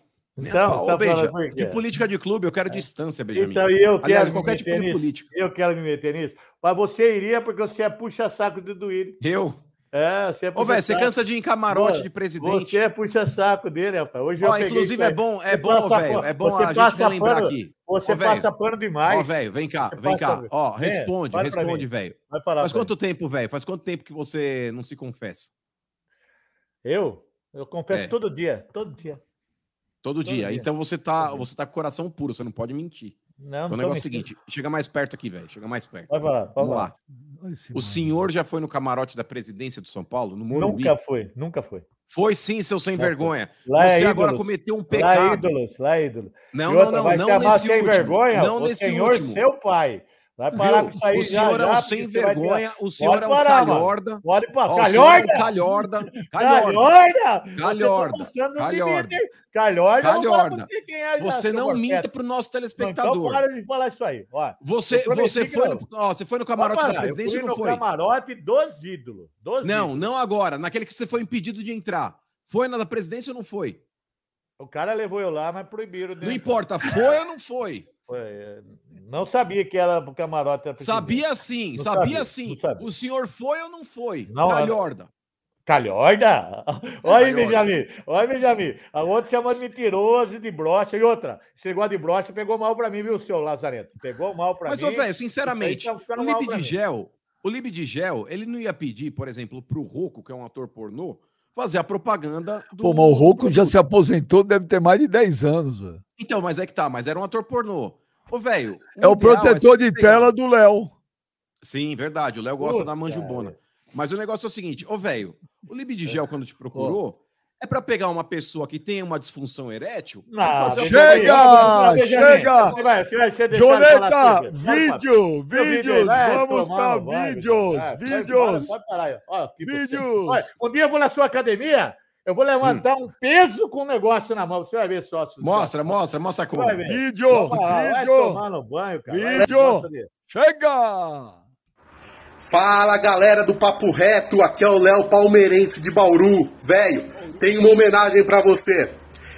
Speaker 3: Então, tá beija, de política de clube, eu quero é. distância, Benjamin.
Speaker 5: Então, eu quero Aliás, qualquer tipo de política. Eu quero me meter nisso. Mas você iria porque você é puxa-saco do Duílio.
Speaker 3: Eu?
Speaker 5: É, você é
Speaker 3: Ô, velho, você cansa de ir em camarote de presidente.
Speaker 5: Você é puxa-saco dele, rapaz. Hoje
Speaker 3: Ó, inclusive é bom, é bom, velho. É bom
Speaker 5: você
Speaker 3: a gente lembrar
Speaker 5: pano,
Speaker 3: aqui.
Speaker 5: Você Ô, passa pano demais. Ó,
Speaker 3: velho, vem cá, você vem cá. Ó, responde, é, responde, velho. Faz quanto tempo, velho? Faz quanto tempo que você não se confessa?
Speaker 5: Eu? Eu confesso é. todo dia, todo dia.
Speaker 3: Todo, todo dia. dia. Então você tá, você tá com coração puro, você não pode mentir. Não, então, o negócio é o seguinte: chega mais perto aqui, velho. Chega mais perto.
Speaker 5: Vai lá, Vamos lá.
Speaker 3: O senhor já foi no camarote da presidência do São Paulo? No Morumbi?
Speaker 5: Nunca foi, nunca foi.
Speaker 3: Foi sim, seu sem vergonha.
Speaker 5: Lá é
Speaker 3: Você
Speaker 5: é
Speaker 3: agora cometeu um pecado. Lá
Speaker 5: é ídolos, lá é ídolo.
Speaker 3: Não, não, não, não nesse
Speaker 5: sem
Speaker 3: último.
Speaker 5: vergonha,
Speaker 3: não nesse
Speaker 5: senhor,
Speaker 3: último.
Speaker 5: seu pai. Vai parar
Speaker 3: Viu? com isso aí. O senhor já, é um sem vergonha, o senhor
Speaker 5: Pode
Speaker 3: é um calhorda.
Speaker 5: Pode parar.
Speaker 3: Calhorda? calhorda. [laughs]
Speaker 5: Calhorda?
Speaker 3: Calhorda.
Speaker 5: Calhorda. Calhorda.
Speaker 3: Calhorda. Você, quem é, você não minta para o nosso telespectador. Não,
Speaker 5: então para de falar isso aí. Ó,
Speaker 3: você, você, foi no, ó, você foi no camarote da presidência ou não foi?
Speaker 5: no camarote dos ídolos. Dos
Speaker 3: não,
Speaker 5: ídolos.
Speaker 3: não agora. Naquele que você foi impedido de entrar. Foi na da presidência ou não foi?
Speaker 5: O cara levou eu lá, mas proibiram.
Speaker 3: Não importa, foi ou não foi?
Speaker 5: É, não sabia que era pro camarote.
Speaker 3: Sabia sim, sabia, sabia sim. O senhor foi ou não foi? Não,
Speaker 5: Calhorda. Calhorda? Olha aí, Benjamin. Olha aí, Benjamin. A outra chama de mentiroso e de brocha. E outra, esse negócio de brocha pegou mal para mim, viu, seu Lazarento? Pegou mal para mim.
Speaker 3: Mas, ô, velho, sinceramente, tá o Lib de Gel, o Lib de Gel, ele não ia pedir, por exemplo, pro Roco, que é um ator pornô, fazer a propaganda
Speaker 1: do. Pô, mas o Roco já se aposentou, deve ter mais de 10 anos. Véio.
Speaker 3: Então, mas é que tá, mas era um ator pornô. Ô, velho.
Speaker 1: É o protetor é de tela do Léo.
Speaker 3: Sim, verdade. O Léo gosta da manjubona. Mas o negócio é o seguinte, ô, velho, o Libdigel, quando te procurou, é para pegar uma pessoa que tem uma disfunção erétil.
Speaker 1: Não, chega! Chega! Joneta, vídeo, vídeos, vamos para vídeos, vídeos. Pode parar, vídeos.
Speaker 5: Um dia eu vou na sua academia, eu vou levantar hum. um peso com um negócio na mão. Você vai ver só.
Speaker 3: Mostra, mostra, mostra como.
Speaker 1: Vídeo, vídeo.
Speaker 5: tomar no banho, cara.
Speaker 1: Vídeo. Chega!
Speaker 8: Fala galera do Papo Reto, aqui é o Léo Palmeirense de Bauru. Velho, tem uma homenagem para você.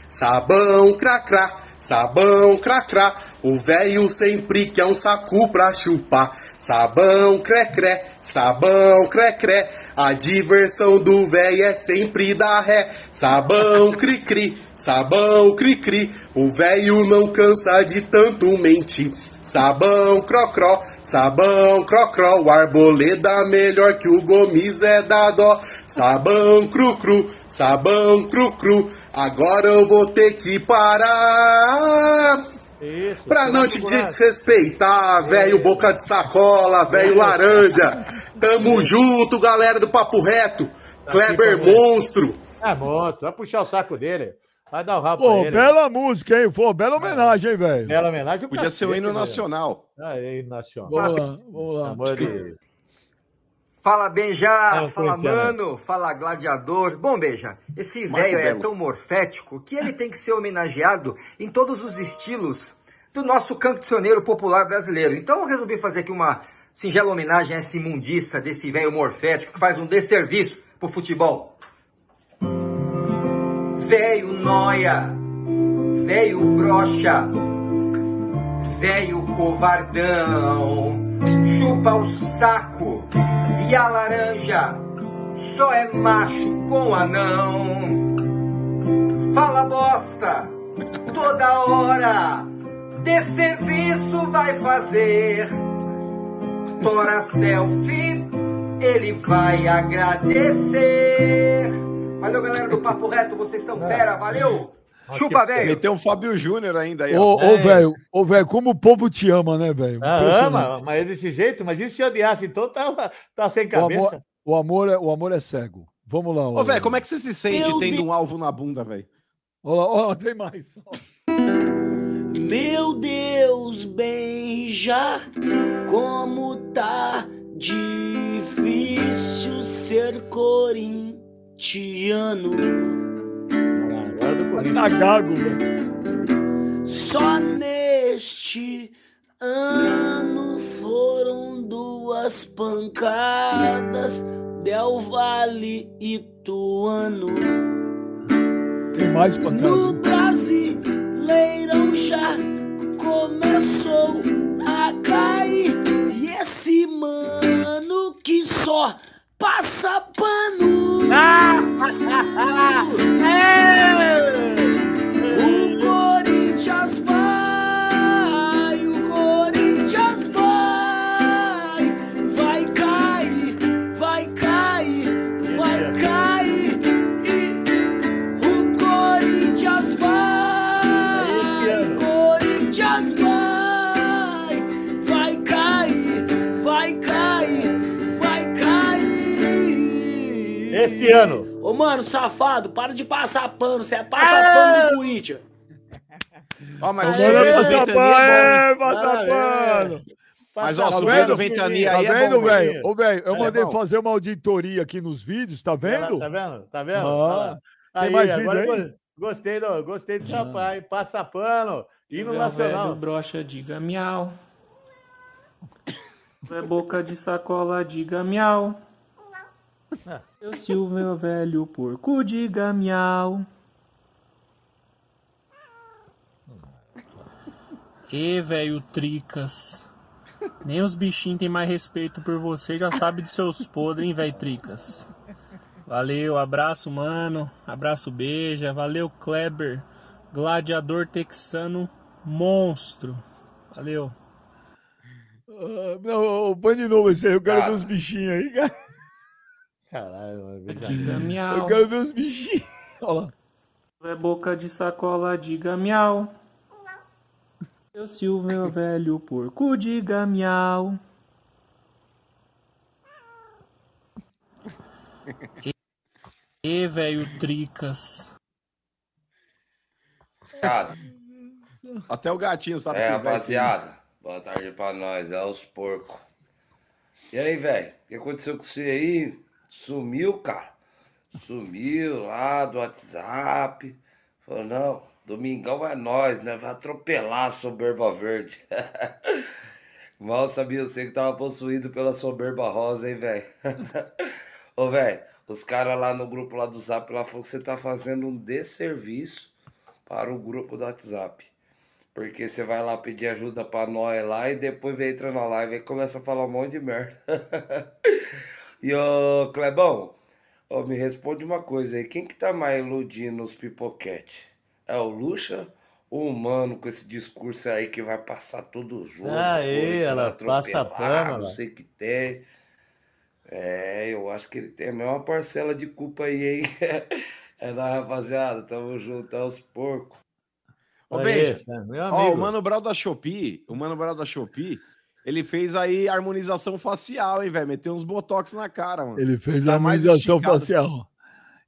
Speaker 8: Sabão cracrá, sabão cracrá. O velho sempre quer um saco pra chupar. Sabão crecré, sabão crecré. A diversão do velho é sempre dar ré. Sabão cri-cri, sabão cri-cri. O velho não cansa de tanto mentir. Sabão crocró, sabão crocró, o arboleda melhor que o Gomes é da dó. Sabão cru-cru, sabão cru-cru, agora eu vou ter que parar. Isso, pra não te desrespeitar, velho boca de sacola, velho laranja. [laughs] Tamo junto, galera do Papo Reto. Tá Kleber Monstro.
Speaker 5: É monstro, vai puxar o saco dele. Vai dar o rabo
Speaker 1: Pô, bela música, hein? Pô, bela homenagem, hein, velho?
Speaker 5: Bela homenagem.
Speaker 3: Podia ser o hino nacional.
Speaker 5: Ah, hino nacional.
Speaker 1: Vamos lá, vamos lá. Amor de...
Speaker 9: Fala, Benja! fala, mano! Fala, gladiador! Bom, Benja, esse velho é tão morfético que ele tem que ser homenageado em todos os estilos do nosso cancioneiro popular brasileiro. Então eu resolvi fazer aqui uma singela homenagem a essa imundiça desse velho morfético que faz um desserviço pro futebol. Velho noia, velho brocha, velho covardão, chupa o saco e a laranja só é macho com anão. Fala bosta toda hora, de serviço vai fazer. Tora selfie, ele vai agradecer. Valeu, galera do Papo Reto, vocês são fera, valeu! Chupa, velho.
Speaker 3: Meteu um Fábio Júnior ainda aí.
Speaker 1: Ô, ô, velho, ô, velho, como o povo te ama, né, velho?
Speaker 5: Ah, ama, mas é desse jeito, mas e se odiasse, então tá, tá sem cabeça.
Speaker 1: O amor, o amor, é, o amor é cego. Vamos lá.
Speaker 3: Ô, velho, como é que você se sente Meu tendo de... um alvo na bunda, velho?
Speaker 1: Olha lá, ó, tem mais.
Speaker 10: Meu Deus, beija como tá difícil ser corintiano.
Speaker 1: Tá gago, velho.
Speaker 10: Só neste ano foram duas pancadas Del Vale e Tuano.
Speaker 1: Tem mais pancadas.
Speaker 10: No Brasileirão já começou a cair. E esse mano que só passa pano. Ah! [laughs] o Corinthians vai, o Corinthians vai, vai cair, vai cair, vai cair. E o Corinthians vai, o Corinthians vai, vai cair, vai cair, vai cair.
Speaker 5: Este ano.
Speaker 10: Ô, mano, safado, para de passar pano. Você é passar é. pano do Corinthians.
Speaker 3: Ó, mas
Speaker 1: o é passar pano, é, passar pano.
Speaker 3: Mas, ó, tá subindo ventania aí
Speaker 1: tá
Speaker 3: vendo,
Speaker 1: é velho? Ô, velho, eu é mandei fazer uma auditoria aqui nos vídeos, tá vendo?
Speaker 5: Tá vendo? Tá vendo? Ah,
Speaker 1: tem aí, mais vídeo aí?
Speaker 5: Gostei, do, gostei desse ah. rapaz. Passa pano, hino nacional. Velho,
Speaker 11: brocha, diga miau. É boca de sacola, diga miau. [laughs] Eu se o meu velho porco diga miau. E velho Tricas. Nem os bichinhos têm mais respeito por você, já sabe dos seus podres, hein, velho Tricas. Valeu, abraço, mano. Abraço, beija. Valeu, Kleber. Gladiador texano monstro. Valeu.
Speaker 1: Uh, não, põe de novo esse aí. Eu quero ver os bichinhos aí, cara.
Speaker 5: Caralho,
Speaker 11: diga miau.
Speaker 1: Eu quero ver os bichinhos. [laughs] Olha lá.
Speaker 11: É boca de sacola, diga miau. Eu se o meu velho porco, diga miau. E, e velho Tricas.
Speaker 3: Até o gatinho sabe.
Speaker 12: É, rapaziada. Boa tarde pra nós, é os porcos. E aí, velho? O que aconteceu com você aí? Sumiu, cara. Sumiu lá do WhatsApp. Falou, não, domingão é nós, né? Vai atropelar a soberba verde. [laughs] Mal sabia você que tava possuído pela soberba rosa, hein, velho? [laughs] Ô, velho, os caras lá no grupo lá do Zap lá falaram que você tá fazendo um desserviço para o grupo do WhatsApp. Porque você vai lá pedir ajuda pra nós lá e depois vem entra na live e começa a falar um monte de merda. [laughs] E ô Clebão, ó, me responde uma coisa aí. Quem que tá mais iludindo os pipoquete? É o Lucha humano com esse discurso aí que vai passar todo o jogo.
Speaker 5: Aí, ela passa pano.
Speaker 12: Não sei que tem. É, eu acho que ele tem a mesma parcela de culpa aí, hein? [laughs] É da rapaziada, tamo junto, aos porcos.
Speaker 3: Ô, Benja, ó, o Mano Brau da Shopee, o Mano Brau da Shopee, ele fez aí harmonização facial, hein, velho? Meteu uns botox na cara, mano.
Speaker 1: Ele fez tá harmonização facial.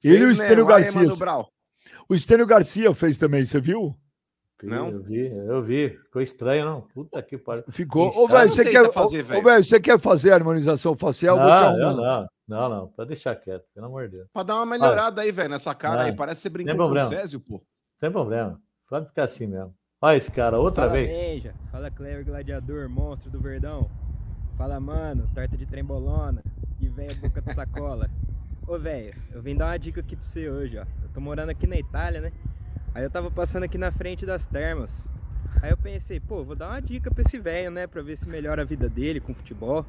Speaker 1: Ele e o Estênio Garcia. O Estênio Garcia fez também, você viu?
Speaker 5: Não? Eu vi, eu vi. Ficou estranho, não? Puta que pariu.
Speaker 1: Ficou. Ô, velho, você quer fazer, velho? você quer fazer harmonização facial?
Speaker 5: Não, não, não, não, não, pode deixar quieto, pelo amor de Deus.
Speaker 3: Pra dar uma melhorada aí, velho, nessa cara não. aí. Parece que você brincou com o Césio, pô.
Speaker 5: Sem problema. Pode ficar assim mesmo. Olha esse cara, outra
Speaker 13: Fala,
Speaker 5: vez.
Speaker 13: Benja. Fala, Clever Gladiador, monstro do Verdão. Fala, mano, torta de trembolona e vem boca de sacola. [laughs] Ô, velho, eu vim dar uma dica aqui pra você hoje, ó. Eu tô morando aqui na Itália, né? Aí eu tava passando aqui na frente das termas. Aí eu pensei, pô, vou dar uma dica pra esse velho, né? Pra ver se melhora a vida dele com futebol.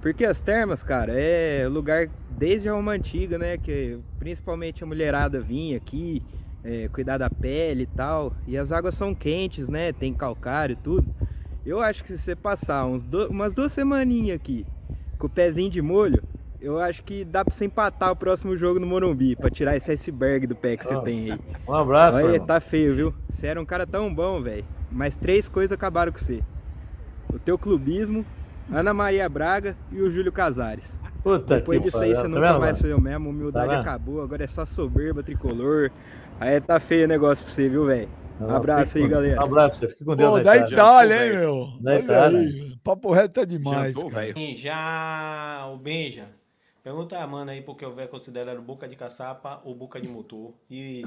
Speaker 13: Porque as termas, cara, é lugar desde a Roma Antiga, né? Que principalmente a mulherada vinha aqui, é, cuidar da pele e tal. E as águas são quentes, né? Tem calcário e tudo. Eu acho que se você passar uns do... umas duas semaninhas aqui com o pezinho de molho, eu acho que dá pra você empatar o próximo jogo no Morumbi, pra tirar esse iceberg do pé que você oh, tem aí.
Speaker 5: Um abraço,
Speaker 13: Olha, tá feio, viu? Você era um cara tão bom, velho. Mas três coisas acabaram com você. O teu clubismo, Ana Maria Braga e o Júlio Casares.
Speaker 5: Puta
Speaker 13: Depois disso aí você tá nunca mais foi o mesmo. Humildade tá acabou, agora é só soberba tricolor. Aí tá feio o negócio pra você, viu, velho? Um abraço aí, galera.
Speaker 5: Um abraço, você fica com Deus.
Speaker 1: Pô, da Itália, hein, meu? Da Itália. Aí. Papo reto é demais. Jantou, cara.
Speaker 14: Já o Benja Pergunta a Amanda aí porque o velho considera boca de caçapa ou boca de motor. E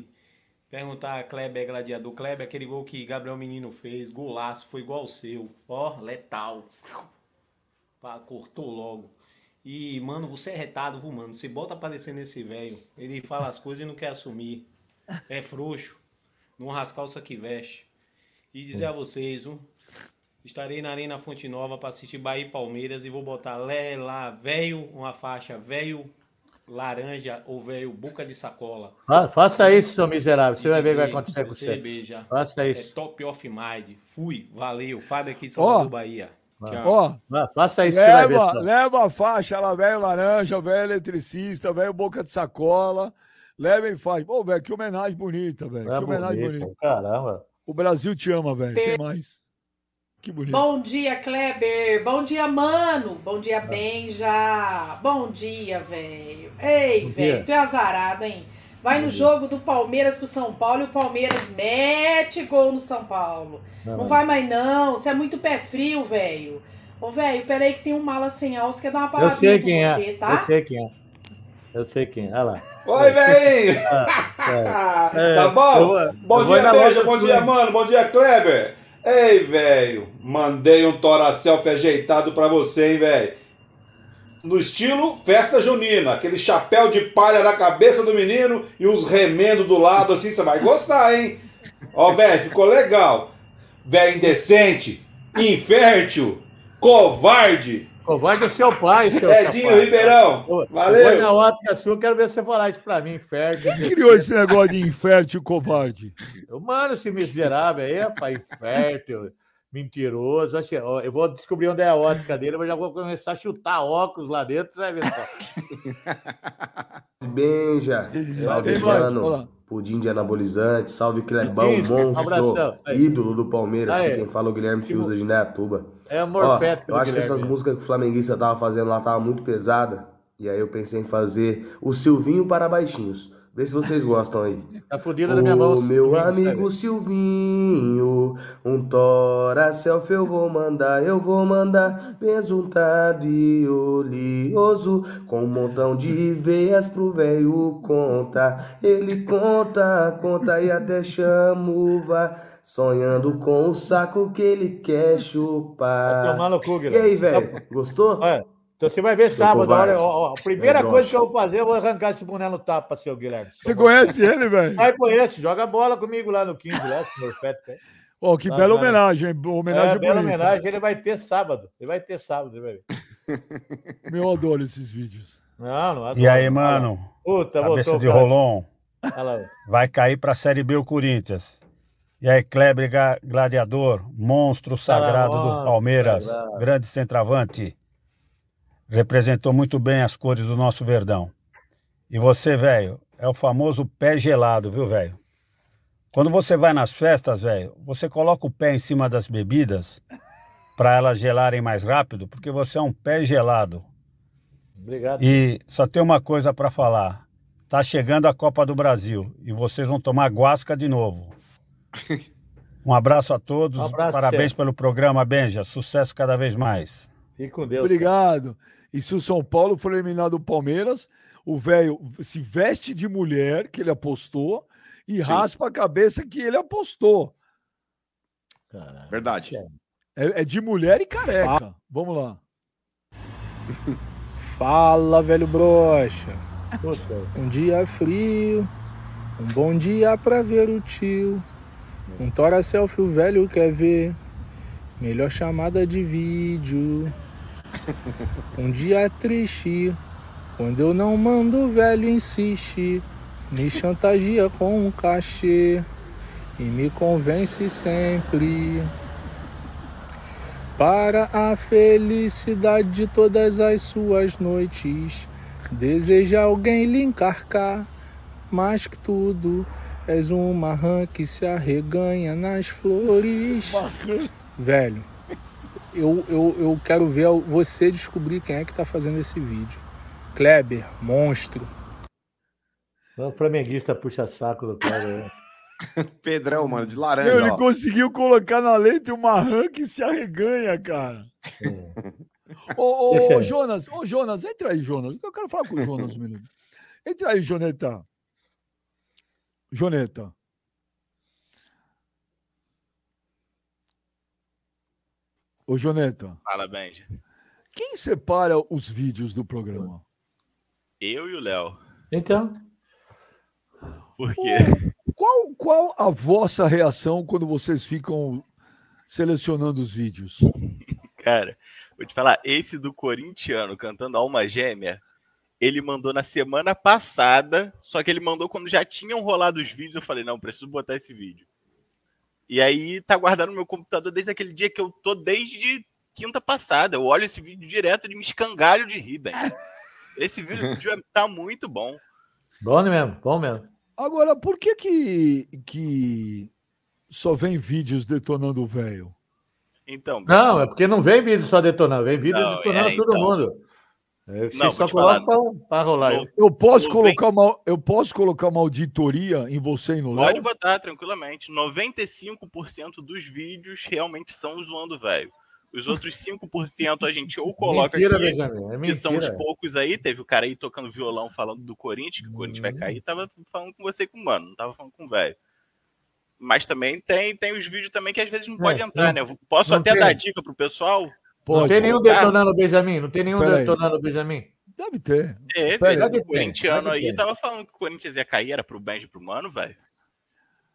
Speaker 14: perguntar a Kleber Gladiador. Kleber, aquele gol que Gabriel Menino fez, golaço, foi igual ao seu. Ó, letal. Pá, cortou logo. E, mano, você é retado, viu, mano? Você bota aparecer nesse velho. Ele fala as coisas e não quer assumir. É frouxo. Não rascar o que veste. E dizer a vocês, um, Estarei na Arena Fonte Nova para assistir Bahia e Palmeiras e vou botar Lé lá, velho, uma faixa, velho laranja ou velho boca de sacola.
Speaker 5: Ah, faça isso, seu miserável. Você vai ver o que vai acontecer com você.
Speaker 14: Beija.
Speaker 5: Faça é isso.
Speaker 14: É top of mind. Fui, valeu. Fábio aqui de São oh, Bahia.
Speaker 1: Ó,
Speaker 5: oh, faça isso.
Speaker 1: Leva, leva a faixa lá, velho laranja, velho eletricista, velho boca de sacola. Leva e faz. Pô, velho, que homenagem bonita, velho. É que homenagem bonito, bonita.
Speaker 5: Caramba.
Speaker 1: O Brasil te ama, velho. que mais?
Speaker 15: Que bonito. Bom dia, Kleber. Bom dia, mano. Bom dia, Benja. Bom dia, velho. Ei, velho, tu é azarado, hein? Vai no jogo do Palmeiras com o São Paulo e o Palmeiras mete gol no São Paulo. Não, não vai mais, não. Você é muito pé frio, velho. Ô, velho, peraí que tem um mala sem alça. Quer dar uma palavrinha com
Speaker 5: é.
Speaker 15: você, tá?
Speaker 5: Eu sei quem é. Eu sei quem é. Olha lá.
Speaker 16: Oi, velho! [laughs] Ah, é. tá bom? Eu, bom eu dia, Beija. Bom dia, mano. Bom dia, Kleber. Ei, velho, mandei um Toracel ajeitado pra você, hein, velho. No estilo festa junina, aquele chapéu de palha na cabeça do menino e uns remendos do lado, assim, você vai gostar, hein? Ó, velho, ficou legal. Velho indecente, infértil, covarde,
Speaker 5: Covarde é seu pai, seu
Speaker 16: Edinho pai. Ribeirão, valeu. Foi
Speaker 5: na ótica sua, quero ver você falar isso pra mim, infértil.
Speaker 1: Quem criou esse negócio de infértil e covarde?
Speaker 5: Mano, esse miserável aí, rapaz, infértil, mentiroso. Eu vou descobrir onde é a ótica dele, mas já vou começar a chutar óculos lá dentro, você vai ver só.
Speaker 17: Benja, salve, mano. Pudim de anabolizante, salve Clebão, monstro, ídolo do Palmeiras, assim, quem fala é o Guilherme Fiuza de Neatuba.
Speaker 5: É amor feto.
Speaker 17: Eu acho que essas músicas que o flamenguista tava fazendo lá tava muito pesada, e aí eu pensei em fazer o Silvinho para baixinhos. Vê se vocês gostam aí.
Speaker 5: Tá fudido na minha mão.
Speaker 17: meu amigo Silvinho, um tora selfie eu vou mandar, eu vou mandar besuntado e oleoso, com um montão de veias pro velho conta. Ele conta, conta e até chama sonhando com o saco que ele quer chupar. E aí, velho, gostou?
Speaker 5: É. Então você vai ver sábado. Olha, ó, a primeira é coisa que eu vou fazer, eu vou arrancar esse boné no tapa, seu Guilherme.
Speaker 1: Você conhece ele, velho?
Speaker 5: Vai, conhece. Joga bola comigo lá no 15, lá, senhor Feto.
Speaker 1: Oh, que bela homenagem, homenagem é,
Speaker 5: bela homenagem, ele vai ter sábado. Ele vai ter sábado, velho. [laughs]
Speaker 1: Meu, adoro esses vídeos.
Speaker 5: Não, não adoro.
Speaker 18: E aí, mano?
Speaker 5: Puta,
Speaker 18: Cabeça
Speaker 5: voltou,
Speaker 18: de cara. Rolon. Vai cair pra Série B o Corinthians. E aí, Kleber Gladiador, monstro sagrado do Palmeiras, grande centroavante. Representou muito bem as cores do nosso Verdão. E você, velho, é o famoso pé gelado, viu, velho? Quando você vai nas festas, velho, você coloca o pé em cima das bebidas para elas gelarem mais rápido, porque você é um pé gelado.
Speaker 5: Obrigado.
Speaker 18: E só tem uma coisa para falar. Tá chegando a Copa do Brasil e vocês vão tomar guasca de novo. [laughs] Um abraço a todos. Um abraço, Parabéns pelo programa, Benja. Sucesso cada vez mais.
Speaker 5: Fique com Deus.
Speaker 1: Obrigado. E se o São Paulo for eliminado do Palmeiras, o velho se veste de mulher, que ele apostou, e Sim. raspa a cabeça que ele apostou.
Speaker 3: Verdade.
Speaker 1: É, é, de mulher e careca. Ah. Vamos lá. [laughs]
Speaker 19: Fala, velho brocha. Um dia frio, um bom dia pra ver o tio. Um tora selfie o velho quer ver. Melhor chamada de vídeo. [laughs] Um dia triste, quando eu não mando o velho insiste. Me chantageia com um cachê e me convence sempre. Para a felicidade de todas as suas noites, deseja alguém lhe encarcar, mais que tudo, és uma rã que se arreganha nas flores. Velho, eu, eu, eu quero ver você descobrir quem é que tá fazendo esse vídeo. Kleber, monstro.
Speaker 5: O flamenguista puxa saco do Kleber. Né? [laughs]
Speaker 3: Pedrão, mano, de laranja.
Speaker 1: Meu, ele ó. conseguiu colocar na letra uma rã que se arreganha, cara. É. Ô, ô, ô, Jonas, ô, Jonas, entra aí, Jonas. Eu quero falar com o Jonas um minuto. Entra aí, Joneta. Joneta. Ô, Joneta.
Speaker 2: Fala, Benji.
Speaker 1: Quem separa os vídeos do programa?
Speaker 2: Eu e o Léo.
Speaker 5: Então.
Speaker 2: Por quê?
Speaker 1: Qual, qual a vossa reação quando vocês ficam selecionando os vídeos? [laughs]
Speaker 2: Cara, vou te falar, esse do corintiano cantando Alma Gêmea, ele mandou na semana passada, só que ele mandou quando já tinham rolado os vídeos. Eu falei, não, preciso botar esse vídeo. E aí tá guardado no meu computador desde aquele dia que eu tô desde quinta passada. Eu olho esse vídeo direto de me escangalho de rir, velho. [laughs] Esse vídeo tá muito bom.
Speaker 5: Bom mesmo, bom mesmo.
Speaker 1: Agora, por que que, que só vem vídeos detonando o velho?
Speaker 2: Então.
Speaker 5: Não, é porque não vem vídeo só detonando, vem vídeo não, detonando é, todo então... mundo. É, você não, só coloca para rolar.
Speaker 1: Eu posso, colocar uma, eu posso colocar uma auditoria em você e no Léo?
Speaker 2: Pode botar tranquilamente. 95% dos vídeos realmente são zoando velho. Os outros 5% a gente ou coloca mentira, aqui, é que são os poucos aí. Teve o cara aí tocando violão falando do Corinthians, que o Corinthians vai cair. Tava falando com você com o mano, não tava falando com o velho. Mas também tem, tem os vídeos também que às vezes não é, pode entrar, não, né? posso até tem. dar dica pro pessoal?
Speaker 5: Pode, não tem nenhum detonando o Benjamin? Não tem nenhum detonando o Benjamin?
Speaker 1: Deve ter.
Speaker 2: É, esse corintiano aí tava falando que o Corinthians ia cair, era pro Benji pro Mano, velho.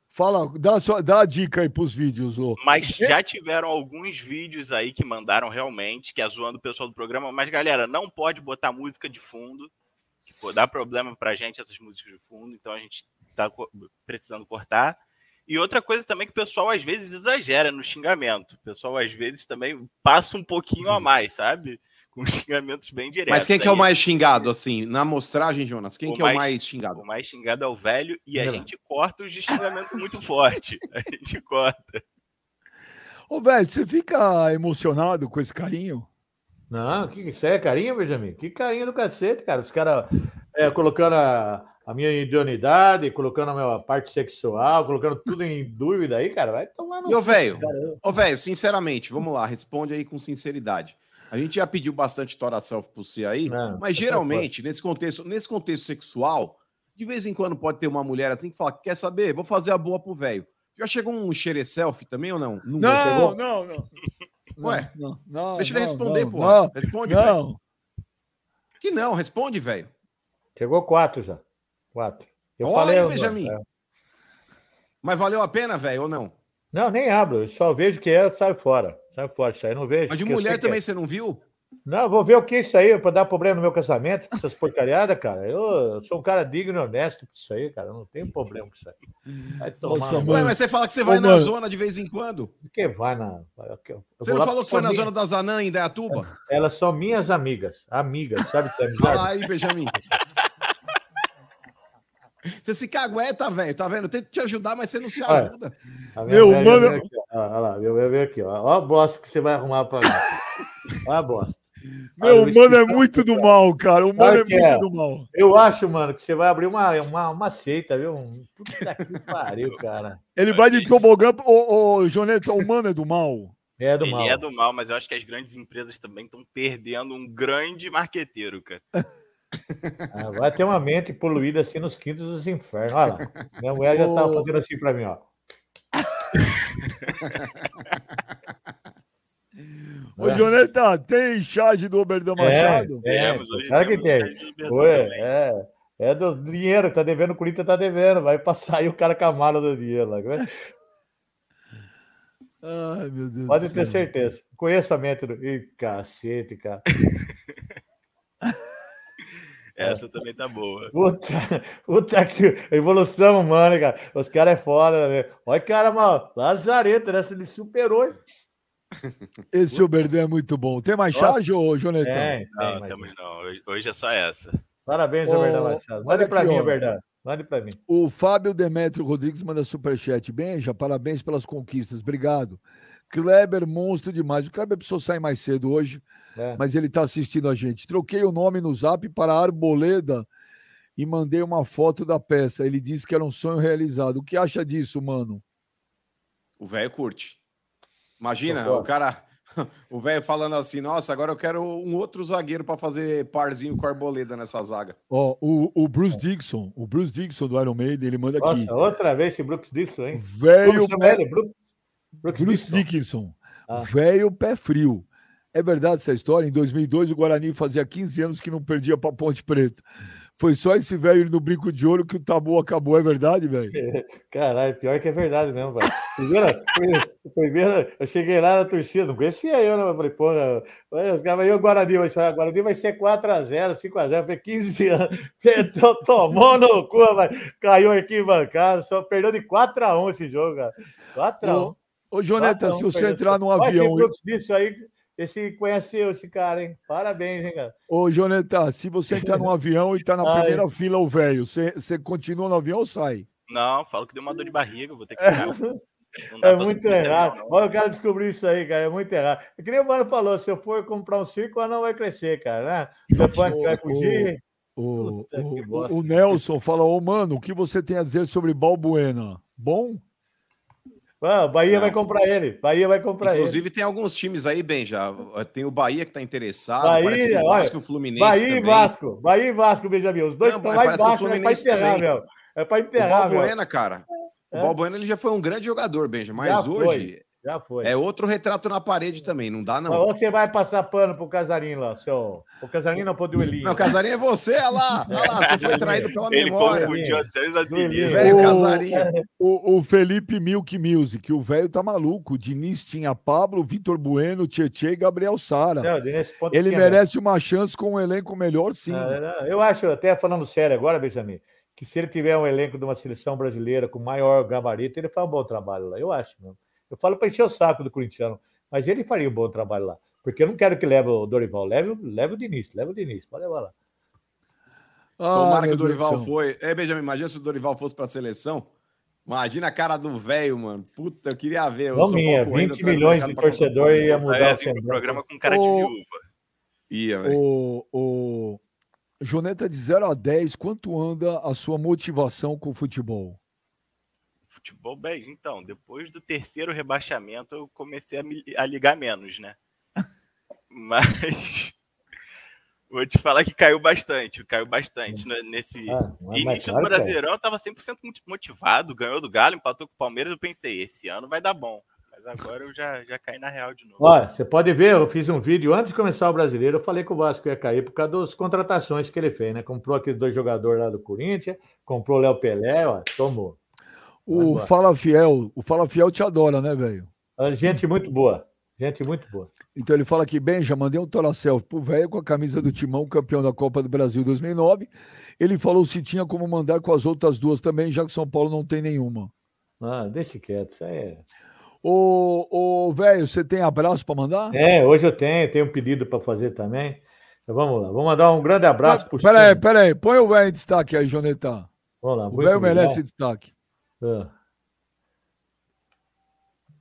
Speaker 1: Fala, dá, só, dá a dica aí pros vídeos, Lô.
Speaker 2: Mas já tiveram alguns vídeos aí que mandaram realmente, que é zoando o pessoal do programa. Mas, galera, não pode botar música de fundo. Pô, dá problema pra gente essas músicas de fundo, então a gente tá precisando cortar. E outra coisa também que o pessoal às vezes exagera no xingamento. O pessoal às vezes também passa um pouquinho a mais, sabe? [laughs] com xingamentos bem diretos.
Speaker 3: Mas quem que é o mais xingado, assim, na amostragem, Jonas? Quem o que é o mais xingado?
Speaker 2: O mais xingado é o velho e a gente corta os de xingamento muito [laughs] forte. A gente corta.
Speaker 1: Ô, velho, você fica emocionado com esse carinho?
Speaker 5: Não, que isso é carinho, Benjamin? Que carinho do cacete, cara. Os caras é, colocando a, a, minha idoneidade, colocando a minha parte sexual, colocando tudo em [laughs] dúvida aí, cara. Vai tomar no.
Speaker 3: E ô, velho, ô, velho, sinceramente, vamos lá, responde aí com sinceridade. A gente já pediu bastante Tora Self pro você aí, não, mas geralmente, nesse contexto, nesse contexto sexual, de vez em quando pode ter uma mulher assim que fala: quer saber? Vou fazer a boa pro velho. Já chegou um xere selfie também ou não?
Speaker 1: Nunca não, chegou? não, não. [laughs]
Speaker 3: Ué, não, não, deixa ele responder, pô. Não, responde, não. Véio. Que não, responde, velho.
Speaker 5: Chegou quatro já. Quatro.
Speaker 3: Eu Olha falei, aí, Benjamin. É. Mas valeu a pena, velho, ou não?
Speaker 5: Não, nem abro. Eu só vejo que é, sai fora. Sai fora. Isso aí não vejo.
Speaker 3: Mas de mulher também quer. você não viu?
Speaker 5: Não, vou ver o que é isso aí, para dar problema no meu casamento, essas porcariadas, cara. Eu, eu, sou um cara digno e honesto com isso aí, cara. Eu não tenho problema com isso aí.
Speaker 3: Vai tomar. Nossa, Ué, mas você fala que você vai Ô, na mano. zona de vez em quando?
Speaker 5: Que vai na.
Speaker 3: Eu, você não falou que foi na minha... zona da Zanã, em Dayatuba?
Speaker 5: Elas são minhas amigas. Amigas, sabe? É
Speaker 3: Fala aí, Benjamin. Você se cagueta, velho, tá vendo? Eu tento te ajudar, mas você não se ajuda.
Speaker 5: Meu, mano. Olha lá, eu ver aqui, ó. Olha a bosta que você vai arrumar pra mim. Olha a bosta.
Speaker 1: Meu, o mano é muito do mal, cara. O mano é muito é. do mal.
Speaker 5: Eu acho, mano, que você vai abrir uma, uma, uma seita, viu? Puta que pariu, cara.
Speaker 1: Ele vai de tobogã. Ô, ô, Joneta, o mano é do mal.
Speaker 2: É do Ele mal. é do mal, mas eu acho que as grandes empresas também estão perdendo um grande marqueteiro, cara. [laughs]
Speaker 5: Ah, vai ter uma mente poluída assim nos quintos dos infernos. Olha lá. Minha mulher já tá fazendo assim pra mim, ó.
Speaker 1: Ô, é. Joneta, tem charge do Oberdan é, Machado?
Speaker 5: É, é claro que tem. Ué, é, é do dinheiro, tá devendo, o Corinthians tá devendo. Vai passar aí o cara com a mala do dinheiro lá.
Speaker 1: Ai, meu Deus
Speaker 5: Pode ter certeza. Conheço a mente do. Ih, cacete, cara. [laughs]
Speaker 2: Essa também tá boa.
Speaker 5: Puta, [laughs] puta que evolução humana, cara. Os caras é foda, né? Olha, cara, mal. Lazareta, né? Ele superou. Hein? [laughs]
Speaker 1: Esse Oberdan é muito bom. Tem mais charge, ô Jonetão?
Speaker 2: É, não, temos não. Hoje é só essa.
Speaker 5: Parabéns, Oberdan Machado. Mande para mim, Oberdan. Mande para mim.
Speaker 1: O Fábio Demetrio Rodrigues manda superchat. Benja, parabéns pelas conquistas. Obrigado. Kleber, monstro demais. O Kleber precisou sair mais cedo hoje, é. mas ele está assistindo a gente. Troquei o nome no zap para Arboleda e mandei uma foto da peça. Ele disse que era um sonho realizado. O que acha disso, mano?
Speaker 3: O velho curte. Imagina, o cara, [laughs] o velho falando assim: nossa, agora eu quero um outro zagueiro para fazer parzinho com a Arboleda nessa zaga.
Speaker 1: Ó, oh, o, o Bruce Dixon, o Bruce Dixon do Iron Maiden, ele manda
Speaker 5: nossa,
Speaker 1: aqui.
Speaker 5: Nossa, outra vez esse Brooks Dixon, hein?
Speaker 1: Velho. Pé... Bruce, Bruce Dickinson. Ah. Velho pé frio. É verdade essa história? Em 2002, o Guarani fazia 15 anos que não perdia para Ponte Preta. Foi só esse velho no brinco de ouro que o tabu acabou, é verdade, velho? [laughs]
Speaker 5: Caralho, pior que é verdade mesmo, velho. Primeiro, primeiro, eu cheguei lá na torcida, não conhecia eu, né? Eu falei, porra, os caras aí, o Guarani, vai o Guarani vai ser 4x0, 5x0, foi 15 anos, tomou no cu, velho. caiu aqui bancada, só perdeu de 4x1 esse jogo, cara. 4x1.
Speaker 1: Ô, ô Joneta, se você entrar num avião.
Speaker 5: Olha, disso aí esse conheceu esse cara, hein? Parabéns, hein, cara?
Speaker 1: Ô, Joneta, se você entrar num avião e tá na [laughs] Ai. primeira fila o velho, você, você continua no avião ou sai?
Speaker 2: Não, falo que deu uma dor de barriga, vou ter que ficar.
Speaker 5: É muito errado. Olha, o cara descobriu isso aí, cara. É muito errado. É que nem o mano falou: se eu for comprar um circo, não vai crescer, cara. Né? O telefone vai fugir.
Speaker 1: O, o, o, Nelson fala: Ô, mano, o que você tem a dizer sobre Balbuena? Bom?
Speaker 5: Ah, Bahia não. vai comprar ele. Bahia vai comprar
Speaker 3: Inclusive, ele.
Speaker 5: Inclusive,
Speaker 3: tem alguns times aí, bem, já. Tem o Bahia que está interessado.
Speaker 5: Bahia, parece que o Vasco o Fluminense. Bahia também. e Vasco. Bahia e Vasco, Benjamin. Os dois estão lá embaixo, é para enterrar, também. meu. É para enterrar,
Speaker 3: o Balbuena, cara. É. O Balbuena ele já foi um grande jogador, Benja, mas já hoje. Foi.
Speaker 5: Já foi.
Speaker 3: É outro retrato na parede também, não dá não.
Speaker 5: Ou você vai passar pano pro Casarinho lá, seu. O Casarinho não pode o Elinho. Não,
Speaker 3: o Casarinho é você, olha lá. [laughs] Olha lá, você foi traído pela
Speaker 2: Ele
Speaker 3: memória.
Speaker 2: confundiu até os
Speaker 1: Velho Casarinho. [laughs] O, o Felipe Milk Music, o velho tá maluco. O Diniz tinha Pablo, Vitor Bueno, Tietchan e Gabriel Sara. Ele merece uma chance com um elenco melhor, sim. Não,
Speaker 5: não, eu acho, até falando sério agora, Benjamin, que se ele tiver um elenco de uma seleção brasileira com maior gabarito, ele faz um bom trabalho lá. Eu acho mesmo. Eu falo para encher o saco do corintiano, mas ele faria um bom trabalho lá. Porque eu não quero que leve o Dorival, leve, leve o Diniz, leve o Diniz, pode levar lá.
Speaker 3: Ah, Tomara que o Dorival Deus foi. É, Benjamin, imagina se o Dorival fosse para a seleção. Imagina a cara do velho, mano. Puta, eu queria ver.
Speaker 5: Não minha, 20 milhões de torcedor ia mudar
Speaker 2: é, o programa com cara de viúva.
Speaker 1: Ia, velho. O, o Joneta, de 0 a 10, quanto anda a sua motivação com o futebol?
Speaker 2: Futebol bem. Então, depois do terceiro rebaixamento, eu comecei a, me, a ligar menos, né? [laughs] Mas vou te falar que caiu bastante, caiu bastante né? nesse ah, início do Brasileirão. Eu tava 100% motivado, ganhou do Galo, empatou com o Palmeiras. Eu pensei, esse ano vai dar bom. Mas agora eu já, já caí na real de novo.
Speaker 5: Olha, você pode ver, eu fiz um vídeo antes de começar o brasileiro. Eu falei que o Vasco ia cair por causa das contratações que ele fez, né? Comprou aqueles dois jogadores lá do Corinthians, comprou o Léo Pelé, ó, tomou.
Speaker 1: O Fala Fiel, o Fala Fiel te adora, né, velho?
Speaker 5: Gente muito boa. Gente muito boa.
Speaker 1: Então ele fala aqui, bem, já mandei um Toracel pro velho com a camisa do Timão, campeão da Copa do Brasil 2009. Ele falou se tinha como mandar com as outras duas também, já que São Paulo não tem nenhuma.
Speaker 5: Ah, deixa quieto, isso aí é.
Speaker 1: Ô, ô velho, você tem abraço para mandar?
Speaker 5: É, hoje eu tenho, tenho um pedido para fazer também. Então, vamos lá, vamos mandar um grande abraço
Speaker 1: para Peraí, peraí, põe o velho em destaque aí, Jonetá.
Speaker 5: Vamos lá,
Speaker 1: o velho merece destaque.
Speaker 5: Ah.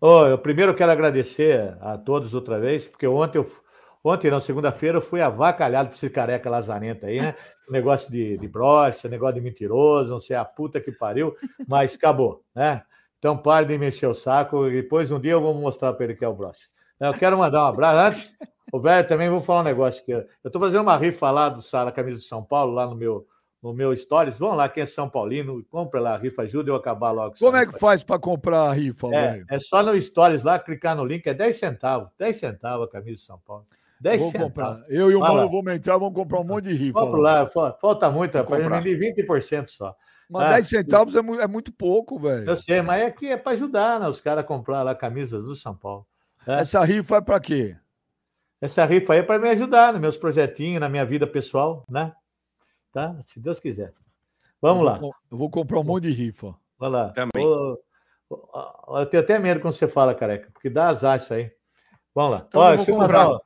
Speaker 5: Oh, eu primeiro quero agradecer a todos outra vez, porque ontem eu, ontem não, segunda-feira eu fui avacalhado por esse careca lazarento aí, né? negócio de, de brocha, negócio de mentiroso, não sei a puta que pariu, mas acabou, né? Então pare de mexer o saco depois um dia eu vou mostrar para ele que é o brocha. Eu quero mandar um abraço. Antes, o velho também vou falar um negócio que eu estou fazendo uma rifa lá do Sara Camisa de São Paulo, lá no meu no meu Stories. Vão lá, quem é São Paulino, compra lá a rifa, ajuda eu acabar logo.
Speaker 1: Como é que faz para comprar a rifa,
Speaker 5: é,
Speaker 1: velho?
Speaker 5: É só no Stories lá, clicar no link, é 10 centavos. 10 centavos a camisa de São Paulo. 10
Speaker 1: vou
Speaker 5: centavos.
Speaker 1: comprar. Eu e o Mano vamos entrar, vamos comprar um monte de rifa.
Speaker 5: Vamos lá, lá. falta muito, rapaz. Eu vendi 20% só.
Speaker 1: Mas ah, 10 centavos é muito, é muito pouco, velho.
Speaker 5: Eu sei, mas é que é para ajudar né, os caras a comprar lá camisas do São Paulo.
Speaker 1: É. Essa rifa é para quê?
Speaker 5: Essa rifa aí é para me ajudar nos meus projetinhos, na minha vida pessoal, né? Tá? Se Deus quiser. Vamos
Speaker 1: eu
Speaker 5: lá.
Speaker 1: Vou, eu vou comprar um monte de rifa.
Speaker 5: Vai lá.
Speaker 3: Também.
Speaker 5: eu tenho até medo quando você fala, careca, porque dá azar isso aí. Vamos lá.
Speaker 3: Então,
Speaker 5: Ó,
Speaker 3: eu vou comprar.
Speaker 5: Mandar,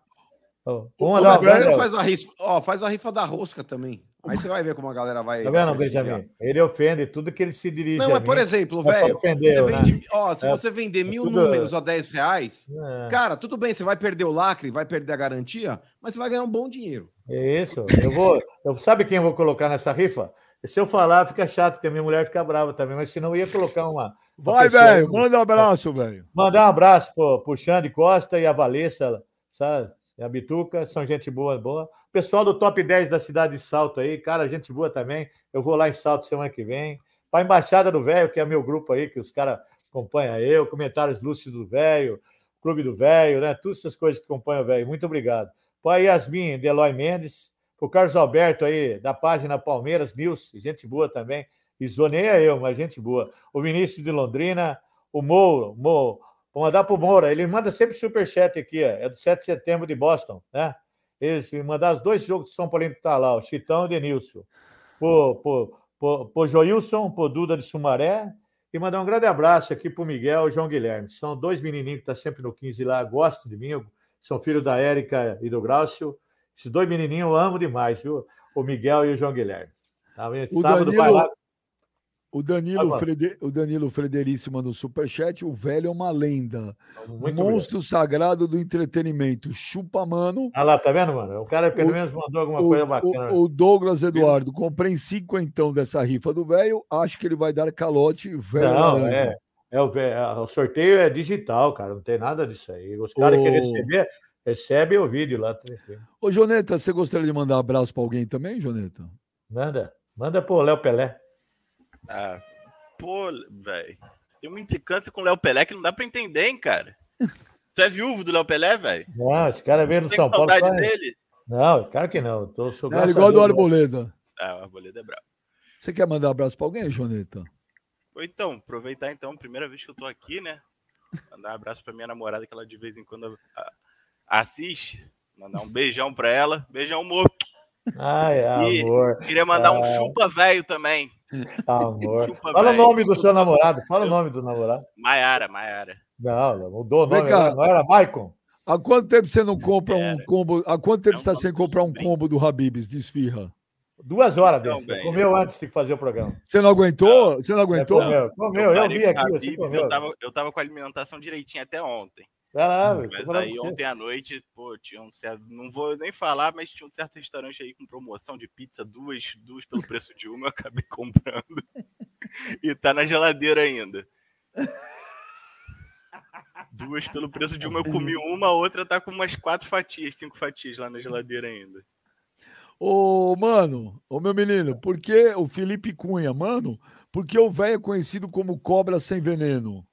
Speaker 5: ó, vamos
Speaker 3: faz a, rifa, ó, faz a rifa da rosca também. Aí você vai ver como a galera vai.
Speaker 5: Tá vendo, Benjamin? Ele ofende tudo que ele se dirige.
Speaker 3: Não, mas por exemplo, velho, você vende, né? ó, se é, você vender é mil tudo... números a 10 reais, é. cara, tudo bem, você vai perder o lacre, vai perder a garantia, mas você vai ganhar um bom dinheiro.
Speaker 5: É isso. Eu vou. Eu, sabe quem eu vou colocar nessa rifa? Se eu falar, fica chato, porque a minha mulher fica brava também, mas senão eu ia colocar uma.
Speaker 1: uma vai, velho, manda um abraço, velho.
Speaker 5: Mandar um abraço pro, pro Xande Costa e a Valessa, sabe? E a Bituca, são gente boa, boa. Pessoal do top 10 da cidade de Salto aí, cara, gente boa também. Eu vou lá em Salto semana que vem. Para a Embaixada do Velho, que é meu grupo aí, que os caras acompanham eu, comentários lúcidos do Velho, Clube do Velho, né? Todas essas coisas que acompanham o Velho. Muito obrigado. Para Yasmin Deloy Mendes, o Carlos Alberto aí, da página Palmeiras News, gente boa também. E zoneia eu, mas gente boa. O Vinícius de Londrina, o Moura, Mo, vou mandar para o Moura, ele manda sempre superchat aqui, ó, é do 7 de setembro de Boston, né? Eles mandar os dois jogos de São Paulo que tá lá, o Chitão e o Denilson. Por, por, por, por Joilson, por Duda de Sumaré. E mandar um grande abraço aqui para o Miguel e João Guilherme. São dois menininhos que estão tá sempre no 15 lá, gostam de mim, são filhos da Érica e do Graucio. Esses dois menininhos eu amo demais, viu? O Miguel e o João Guilherme. Tá
Speaker 1: o Sábado Danilo, vai lá. O Danilo, Frede... o Danilo Frederíssimo no superchat, o velho é uma lenda. Muito Monstro sagrado do entretenimento. Chupa, mano.
Speaker 5: Ah lá, tá vendo, mano? O cara pelo o, menos mandou alguma
Speaker 1: o,
Speaker 5: coisa bacana.
Speaker 1: O, o, Douglas Eduardo, comprei cinco então dessa rifa do velho. Acho que ele vai dar calote velho.
Speaker 5: Não, é, é, o, é, o sorteio é digital, cara. Não tem nada disso aí. Os caras o... querem receber, recebem o vídeo lá.
Speaker 1: Ô, Joneta, você gostaria de mandar um abraço para alguém também, Joneta?
Speaker 5: Manda. Manda pro Léo Pelé.
Speaker 2: Ah, pô, velho. Você tem uma implicância com o Léo Pelé que não dá pra entender, hein, cara? Tu é viúvo do Léo Pelé, velho?
Speaker 5: Não, esse cara veio no São Paulo.
Speaker 2: Tem saudade dele?
Speaker 5: Não, claro que não. Tô
Speaker 1: não é igual do Arboleda.
Speaker 2: Ah, o Arboleda é brabo.
Speaker 1: Você quer mandar um abraço pra alguém, Joneta?
Speaker 2: Então, aproveitar então, primeira vez que eu tô aqui, né? Mandar um abraço pra minha namorada, que ela de vez em quando assiste. Mandar um beijão pra ela. Beijão, amor.
Speaker 5: Ai, amor.
Speaker 2: E queria mandar um chupa velho também.
Speaker 5: Amor. Chupa Fala véio. o nome do seu namorado. Fala o nome do namorado.
Speaker 2: Maiara, Maiara.
Speaker 5: Não, mudou o nome. Cá, não era Maicon?
Speaker 1: Há quanto tempo você não compra um combo? Há quanto tempo é você está sem comprar um combo do Habibs de esfirra?
Speaker 5: Duas horas, Deus. Comeu antes de fazer o programa.
Speaker 1: Você não aguentou? Você não aguentou? É,
Speaker 5: comeu, comeu. Eu vi aqui.
Speaker 2: Habibs, eu, tava, eu tava com a alimentação direitinha até ontem. Caralho, mas aí ontem à noite, pô, tinha um certo. Não vou nem falar, mas tinha um certo restaurante aí com promoção de pizza, duas, duas pelo preço de uma, [laughs] eu acabei comprando. e tá na geladeira ainda. Duas pelo preço de uma, eu comi uma, a outra tá com umas quatro fatias, cinco fatias lá na geladeira ainda.
Speaker 1: Ô, mano, ô meu menino, por que o Felipe Cunha, mano? Porque o velho é conhecido como cobra sem veneno.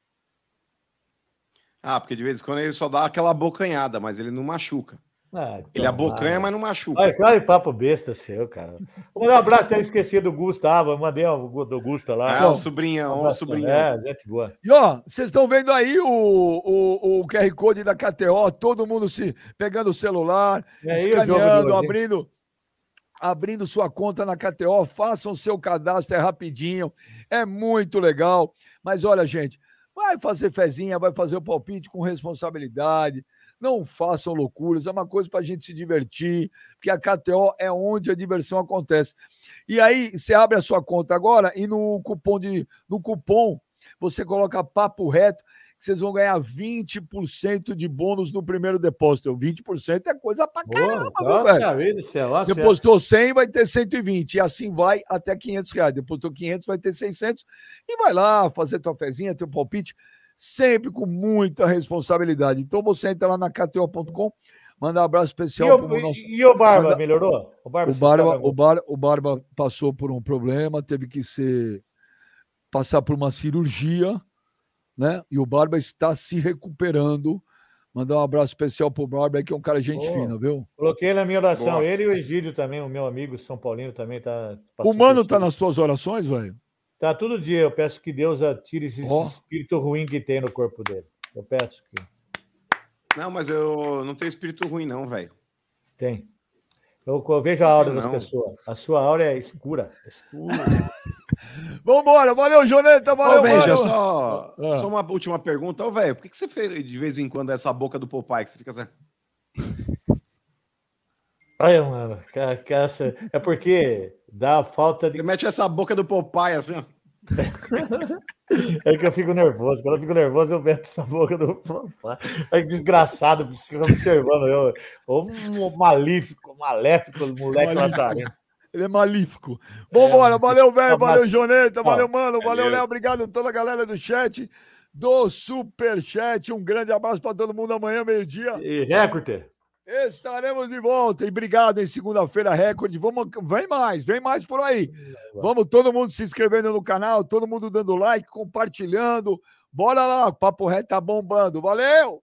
Speaker 3: Ah, porque de vez em quando ele só dá aquela bocanhada, mas ele não machuca. Ah, então, ele abocanha, ah, mas não machuca.
Speaker 5: Olha, claro, papo besta seu, cara. Vou mandar um abraço, até esqueci do Gustavo. mandei o do Gusta lá.
Speaker 3: Ah, o sobrinhão, o sobrinho. É, gente
Speaker 1: boa. E ó, vocês estão vendo aí o, o, o QR Code da KTO, todo mundo se pegando o celular, escaneando, abrindo abrindo sua conta na KTO, façam seu cadastro, é rapidinho, é muito legal. Mas olha, gente, vai fazer fezinha, vai fazer o palpite com responsabilidade. Não façam loucuras, é uma coisa para a gente se divertir, porque a KTO é onde a diversão acontece. E aí, você abre a sua conta agora e no cupom de no cupom você coloca papo reto que vocês vão ganhar 20% de bônus no primeiro depósito. 20% é coisa pra caramba, Boa, meu velho. Céu, Depositou 100, vai ter 120. E assim vai até 500 reais. Depositou 500, vai ter 600. E vai lá fazer tua fezinha, teu palpite, sempre com muita responsabilidade. Então você entra lá na KTO.com, manda um abraço especial
Speaker 5: para o nosso... E o Barba, manda... melhorou?
Speaker 1: O Barba, o Barba, o, Bar... o Barba passou por um problema, teve que ser... passar por uma cirurgia né? E o Barba está se recuperando. Mandar um abraço especial pro Barba, que é um cara gente oh, fina, viu?
Speaker 5: Coloquei na minha oração. Boa. Ele e o Egídio também, o meu amigo São Paulino também tá.
Speaker 1: O Mano tá nas tuas orações, velho?
Speaker 5: Tá todo dia. Eu peço que Deus atire esse oh. espírito ruim que tem no corpo dele. Eu peço que.
Speaker 3: Não, mas eu não tenho espírito ruim, não, velho.
Speaker 5: Tem. Eu, eu, vejo a aura das pessoas. A sua aura é escura. Escura. [laughs]
Speaker 1: Vambora, valeu, Joneta, valeu, Ô,
Speaker 3: veja, só, ah. só uma última pergunta. Ô, velho, por que, que você fez de vez em quando essa boca do Popeye que você fica assim?
Speaker 5: Olha, mano, é porque dá falta de.
Speaker 3: Você mete essa boca do Popeye assim, ó. [laughs]
Speaker 5: É que eu fico nervoso. Quando eu fico nervoso, eu meto essa boca do Popeye. É desgraçado, [laughs] observando eu. Ô, malífico, maléfico, moleque lazarento.
Speaker 1: Ele é malífico. Vambora, é, valeu, velho. Valeu, Joneta. Valeu, mano. Valeu, Léo. Obrigado a toda a galera do chat, do Super Chat. Um grande abraço para todo mundo amanhã, meio-dia.
Speaker 5: E recorde.
Speaker 1: Estaremos de volta. E obrigado em segunda-feira, recorde. Vamos, vem mais, vem mais por aí. Vamos todo mundo se inscrevendo no canal, todo mundo dando like, compartilhando. Bora lá, o Papo Reto tá bombando. Valeu!